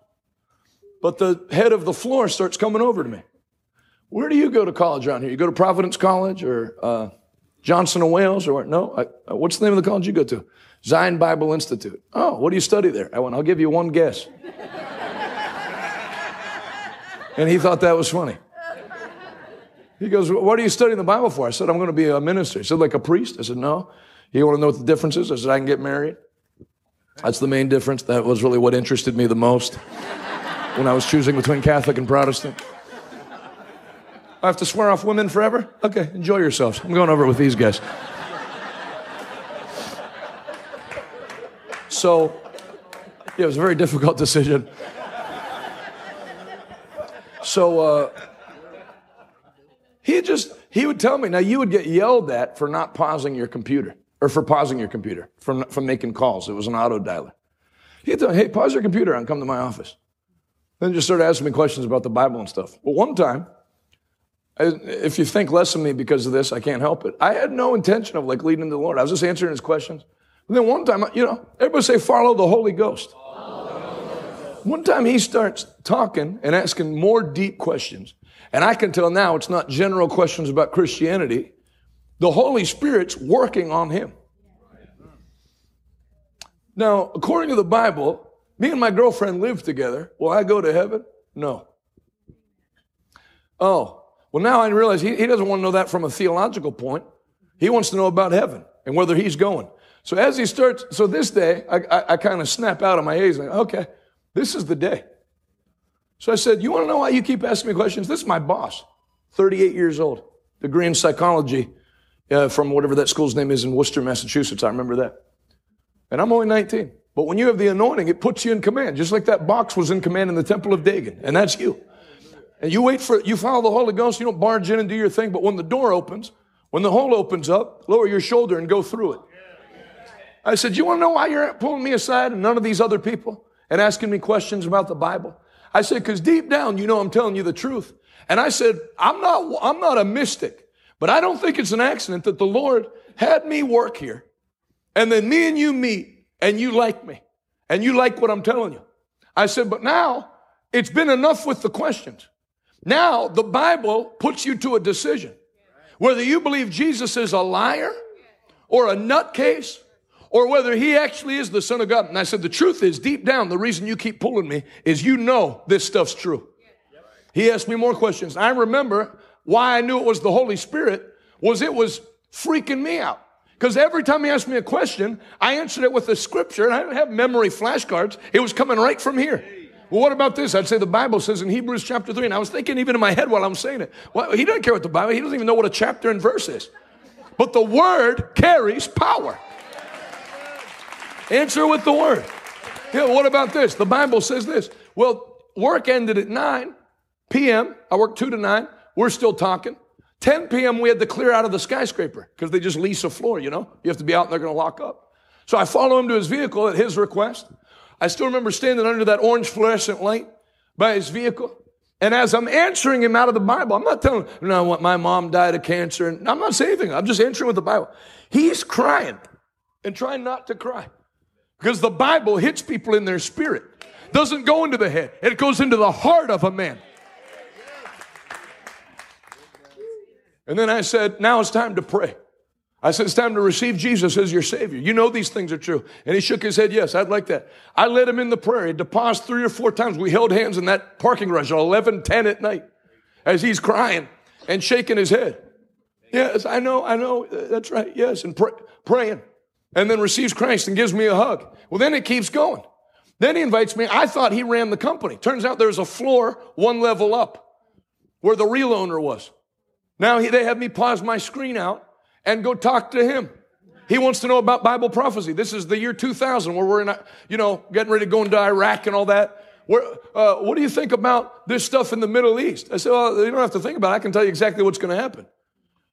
but the head of the floor starts coming over to me. Where do you go to college around here? You go to Providence College or uh, Johnson and Wales or? No. I, uh, what's the name of the college you go to? Zion Bible Institute. Oh, what do you study there? I went, I'll give you one guess. and he thought that was funny. He goes, What are you studying the Bible for? I said, I'm going to be a minister. He said, Like a priest? I said, No. You want to know what the difference is? I said, I can get married. That's the main difference. That was really what interested me the most when I was choosing between Catholic and Protestant. I have to swear off women forever? Okay, enjoy yourselves. I'm going over with these guys. So, yeah, it was a very difficult decision. So, uh, he just, he would tell me, now you would get yelled at for not pausing your computer, or for pausing your computer, from, from making calls. It was an auto dialer. He'd me, hey, pause your computer and come to my office. Then just started asking me questions about the Bible and stuff. But one time, if you think less of me because of this, I can't help it. I had no intention of like leading the Lord. I was just answering his questions. And then one time, you know, everybody say, follow the Holy Ghost. One time he starts talking and asking more deep questions. And I can tell now it's not general questions about Christianity. The Holy Spirit's working on him. Now, according to the Bible, me and my girlfriend live together. Will I go to heaven? No. Oh, well, now I realize he, he doesn't want to know that from a theological point. He wants to know about heaven and whether he's going. So as he starts, so this day, I, I, I kind of snap out of my A's like, okay, this is the day. So I said, you want to know why you keep asking me questions? This is my boss, 38 years old, degree in psychology uh, from whatever that school's name is in Worcester, Massachusetts. I remember that. And I'm only 19. But when you have the anointing, it puts you in command, just like that box was in command in the temple of Dagon. And that's you. And you wait for, you follow the Holy Ghost, you don't barge in and do your thing, but when the door opens, when the hole opens up, lower your shoulder and go through it. I said, You want to know why you're pulling me aside and none of these other people and asking me questions about the Bible? I said, Because deep down, you know I'm telling you the truth. And I said, I'm not, I'm not a mystic, but I don't think it's an accident that the Lord had me work here and then me and you meet and you like me and you like what I'm telling you. I said, But now it's been enough with the questions. Now the Bible puts you to a decision. Whether you believe Jesus is a liar or a nutcase or whether he actually is the son of God. And I said, the truth is deep down, the reason you keep pulling me is you know this stuff's true. He asked me more questions. I remember why I knew it was the Holy Spirit was it was freaking me out. Because every time he asked me a question, I answered it with the scripture, and I didn't have memory flashcards. It was coming right from here. Well, what about this? I'd say the Bible says in Hebrews chapter 3, and I was thinking even in my head while I'm saying it. Well, he doesn't care what the Bible, he doesn't even know what a chapter and verse is. But the word carries power. Answer with the word. Yeah, what about this? The Bible says this. Well, work ended at 9 p.m. I worked 2 to 9. We're still talking. 10 p.m. we had to clear out of the skyscraper because they just lease a floor, you know? You have to be out and they're going to lock up. So I follow him to his vehicle at his request. I still remember standing under that orange fluorescent light by his vehicle. And as I'm answering him out of the Bible, I'm not telling him, no, what my mom died of cancer. And I'm not saying anything. I'm just answering with the Bible. He's crying and trying not to cry because the Bible hits people in their spirit. Doesn't go into the head. It goes into the heart of a man. And then I said, now it's time to pray. I said, it's time to receive Jesus as your Savior. You know these things are true. And he shook his head, yes, I'd like that. I led him in the prayer. He deposited three or four times. We held hands in that parking garage at 11, 10 at night as he's crying and shaking his head. Yes, I know, I know. Uh, that's right. Yes. And pray, praying. And then receives Christ and gives me a hug. Well, then it keeps going. Then he invites me. I thought he ran the company. Turns out there's a floor one level up where the real owner was. Now he, they have me pause my screen out and go talk to him. He wants to know about Bible prophecy. This is the year 2000 where we're in, you know, getting ready to go into Iraq and all that. Where, uh, what do you think about this stuff in the Middle East? I said, well, you don't have to think about it. I can tell you exactly what's going to happen.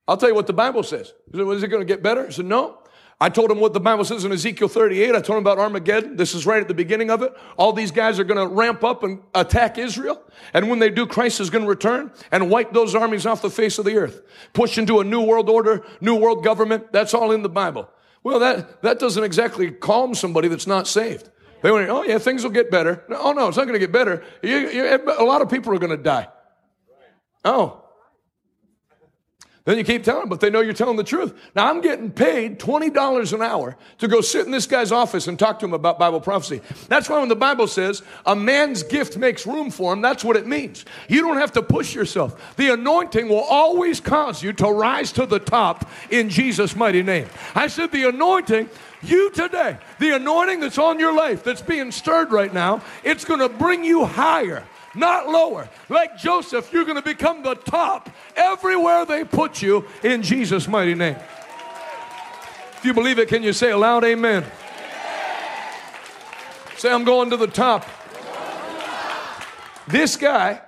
I'll tell you what the Bible says. He said, is it going to get better? I said, no. I told him what the Bible says in Ezekiel 38. I told him about Armageddon. This is right at the beginning of it. All these guys are going to ramp up and attack Israel. And when they do, Christ is going to return and wipe those armies off the face of the earth. Push into a new world order, new world government. That's all in the Bible. Well, that, that doesn't exactly calm somebody that's not saved. They went, oh yeah, things will get better. Oh no, it's not going to get better. You, you, a lot of people are going to die. Oh, then you keep telling them, but they know you're telling the truth. Now I'm getting paid $20 an hour to go sit in this guy's office and talk to him about Bible prophecy. That's why when the Bible says a man's gift makes room for him, that's what it means. You don't have to push yourself. The anointing will always cause you to rise to the top in Jesus' mighty name. I said the anointing you today, the anointing that's on your life, that's being stirred right now, it's going to bring you higher not lower. Like Joseph, you're going to become the top everywhere they put you in Jesus' mighty name. If you believe it, can you say aloud, Amen? amen. Say, I'm going to the top. This guy,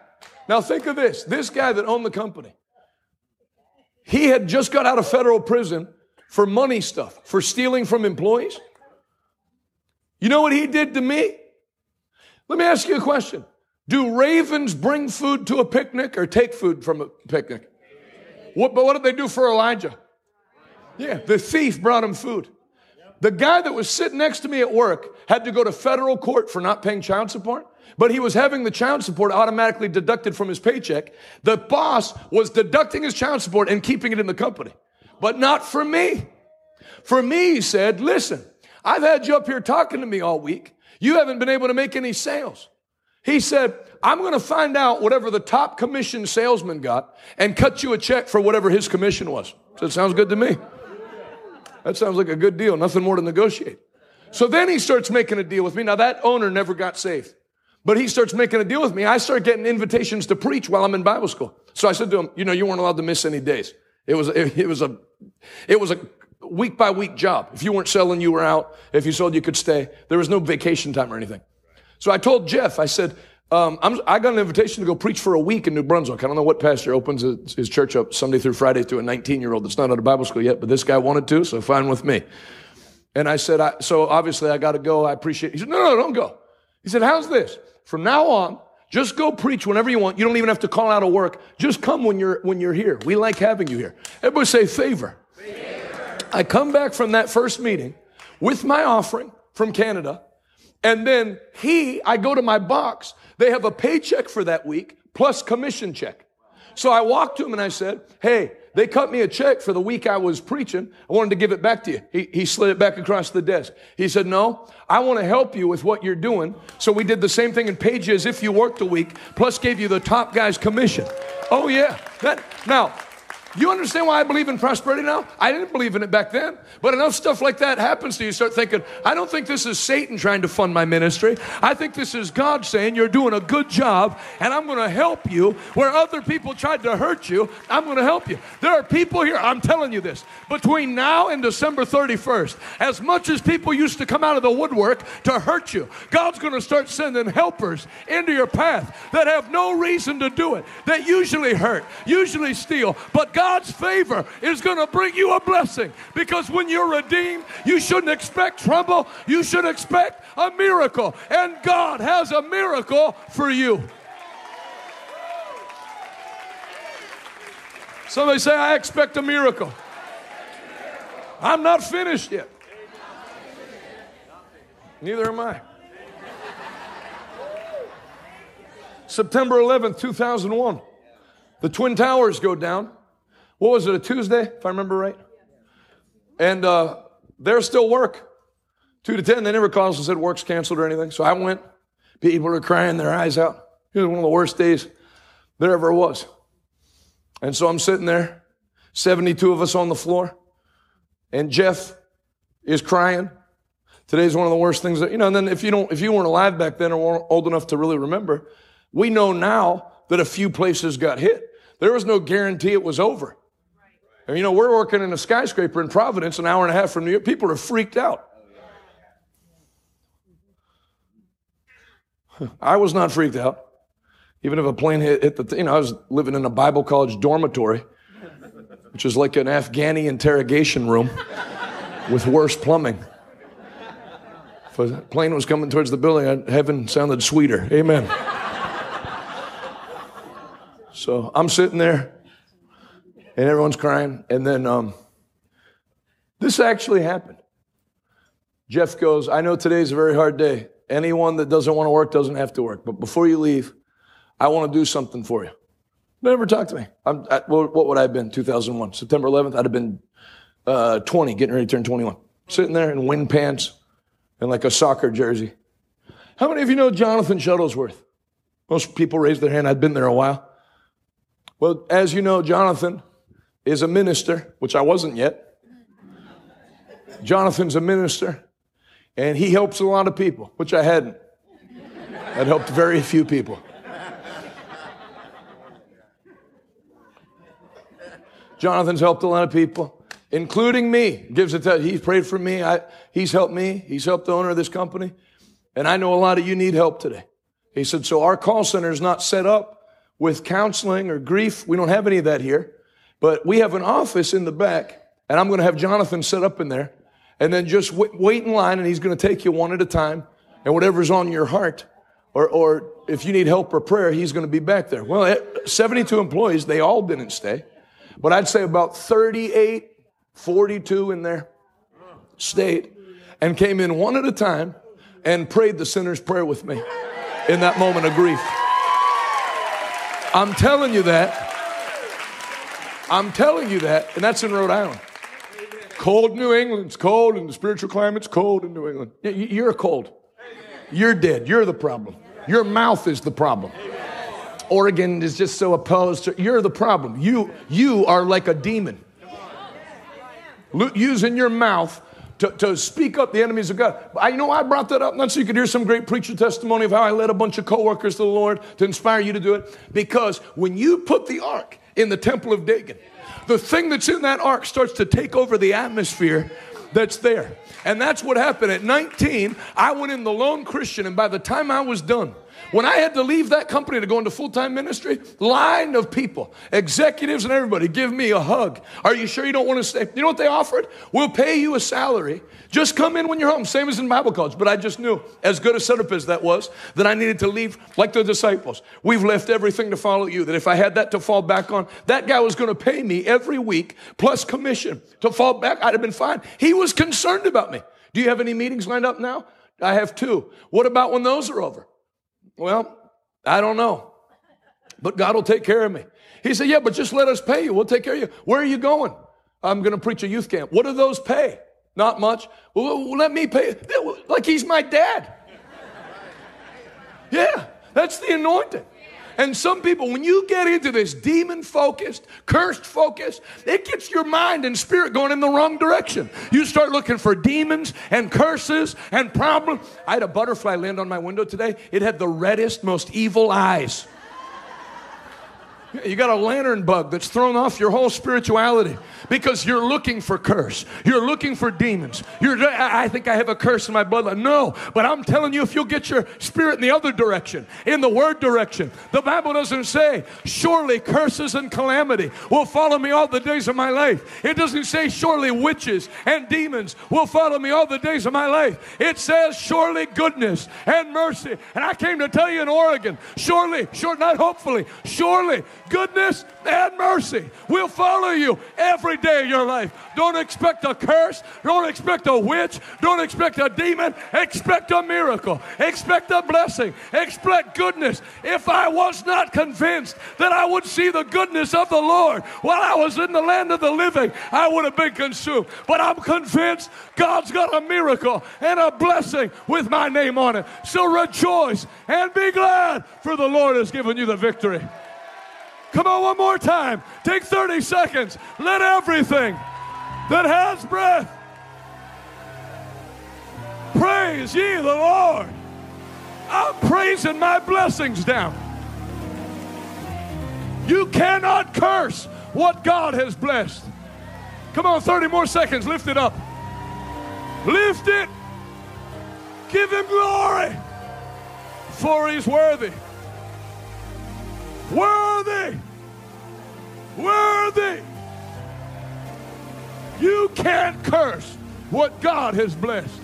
now think of this this guy that owned the company, he had just got out of federal prison for money stuff, for stealing from employees. You know what he did to me? Let me ask you a question. Do ravens bring food to a picnic or take food from a picnic? What, but what did they do for Elijah? Yeah, the thief brought him food. The guy that was sitting next to me at work had to go to federal court for not paying child support, but he was having the child support automatically deducted from his paycheck. The boss was deducting his child support and keeping it in the company. but not for me. For me, he said, listen, I've had you up here talking to me all week. You haven't been able to make any sales. He said, I'm going to find out whatever the top commission salesman got and cut you a check for whatever his commission was. So it sounds good to me. That sounds like a good deal. Nothing more to negotiate. So then he starts making a deal with me. Now that owner never got saved, but he starts making a deal with me. I start getting invitations to preach while I'm in Bible school. So I said to him, you know, you weren't allowed to miss any days. It was, it, it was a, it was a week by week job. If you weren't selling, you were out. If you sold, you could stay. There was no vacation time or anything. So I told Jeff, I said, um, i got an invitation to go preach for a week in New Brunswick. I don't know what pastor opens his, his church up Sunday through Friday to a 19 year old that's not out of Bible school yet, but this guy wanted to, so fine with me. And I said, I, so obviously I got to go. I appreciate it. He said, no, no, don't go. He said, how's this? From now on, just go preach whenever you want. You don't even have to call out of work. Just come when you're, when you're here. We like having you here. Everybody say favor. favor. I come back from that first meeting with my offering from Canada. And then he, I go to my box they have a paycheck for that week plus commission check. So I walked to him and I said, Hey, they cut me a check for the week I was preaching. I wanted to give it back to you. He, he slid it back across the desk. He said, No, I want to help you with what you're doing. So we did the same thing and paid you as if you worked a week, plus gave you the top guy's commission. Oh, yeah. That, now, you understand why I believe in prosperity now? I didn't believe in it back then. But enough stuff like that happens to you, start thinking, I don't think this is Satan trying to fund my ministry. I think this is God saying, You're doing a good job, and I'm going to help you where other people tried to hurt you. I'm going to help you. There are people here, I'm telling you this, between now and December 31st, as much as people used to come out of the woodwork to hurt you, God's going to start sending helpers into your path that have no reason to do it, that usually hurt, usually steal, but God's favor is going to bring you a blessing because when you're redeemed, you shouldn't expect trouble. You should expect a miracle. And God has a miracle for you. Somebody say, I expect a miracle. I'm not finished yet. Neither am I. September 11th, 2001. The Twin Towers go down. What was it, a Tuesday, if I remember right? And uh, there's still work. Two to ten, they never called us and said work's canceled or anything. So I went. People were crying their eyes out. It was one of the worst days there ever was. And so I'm sitting there, 72 of us on the floor, and Jeff is crying. Today's one of the worst things that, you know, and then if you don't, if you weren't alive back then or weren't old enough to really remember, we know now that a few places got hit. There was no guarantee it was over. And you know, we're working in a skyscraper in Providence, an hour and a half from New York. People are freaked out. I was not freaked out. Even if a plane hit, hit the, you know, I was living in a Bible college dormitory, which is like an Afghani interrogation room with worse plumbing. If a plane was coming towards the building, heaven sounded sweeter. Amen. So I'm sitting there and everyone's crying. And then um, this actually happened. Jeff goes, I know today's a very hard day. Anyone that doesn't want to work doesn't have to work. But before you leave, I want to do something for you. Never talk to me. I'm, I, what would I have been? 2001, September 11th. I'd have been uh, 20, getting ready to turn 21. Sitting there in wind pants and like a soccer jersey. How many of you know Jonathan Shuttlesworth? Most people raised their hand. I'd been there a while. Well, as you know, Jonathan is a minister, which I wasn't yet. Jonathan's a minister, and he helps a lot of people, which I hadn't. I'd helped very few people. Jonathan's helped a lot of people, including me. Gives that he's prayed for me. I, he's helped me. He's helped the owner of this company. And I know a lot of you need help today. He said, so our call center is not set up with counseling or grief. We don't have any of that here. But we have an office in the back, and I'm going to have Jonathan set up in there, and then just wait, wait in line, and he's going to take you one at a time, and whatever's on your heart, or, or if you need help or prayer, he's going to be back there. Well, eh, 72 employees, they all didn't stay, but I'd say about 38, 42 in there stayed and came in one at a time and prayed the sinner's prayer with me in that moment of grief. I'm telling you that I'm telling you that, and that's in Rhode Island. Cold New England. It's cold, and the spiritual climate's cold in New England. You're cold. You're dead. You're the problem. Your mouth is the problem. Oregon is just so opposed to you're the problem. You you are like a demon. Using your mouth to, to speak up the enemies of God. I you know I brought that up not so you could hear some great preacher testimony of how I led a bunch of coworkers to the Lord to inspire you to do it. Because when you put the ark in the temple of Dagon, the thing that's in that ark starts to take over the atmosphere that's there. And that's what happened at 19. I went in the lone Christian, and by the time I was done, when I had to leave that company to go into full time ministry, line of people, executives and everybody, give me a hug. Are you sure you don't want to stay? You know what they offered? We'll pay you a salary. Just come in when you're home, same as in Bible college. But I just knew, as good a setup as that was, that I needed to leave like the disciples. We've left everything to follow you. That if I had that to fall back on, that guy was going to pay me every week plus commission to fall back. I'd have been fine. He was concerned about me. Do you have any meetings lined up now? I have two. What about when those are over? Well, I don't know. But God will take care of me. He said, Yeah, but just let us pay you. We'll take care of you. Where are you going? I'm going to preach a youth camp. What do those pay? Not much. Well, let me pay. Like he's my dad. Yeah, that's the anointing. And some people, when you get into this demon focused, cursed focus, it gets your mind and spirit going in the wrong direction. You start looking for demons and curses and problems. I had a butterfly land on my window today. It had the reddest, most evil eyes. You got a lantern bug that's thrown off your whole spirituality because you're looking for curse. You're looking for demons. You're, I think I have a curse in my bloodline. No, but I'm telling you, if you'll get your spirit in the other direction, in the word direction, the Bible doesn't say, surely curses and calamity will follow me all the days of my life. It doesn't say, surely witches and demons will follow me all the days of my life. It says, surely goodness and mercy. And I came to tell you in Oregon, surely, sure, not hopefully, surely goodness and mercy will follow you every day of your life. Don't expect a curse. Don't expect a witch. Don't expect a demon. Expect a miracle. Expect a blessing. Expect goodness. If I was not convinced that I would see the goodness of the Lord while I was in the land of the living, I would have been consumed. But I'm convinced God's got a miracle and a blessing with my name on it. So rejoice and be glad, for the Lord has given you the victory. Come on, one more time. Take 30 seconds. Let everything that has breath praise ye the Lord. I'm praising my blessings down. You cannot curse what God has blessed. Come on, 30 more seconds. Lift it up. Lift it. Give him glory, for he's worthy. Worthy. Worthy. You can't curse what God has blessed.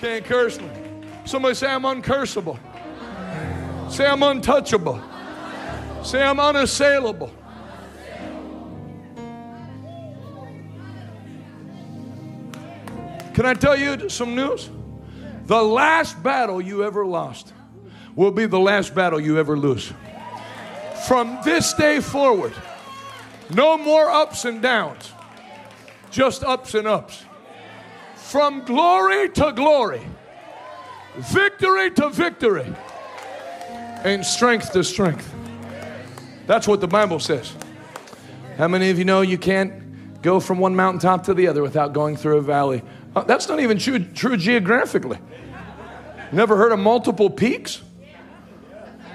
Can't curse me. Somebody say, I'm uncursable. Say, I'm untouchable. Say, I'm unassailable. Can I tell you some news? The last battle you ever lost will be the last battle you ever lose. From this day forward, no more ups and downs, just ups and ups. From glory to glory, victory to victory, and strength to strength. That's what the Bible says. How many of you know you can't go from one mountaintop to the other without going through a valley? Uh, that's not even true, true geographically. Never heard of multiple peaks?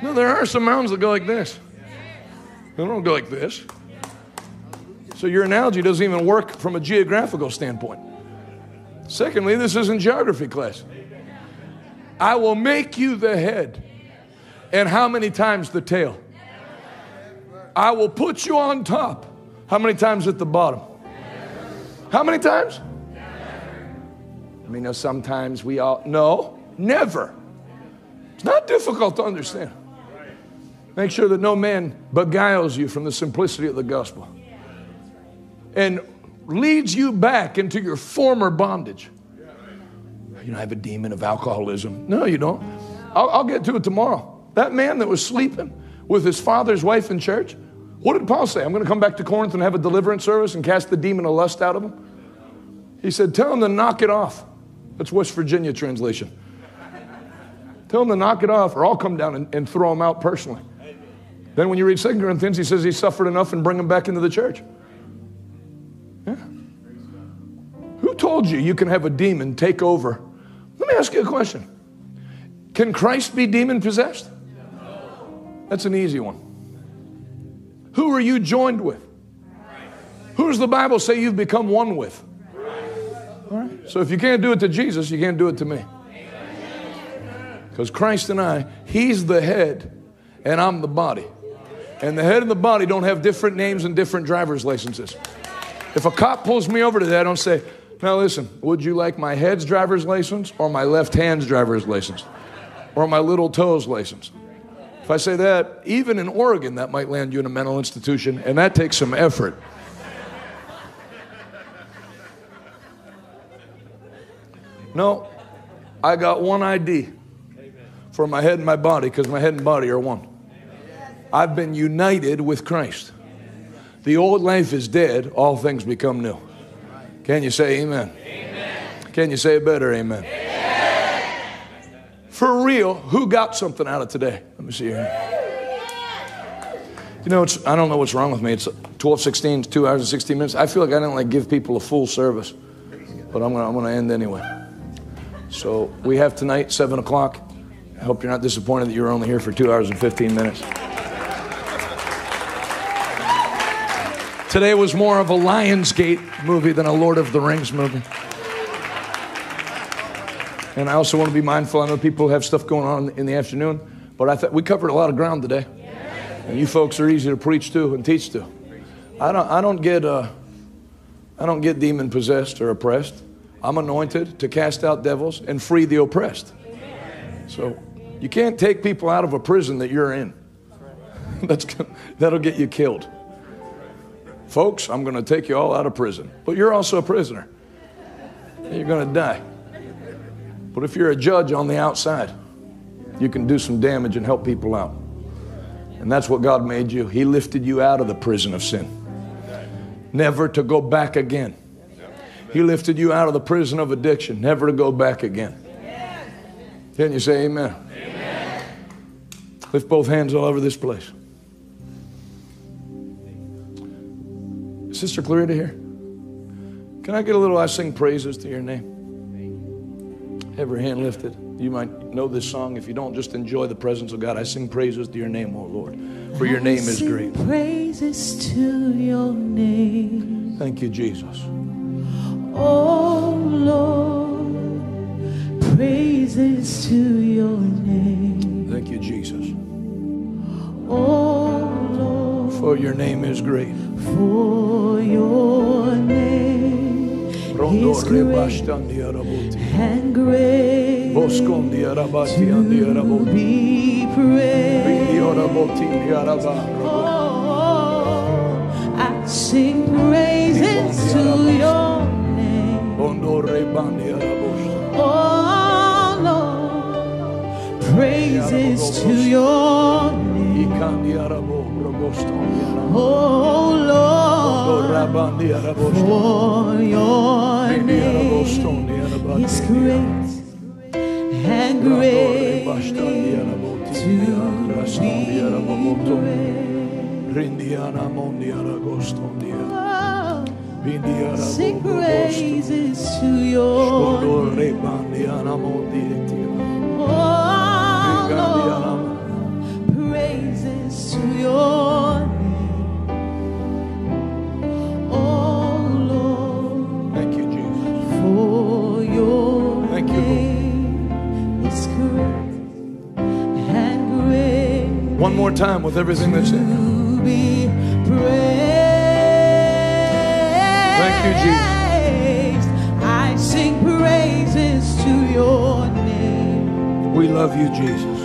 No, there are some mountains that go like this. They don't go like this. So your analogy doesn't even work from a geographical standpoint. Secondly, this isn't geography class. I will make you the head. And how many times the tail? I will put you on top. How many times at the bottom? How many times? I mean, sometimes we all, no. Never. It's not difficult to understand. Make sure that no man beguiles you from the simplicity of the gospel and leads you back into your former bondage. You know, I have a demon of alcoholism. No, you don't. I'll, I'll get to it tomorrow. That man that was sleeping with his father's wife in church What did Paul say? I'm going to come back to Corinth and have a deliverance service and cast the demon of lust out of him. He said, Tell him to knock it off. That's West Virginia translation. Tell him to knock it off, or I'll come down and, and throw him out personally. Then when you read 2 Corinthians, he says he suffered enough and bring him back into the church. Yeah. Who told you you can have a demon take over? Let me ask you a question. Can Christ be demon possessed? That's an easy one. Who are you joined with? Who does the Bible say you've become one with? All right. So if you can't do it to Jesus, you can't do it to me. Because Christ and I, He's the head and I'm the body. And the head and the body don't have different names and different driver's licenses. If a cop pulls me over today, I don't say, now listen, would you like my head's driver's license or my left hand's driver's license? Or my little toes license? If I say that, even in Oregon, that might land you in a mental institution, and that takes some effort. No, I got one ID for my head and my body because my head and body are one. I've been united with Christ. The old life is dead, all things become new. Can you say amen? amen. Can you say it better? Amen. amen. For real, who got something out of today? Let me see here. You know, I don't know what's wrong with me. It's 12, 16, two hours and 16 minutes. I feel like I didn't like give people a full service, but I'm gonna, I'm gonna end anyway. So we have tonight, 7 o'clock. I hope you're not disappointed that you were only here for two hours and 15 minutes. Today was more of a Lionsgate movie than a Lord of the Rings movie. And I also want to be mindful. I know people have stuff going on in the afternoon, but I thought we covered a lot of ground today. And you folks are easy to preach to and teach to. I don't, I don't get, uh, I don't get demon possessed or oppressed. I'm anointed to cast out devils and free the oppressed. So you can't take people out of a prison that you're in. That's, that'll get you killed. Folks, I'm going to take you all out of prison. But you're also a prisoner. You're going to die. But if you're a judge on the outside, you can do some damage and help people out. And that's what God made you. He lifted you out of the prison of sin, never to go back again. He lifted you out of the prison of addiction, never to go back again. Can you say amen? amen? Lift both hands all over this place. Sister Clarita here. Can I get a little I sing praises to your name? Every hand lifted. You might know this song. If you don't, just enjoy the presence of God. I sing praises to your name, O Lord, for your name is great. Praises to your name. Thank you, Jesus. Oh Lord, praises to your name. Thank you, Jesus. Oh Lord, for your name is great. For your name is great and great to be praised. Oh, I sing praises to your name. Oh Lord, praises to your name. Oh Lord, for your name is great and great to be praised. Sing praises to your name. Time with everything that's in. to be. Thank you, Jesus. I sing praises to your name. We love you, Jesus.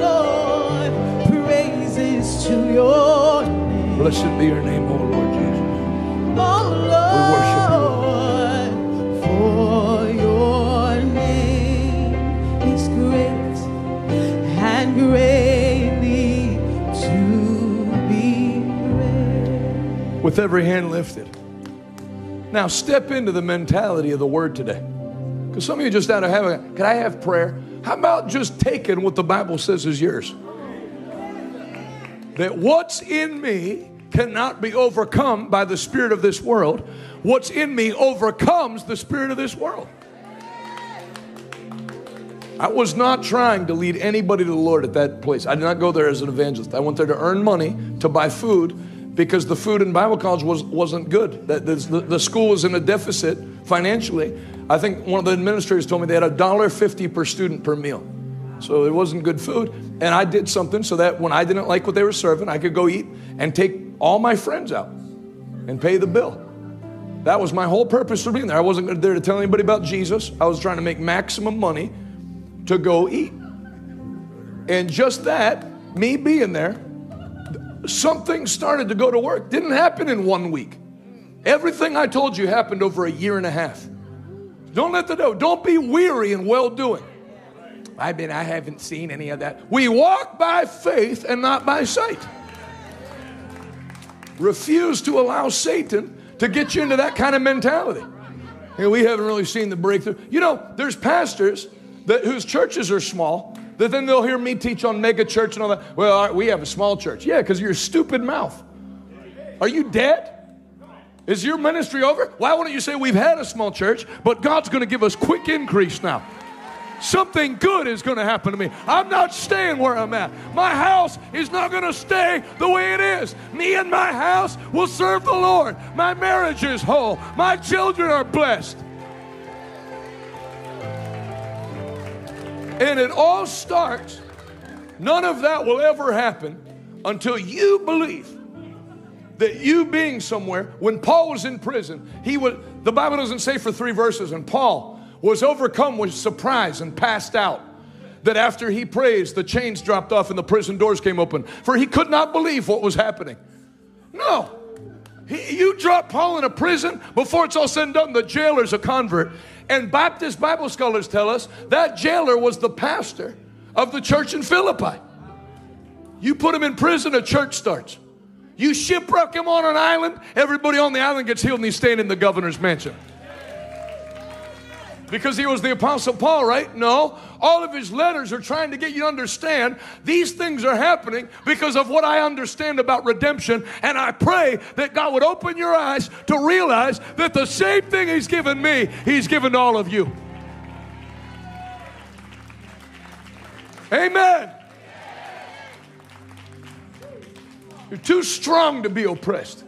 Lord, praises to your name. Blessed be your name, O Lord Jesus. Lord, for your name is great and greatly to be praised. with every hand lifted. Now, step into the mentality of the word today. Because some of you just out of heaven, can I have prayer? How about just taking what the Bible says is yours? That what's in me cannot be overcome by the spirit of this world. What's in me overcomes the spirit of this world. I was not trying to lead anybody to the Lord at that place. I did not go there as an evangelist. I went there to earn money to buy food because the food in Bible college was, wasn't good. That the, the school was in a deficit financially. I think one of the administrators told me they had a dollar fifty per student per meal. So it wasn't good food. And I did something so that when I didn't like what they were serving, I could go eat and take all my friends out and pay the bill. That was my whole purpose for being there. I wasn't there to tell anybody about Jesus. I was trying to make maximum money to go eat. And just that, me being there, something started to go to work. Didn't happen in one week. Everything I told you happened over a year and a half. Don't let the know. Don't be weary in well doing. I've been, I haven't seen any of that. We walk by faith and not by sight. Refuse to allow Satan to get you into that kind of mentality. And we haven't really seen the breakthrough. You know, there's pastors that whose churches are small that then they'll hear me teach on mega church and all that. Well, we have a small church. Yeah, because your stupid mouth. Are you dead? Is your ministry over? Why wouldn't you say we've had a small church, but God's going to give us quick increase now? Something good is going to happen to me. I'm not staying where I'm at. My house is not going to stay the way it is. Me and my house will serve the Lord. My marriage is whole. My children are blessed. And it all starts, none of that will ever happen until you believe that you being somewhere, when Paul was in prison, he would, the Bible doesn't say for three verses, and Paul was overcome with surprise and passed out. That after he prays, the chains dropped off and the prison doors came open, for he could not believe what was happening. No. He, you drop Paul in a prison, before it's all said and done, the jailer's a convert. And Baptist Bible scholars tell us that jailer was the pastor of the church in Philippi. You put him in prison, a church starts. You shipwreck him on an island, everybody on the island gets healed and he's staying in the governor's mansion. Because he was the Apostle Paul, right? No. All of his letters are trying to get you to understand these things are happening because of what I understand about redemption. And I pray that God would open your eyes to realize that the same thing he's given me, he's given to all of you. Amen. You're too strong to be oppressed.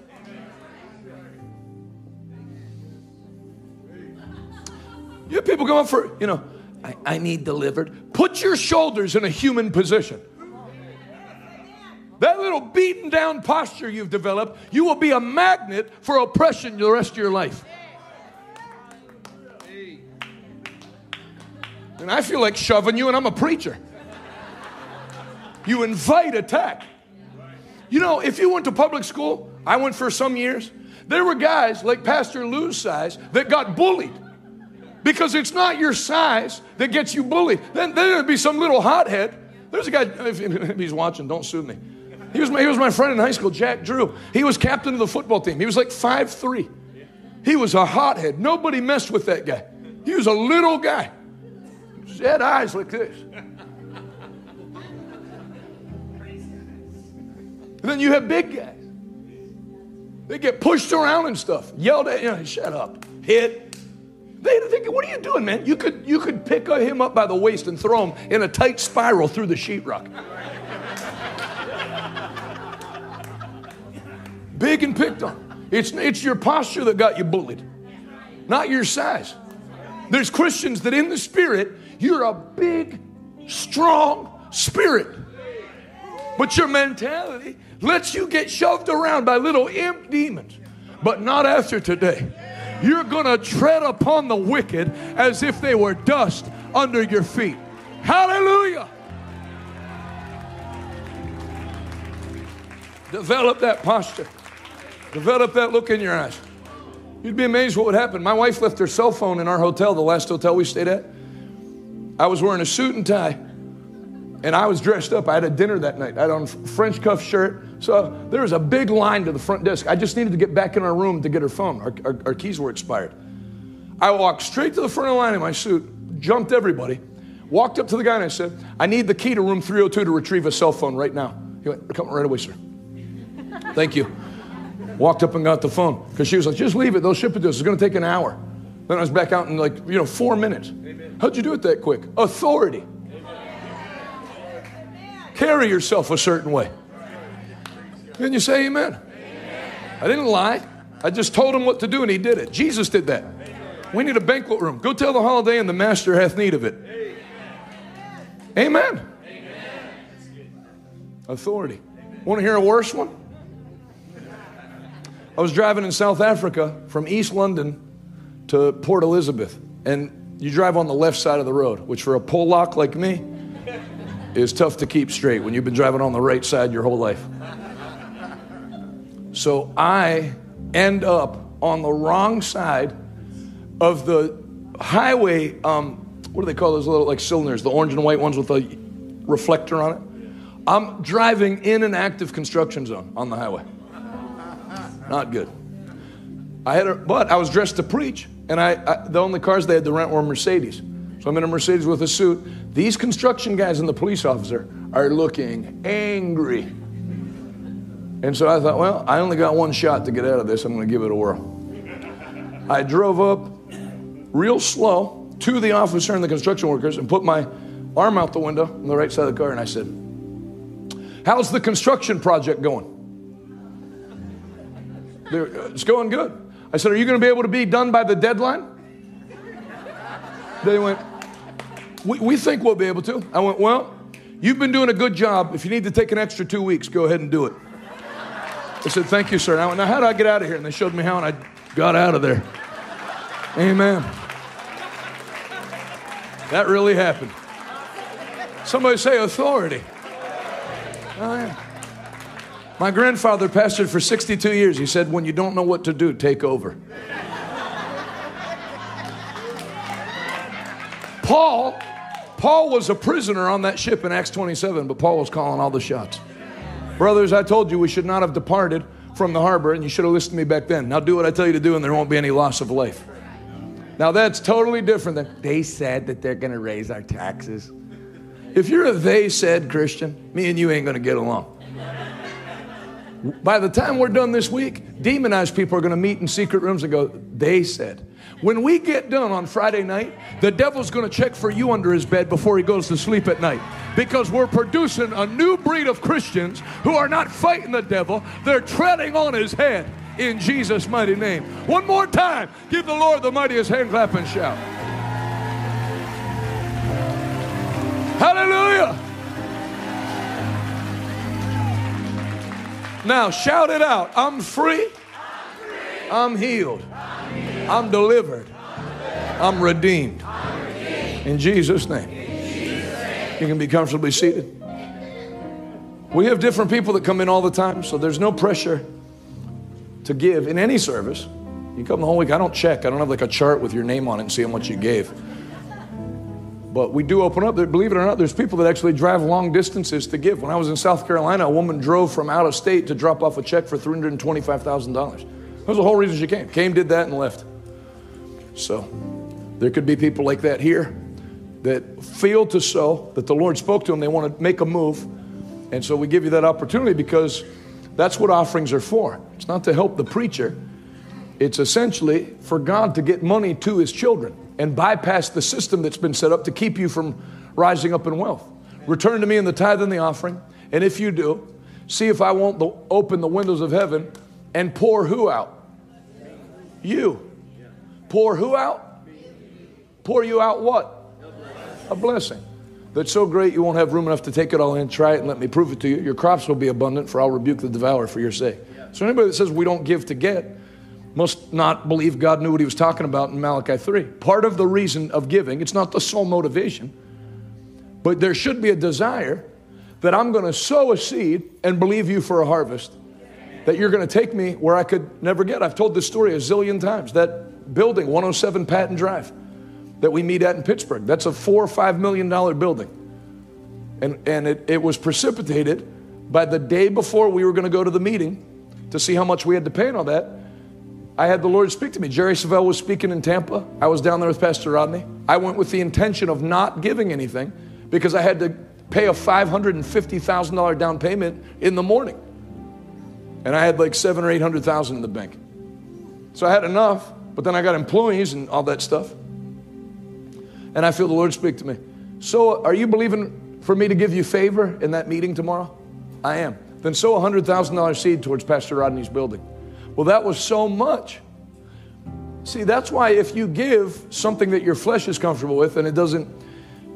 You have people going for, you know, I, I need delivered. Put your shoulders in a human position. That little beaten down posture you've developed, you will be a magnet for oppression the rest of your life. And I feel like shoving you, and I'm a preacher. You invite attack. You know, if you went to public school, I went for some years, there were guys like Pastor Lou's size that got bullied because it's not your size that gets you bullied. Then, then there'd be some little hothead. There's a guy, if he's watching, don't sue me. He was, my, he was my friend in high school, Jack Drew. He was captain of the football team. He was like five three. He was a hothead. Nobody messed with that guy. He was a little guy. He had eyes like this. Then you have big guys. They get pushed around and stuff, yelled at, you know, shut up, hit, they think, what are you doing, man? You could, you could pick him up by the waist and throw him in a tight spiral through the sheetrock. Big and picked on. It's, it's your posture that got you bullied, not your size. There's Christians that in the spirit, you're a big, strong spirit. But your mentality lets you get shoved around by little imp demons. But not after today. You're going to tread upon the wicked as if they were dust under your feet. Hallelujah. Develop that posture. Develop that look in your eyes. You'd be amazed what would happen. My wife left her cell phone in our hotel, the last hotel we stayed at. I was wearing a suit and tie. And I was dressed up. I had a dinner that night. I had on a French cuff shirt. So there was a big line to the front desk. I just needed to get back in our room to get her phone. Our, our, our keys were expired. I walked straight to the front of the line in my suit, jumped everybody, walked up to the guy and I said, I need the key to room 302 to retrieve a cell phone right now. He went, Come right away, sir. Thank you. Walked up and got the phone because she was like, Just leave it. They'll ship it to us. It's going to take an hour. Then I was back out in like, you know, four minutes. How'd you do it that quick? Authority. Carry yourself a certain way. Can you say amen? I didn't lie. I just told him what to do and he did it. Jesus did that. We need a banquet room. Go tell the holiday and the master hath need of it. Amen. Authority. Want to hear a worse one? I was driving in South Africa from East London to Port Elizabeth, and you drive on the left side of the road, which for a Pollock like me is tough to keep straight when you've been driving on the right side your whole life. So I end up on the wrong side of the highway. Um, what do they call those little like cylinders? The orange and white ones with a reflector on it. I'm driving in an active construction zone on the highway. Not good. I had a, but I was dressed to preach, and I, I the only cars they had to rent were Mercedes. So I'm in a Mercedes with a suit. These construction guys and the police officer are looking angry. And so I thought, well, I only got one shot to get out of this. I'm going to give it a whirl. I drove up real slow to the officer and the construction workers and put my arm out the window on the right side of the car and I said, How's the construction project going? They're, uh, It's going good. I said, Are you going to be able to be done by the deadline? They went, we, we think we'll be able to. I went, Well, you've been doing a good job. If you need to take an extra two weeks, go ahead and do it. I said, Thank you, sir. And I went, Now, how do I get out of here? And they showed me how, and I got out of there. Amen. That really happened. Somebody say authority. Oh, yeah. My grandfather pastored for 62 years. He said, When you don't know what to do, take over. Paul, Paul was a prisoner on that ship in Acts 27, but Paul was calling all the shots. Brothers, I told you we should not have departed from the harbor, and you should have listened to me back then. Now do what I tell you to do, and there won't be any loss of life. Now that's totally different than they said that they're going to raise our taxes. If you're a they said Christian, me and you ain't going to get along. By the time we're done this week, demonized people are going to meet in secret rooms and go, they said. When we get done on Friday night, the devil's going to check for you under his bed before he goes to sleep at night. Because we're producing a new breed of Christians who are not fighting the devil, they're treading on his head in Jesus' mighty name. One more time, give the Lord the mightiest hand clap and shout. Hallelujah. Now shout it out. I'm free. I'm healed. I'm delivered. I'm redeemed. In Jesus' name. You can be comfortably seated. We have different people that come in all the time, so there's no pressure to give in any service. You come the whole week, I don't check. I don't have like a chart with your name on it and see how much you gave. But we do open up. Believe it or not, there's people that actually drive long distances to give. When I was in South Carolina, a woman drove from out of state to drop off a check for $325,000. That was the whole reason she came. Came, did that, and left. So there could be people like that here that feel to sow, that the Lord spoke to them, they want to make a move. And so we give you that opportunity because that's what offerings are for. It's not to help the preacher, it's essentially for God to get money to his children and bypass the system that's been set up to keep you from rising up in wealth. Return to me in the tithe and the offering. And if you do, see if I won't open the windows of heaven and pour who out? You. Pour who out? Pour you out what? A blessing. That's so great you won't have room enough to take it all in. Try it and let me prove it to you. Your crops will be abundant, for I'll rebuke the devourer for your sake. So anybody that says we don't give to get must not believe God knew what he was talking about in Malachi 3. Part of the reason of giving, it's not the sole motivation, but there should be a desire that I'm going to sow a seed and believe you for a harvest. That you're going to take me where I could never get. I've told this story a zillion times. That building, 107 Patton Drive, that we meet at in Pittsburgh, that's a four or five million dollar building. And, and it, it was precipitated by the day before we were going to go to the meeting to see how much we had to pay and all that. I had the Lord speak to me. Jerry Savelle was speaking in Tampa. I was down there with Pastor Rodney. I went with the intention of not giving anything because I had to pay a $550,000 down payment in the morning. And I had like seven or 800,000 in the bank. So I had enough, but then I got employees and all that stuff. And I feel the Lord speak to me. So are you believing for me to give you favor in that meeting tomorrow? I am. Then sow a $100,000 seed towards Pastor Rodney's building. Well, that was so much. See, that's why if you give something that your flesh is comfortable with and it doesn't,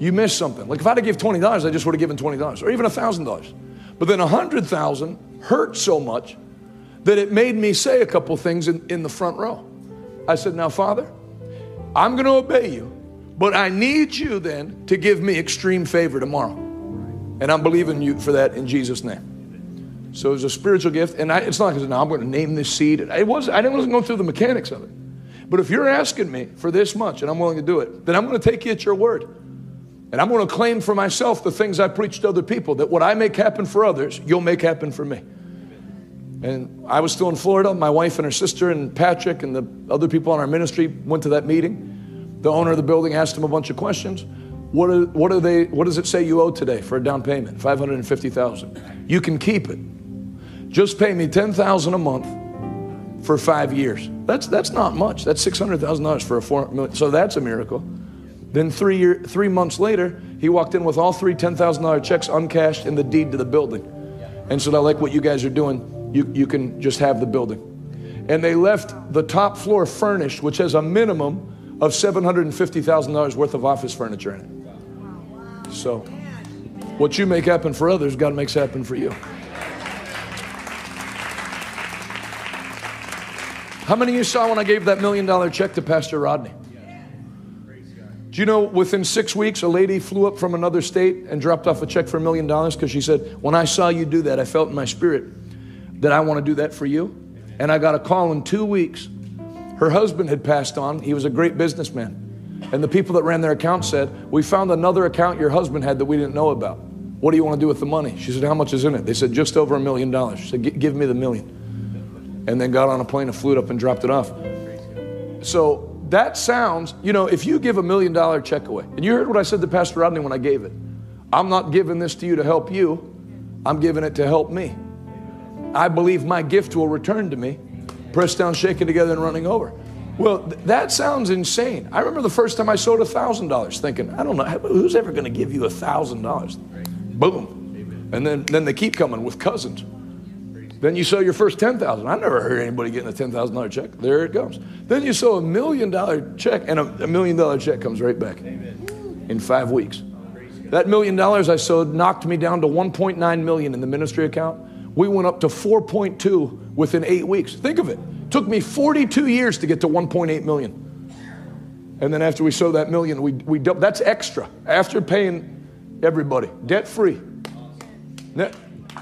you miss something. Like if I'd have given $20, I just would have given $20 or even $1,000. But then a 100,000 hurt so much that it made me say a couple things in, in the front row. I said, Now, Father, I'm going to obey you, but I need you then to give me extreme favor tomorrow. And I'm believing you for that in Jesus' name. So it was a spiritual gift, and I, it's not because now I'm going to name this seed. It was I wasn't going through the mechanics of it. But if you're asking me for this much and I'm willing to do it, then I'm going to take you at your word. And I'm going to claim for myself the things I preach to other people that what I make happen for others, you'll make happen for me. And I was still in Florida. My wife and her sister and Patrick and the other people on our ministry went to that meeting. The owner of the building asked him a bunch of questions. What, are, what, are they, what does it say you owe today for a down payment? 550000 You can keep it. Just pay me 10000 a month for five years. That's, that's not much. That's $600,000 for a four million. So that's a miracle. Then three, year, three months later, he walked in with all three $10,000 checks uncashed and the deed to the building. And said, I like what you guys are doing. You, you can just have the building. And they left the top floor furnished, which has a minimum of $750,000 worth of office furniture in it. So, what you make happen for others, God makes happen for you. How many of you saw when I gave that million dollar check to Pastor Rodney? Do you know within six weeks, a lady flew up from another state and dropped off a check for a million dollars because she said, When I saw you do that, I felt in my spirit that I want to do that for you. And I got a call in two weeks. Her husband had passed on, he was a great businessman. And the people that ran their account said, We found another account your husband had that we didn't know about. What do you want to do with the money? She said, How much is in it? They said, Just over a million dollars. She said, Give me the million and then got on a plane and flew it up and dropped it off. So that sounds, you know, if you give a million dollar check away, and you heard what I said to Pastor Rodney when I gave it, I'm not giving this to you to help you, I'm giving it to help me. I believe my gift will return to me, pressed down, shaken together, and running over. Well, th- that sounds insane. I remember the first time I sold a thousand dollars, thinking, I don't know who's ever going to give you a thousand dollars. Boom, and then then they keep coming with cousins. Then you sell your first 10,000. I never heard anybody getting a $10,000 check. There it comes. Then you sell a million dollar check and a, a million dollar check comes right back Amen. in 5 weeks. That million dollars I sold knocked me down to 1.9 million in the ministry account. We went up to 4.2 within 8 weeks. Think of it. it took me 42 years to get to 1.8 million. And then after we sowed that million, we we that's extra after paying everybody debt free.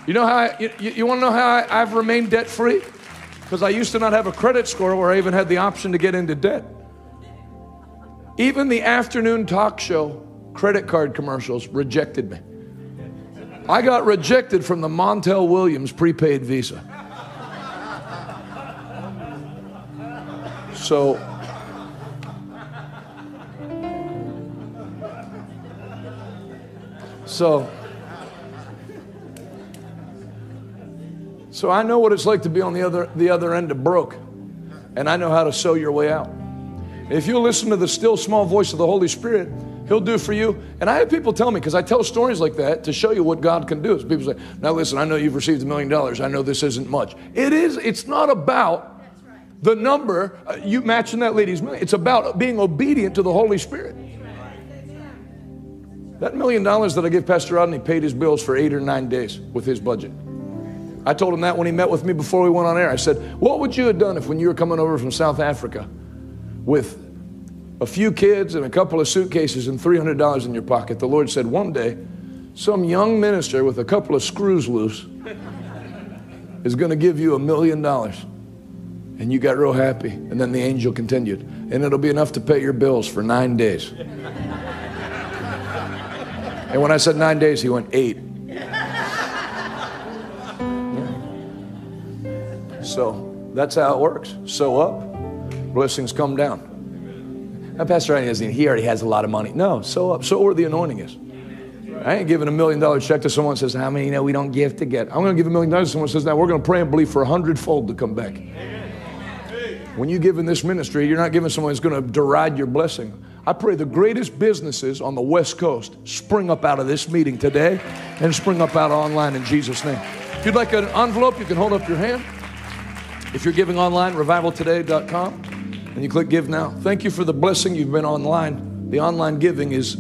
You know how I, you, you want to know how I, I've remained debt free? Because I used to not have a credit score where I even had the option to get into debt. Even the afternoon talk show credit card commercials rejected me. I got rejected from the Montel Williams prepaid visa. So, so So I know what it's like to be on the other, the other end of broke, and I know how to sow your way out. If you listen to the still small voice of the Holy Spirit, He'll do for you. And I have people tell me, because I tell stories like that to show you what God can do. So people say, now listen, I know you've received a million dollars. I know this isn't much. It is, it's not about the number, uh, you matching that lady's million. It's about being obedient to the Holy Spirit. That million dollars that I gave Pastor Rodney paid his bills for eight or nine days with his budget. I told him that when he met with me before we went on air. I said, What would you have done if when you were coming over from South Africa with a few kids and a couple of suitcases and $300 in your pocket? The Lord said, One day, some young minister with a couple of screws loose is going to give you a million dollars. And you got real happy. And then the angel continued, And it'll be enough to pay your bills for nine days. And when I said nine days, he went eight. So that's how it works. So up, blessings come down. Now, Pastor Ryan doesn't, he already has a lot of money. No, so up, so where the anointing is. I ain't giving a million dollar check to someone says, How many you know we don't give to get? I'm going to give a million dollars to someone says, Now we're going to pray and believe for a hundredfold to come back. When you give in this ministry, you're not giving someone who's going to deride your blessing. I pray the greatest businesses on the West Coast spring up out of this meeting today and spring up out online in Jesus' name. If you'd like an envelope, you can hold up your hand. If you're giving online, revivaltoday.com, and you click give now. Thank you for the blessing you've been online. The online giving is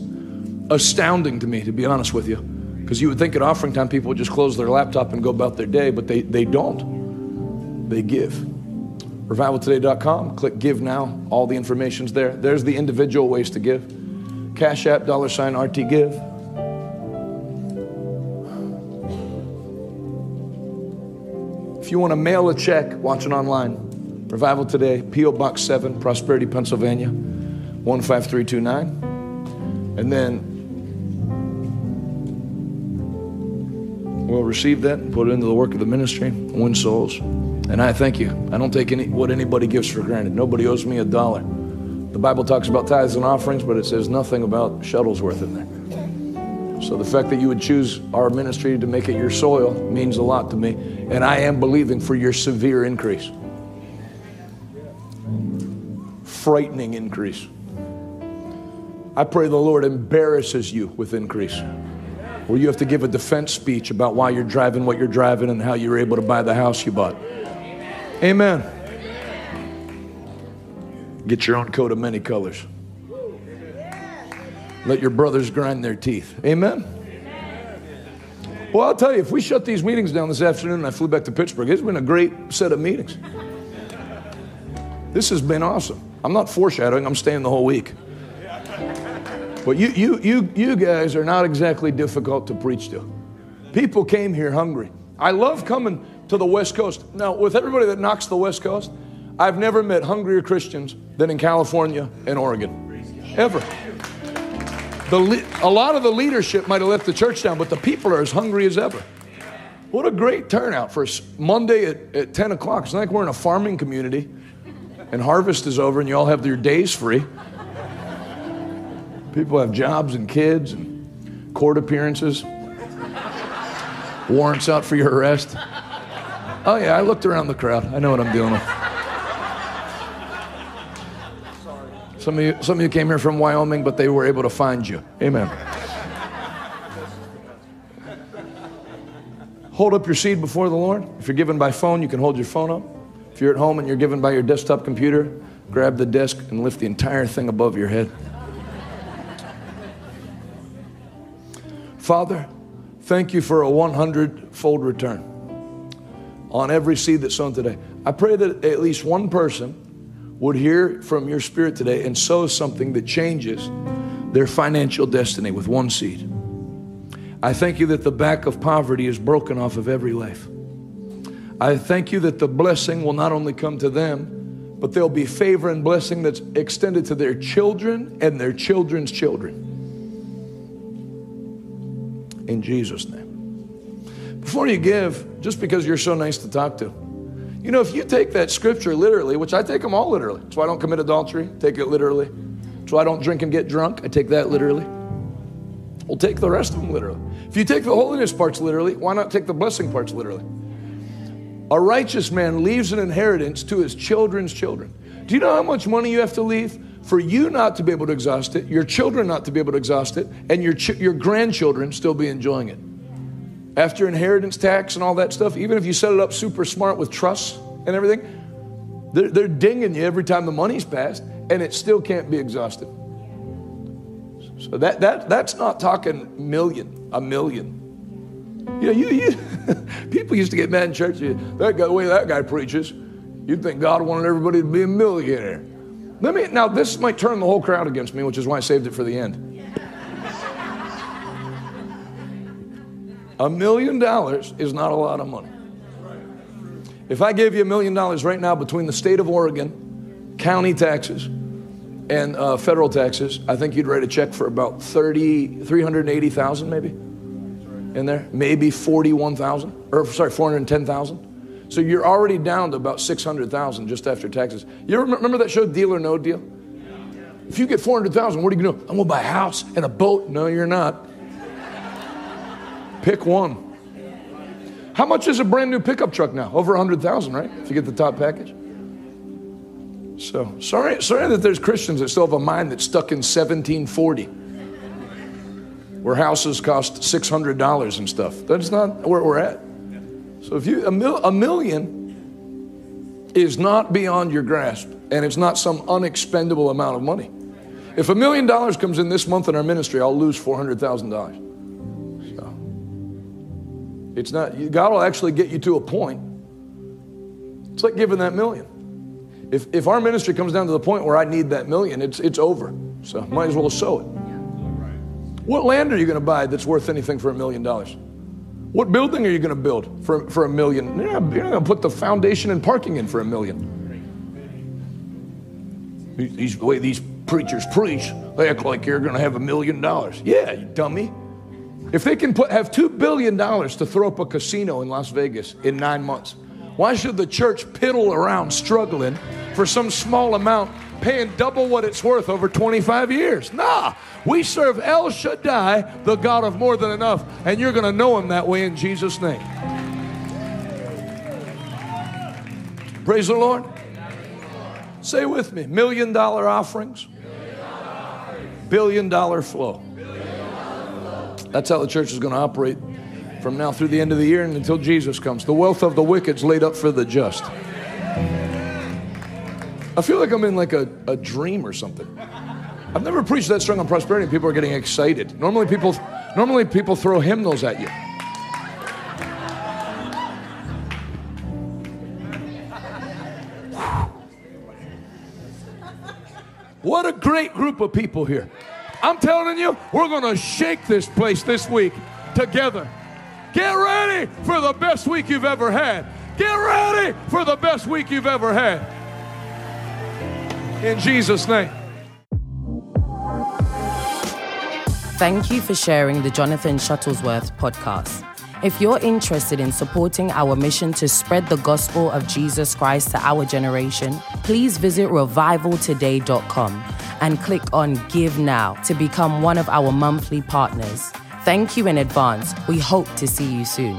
astounding to me, to be honest with you. Because you would think at offering time people would just close their laptop and go about their day, but they, they don't. They give. Revivaltoday.com, click give now. All the information's there. There's the individual ways to give. Cash App, dollar sign, RT Give. If you want to mail a check, watching online, Revival Today, P.O. Box 7, Prosperity, Pennsylvania, 15329. And then we'll receive that and put it into the work of the ministry, win souls. And I thank you. I don't take any what anybody gives for granted. Nobody owes me a dollar. The Bible talks about tithes and offerings, but it says nothing about Shuttlesworth in there. So the fact that you would choose our ministry to make it your soil means a lot to me. And I am believing for your severe increase. Frightening increase. I pray the Lord embarrasses you with increase. Where you have to give a defense speech about why you're driving what you're driving and how you're able to buy the house you bought. Amen. Get your own coat of many colors. Let your brothers grind their teeth. Amen. Well, I'll tell you, if we shut these meetings down this afternoon and I flew back to Pittsburgh, it's been a great set of meetings. This has been awesome. I'm not foreshadowing, I'm staying the whole week. But you, you, you, you guys are not exactly difficult to preach to. People came here hungry. I love coming to the West Coast. Now, with everybody that knocks the West Coast, I've never met hungrier Christians than in California and Oregon. Ever. The, le- a lot of the leadership might have left the church down, but the people are as hungry as ever. What a great turnout for Monday at, at 10 o'clock. It's like we're in a farming community and harvest is over and you all have your days free. People have jobs and kids and court appearances, warrants out for your arrest. Oh, yeah, I looked around the crowd. I know what I'm dealing with. Some of, you, some of you came here from Wyoming, but they were able to find you. Amen. hold up your seed before the Lord. If you're given by phone, you can hold your phone up. If you're at home and you're given by your desktop computer, grab the desk and lift the entire thing above your head. Father, thank you for a 100 fold return on every seed that's sown today. I pray that at least one person would hear from your spirit today and sow something that changes their financial destiny with one seed. I thank you that the back of poverty is broken off of every life. I thank you that the blessing will not only come to them, but there'll be favor and blessing that's extended to their children and their children's children. In Jesus' name. Before you give, just because you're so nice to talk to, you know, if you take that scripture literally, which I take them all literally, that's why I don't commit adultery, take it literally. That's why I don't drink and get drunk, I take that literally. We'll take the rest of them literally. If you take the holiness parts literally, why not take the blessing parts literally? A righteous man leaves an inheritance to his children's children. Do you know how much money you have to leave for you not to be able to exhaust it, your children not to be able to exhaust it, and your, ch- your grandchildren still be enjoying it? After inheritance tax and all that stuff, even if you set it up super smart with trusts and everything, they're, they're dinging you every time the money's passed, and it still can't be exhausted. So that, that, that's not talking million, a million. You know, you, you people used to get mad in church. That guy, the way that guy preaches, you'd think God wanted everybody to be a millionaire. Let me now. This might turn the whole crowd against me, which is why I saved it for the end. A million dollars is not a lot of money. If I gave you a million dollars right now between the state of Oregon, county taxes, and uh, federal taxes, I think you'd write a check for about 30, 380,000 maybe in there, maybe 41,000, or sorry, 410,000. So you're already down to about 600,000 just after taxes. You rem- remember that show Deal or No Deal? If you get 400,000, what are you to do? I'm to buy a house and a boat. No, you're not. Pick one. How much is a brand new pickup truck now? Over 100,000, right? If you get the top package. So, sorry, sorry that there's Christians that still have a mind that's stuck in 1740 where houses cost $600 and stuff. That's not where we're at. So if you a, mil, a million is not beyond your grasp and it's not some unexpendable amount of money. If a million dollars comes in this month in our ministry, I'll lose $400,000. So it's not God will actually get you to a point. It's like giving that million. If, if our ministry comes down to the point where I need that million, it's, it's over. So might as well sow it. What land are you going to buy that's worth anything for a million dollars? What building are you going to build for, for a million? You're not, not going to put the foundation and parking in for a million. These, the way these preachers preach, they act like you're going to have a million dollars. Yeah, you dummy. If they can put, have $2 billion to throw up a casino in Las Vegas in nine months, why should the church piddle around struggling for some small amount, paying double what it's worth over 25 years? Nah, we serve El Shaddai, the God of more than enough, and you're going to know him that way in Jesus' name. Praise the Lord. Say with me million dollar offerings, billion dollar flow. That's how the church is going to operate from now through the end of the year and until Jesus comes. The wealth of the wicked's laid up for the just. I feel like I'm in like a, a dream or something. I've never preached that strong on prosperity. and People are getting excited. Normally people, normally people throw hymnals at you. What a great group of people here. I'm telling you, we're going to shake this place this week together. Get ready for the best week you've ever had. Get ready for the best week you've ever had. In Jesus' name. Thank you for sharing the Jonathan Shuttlesworth podcast. If you're interested in supporting our mission to spread the gospel of Jesus Christ to our generation, please visit revivaltoday.com and click on Give Now to become one of our monthly partners. Thank you in advance. We hope to see you soon.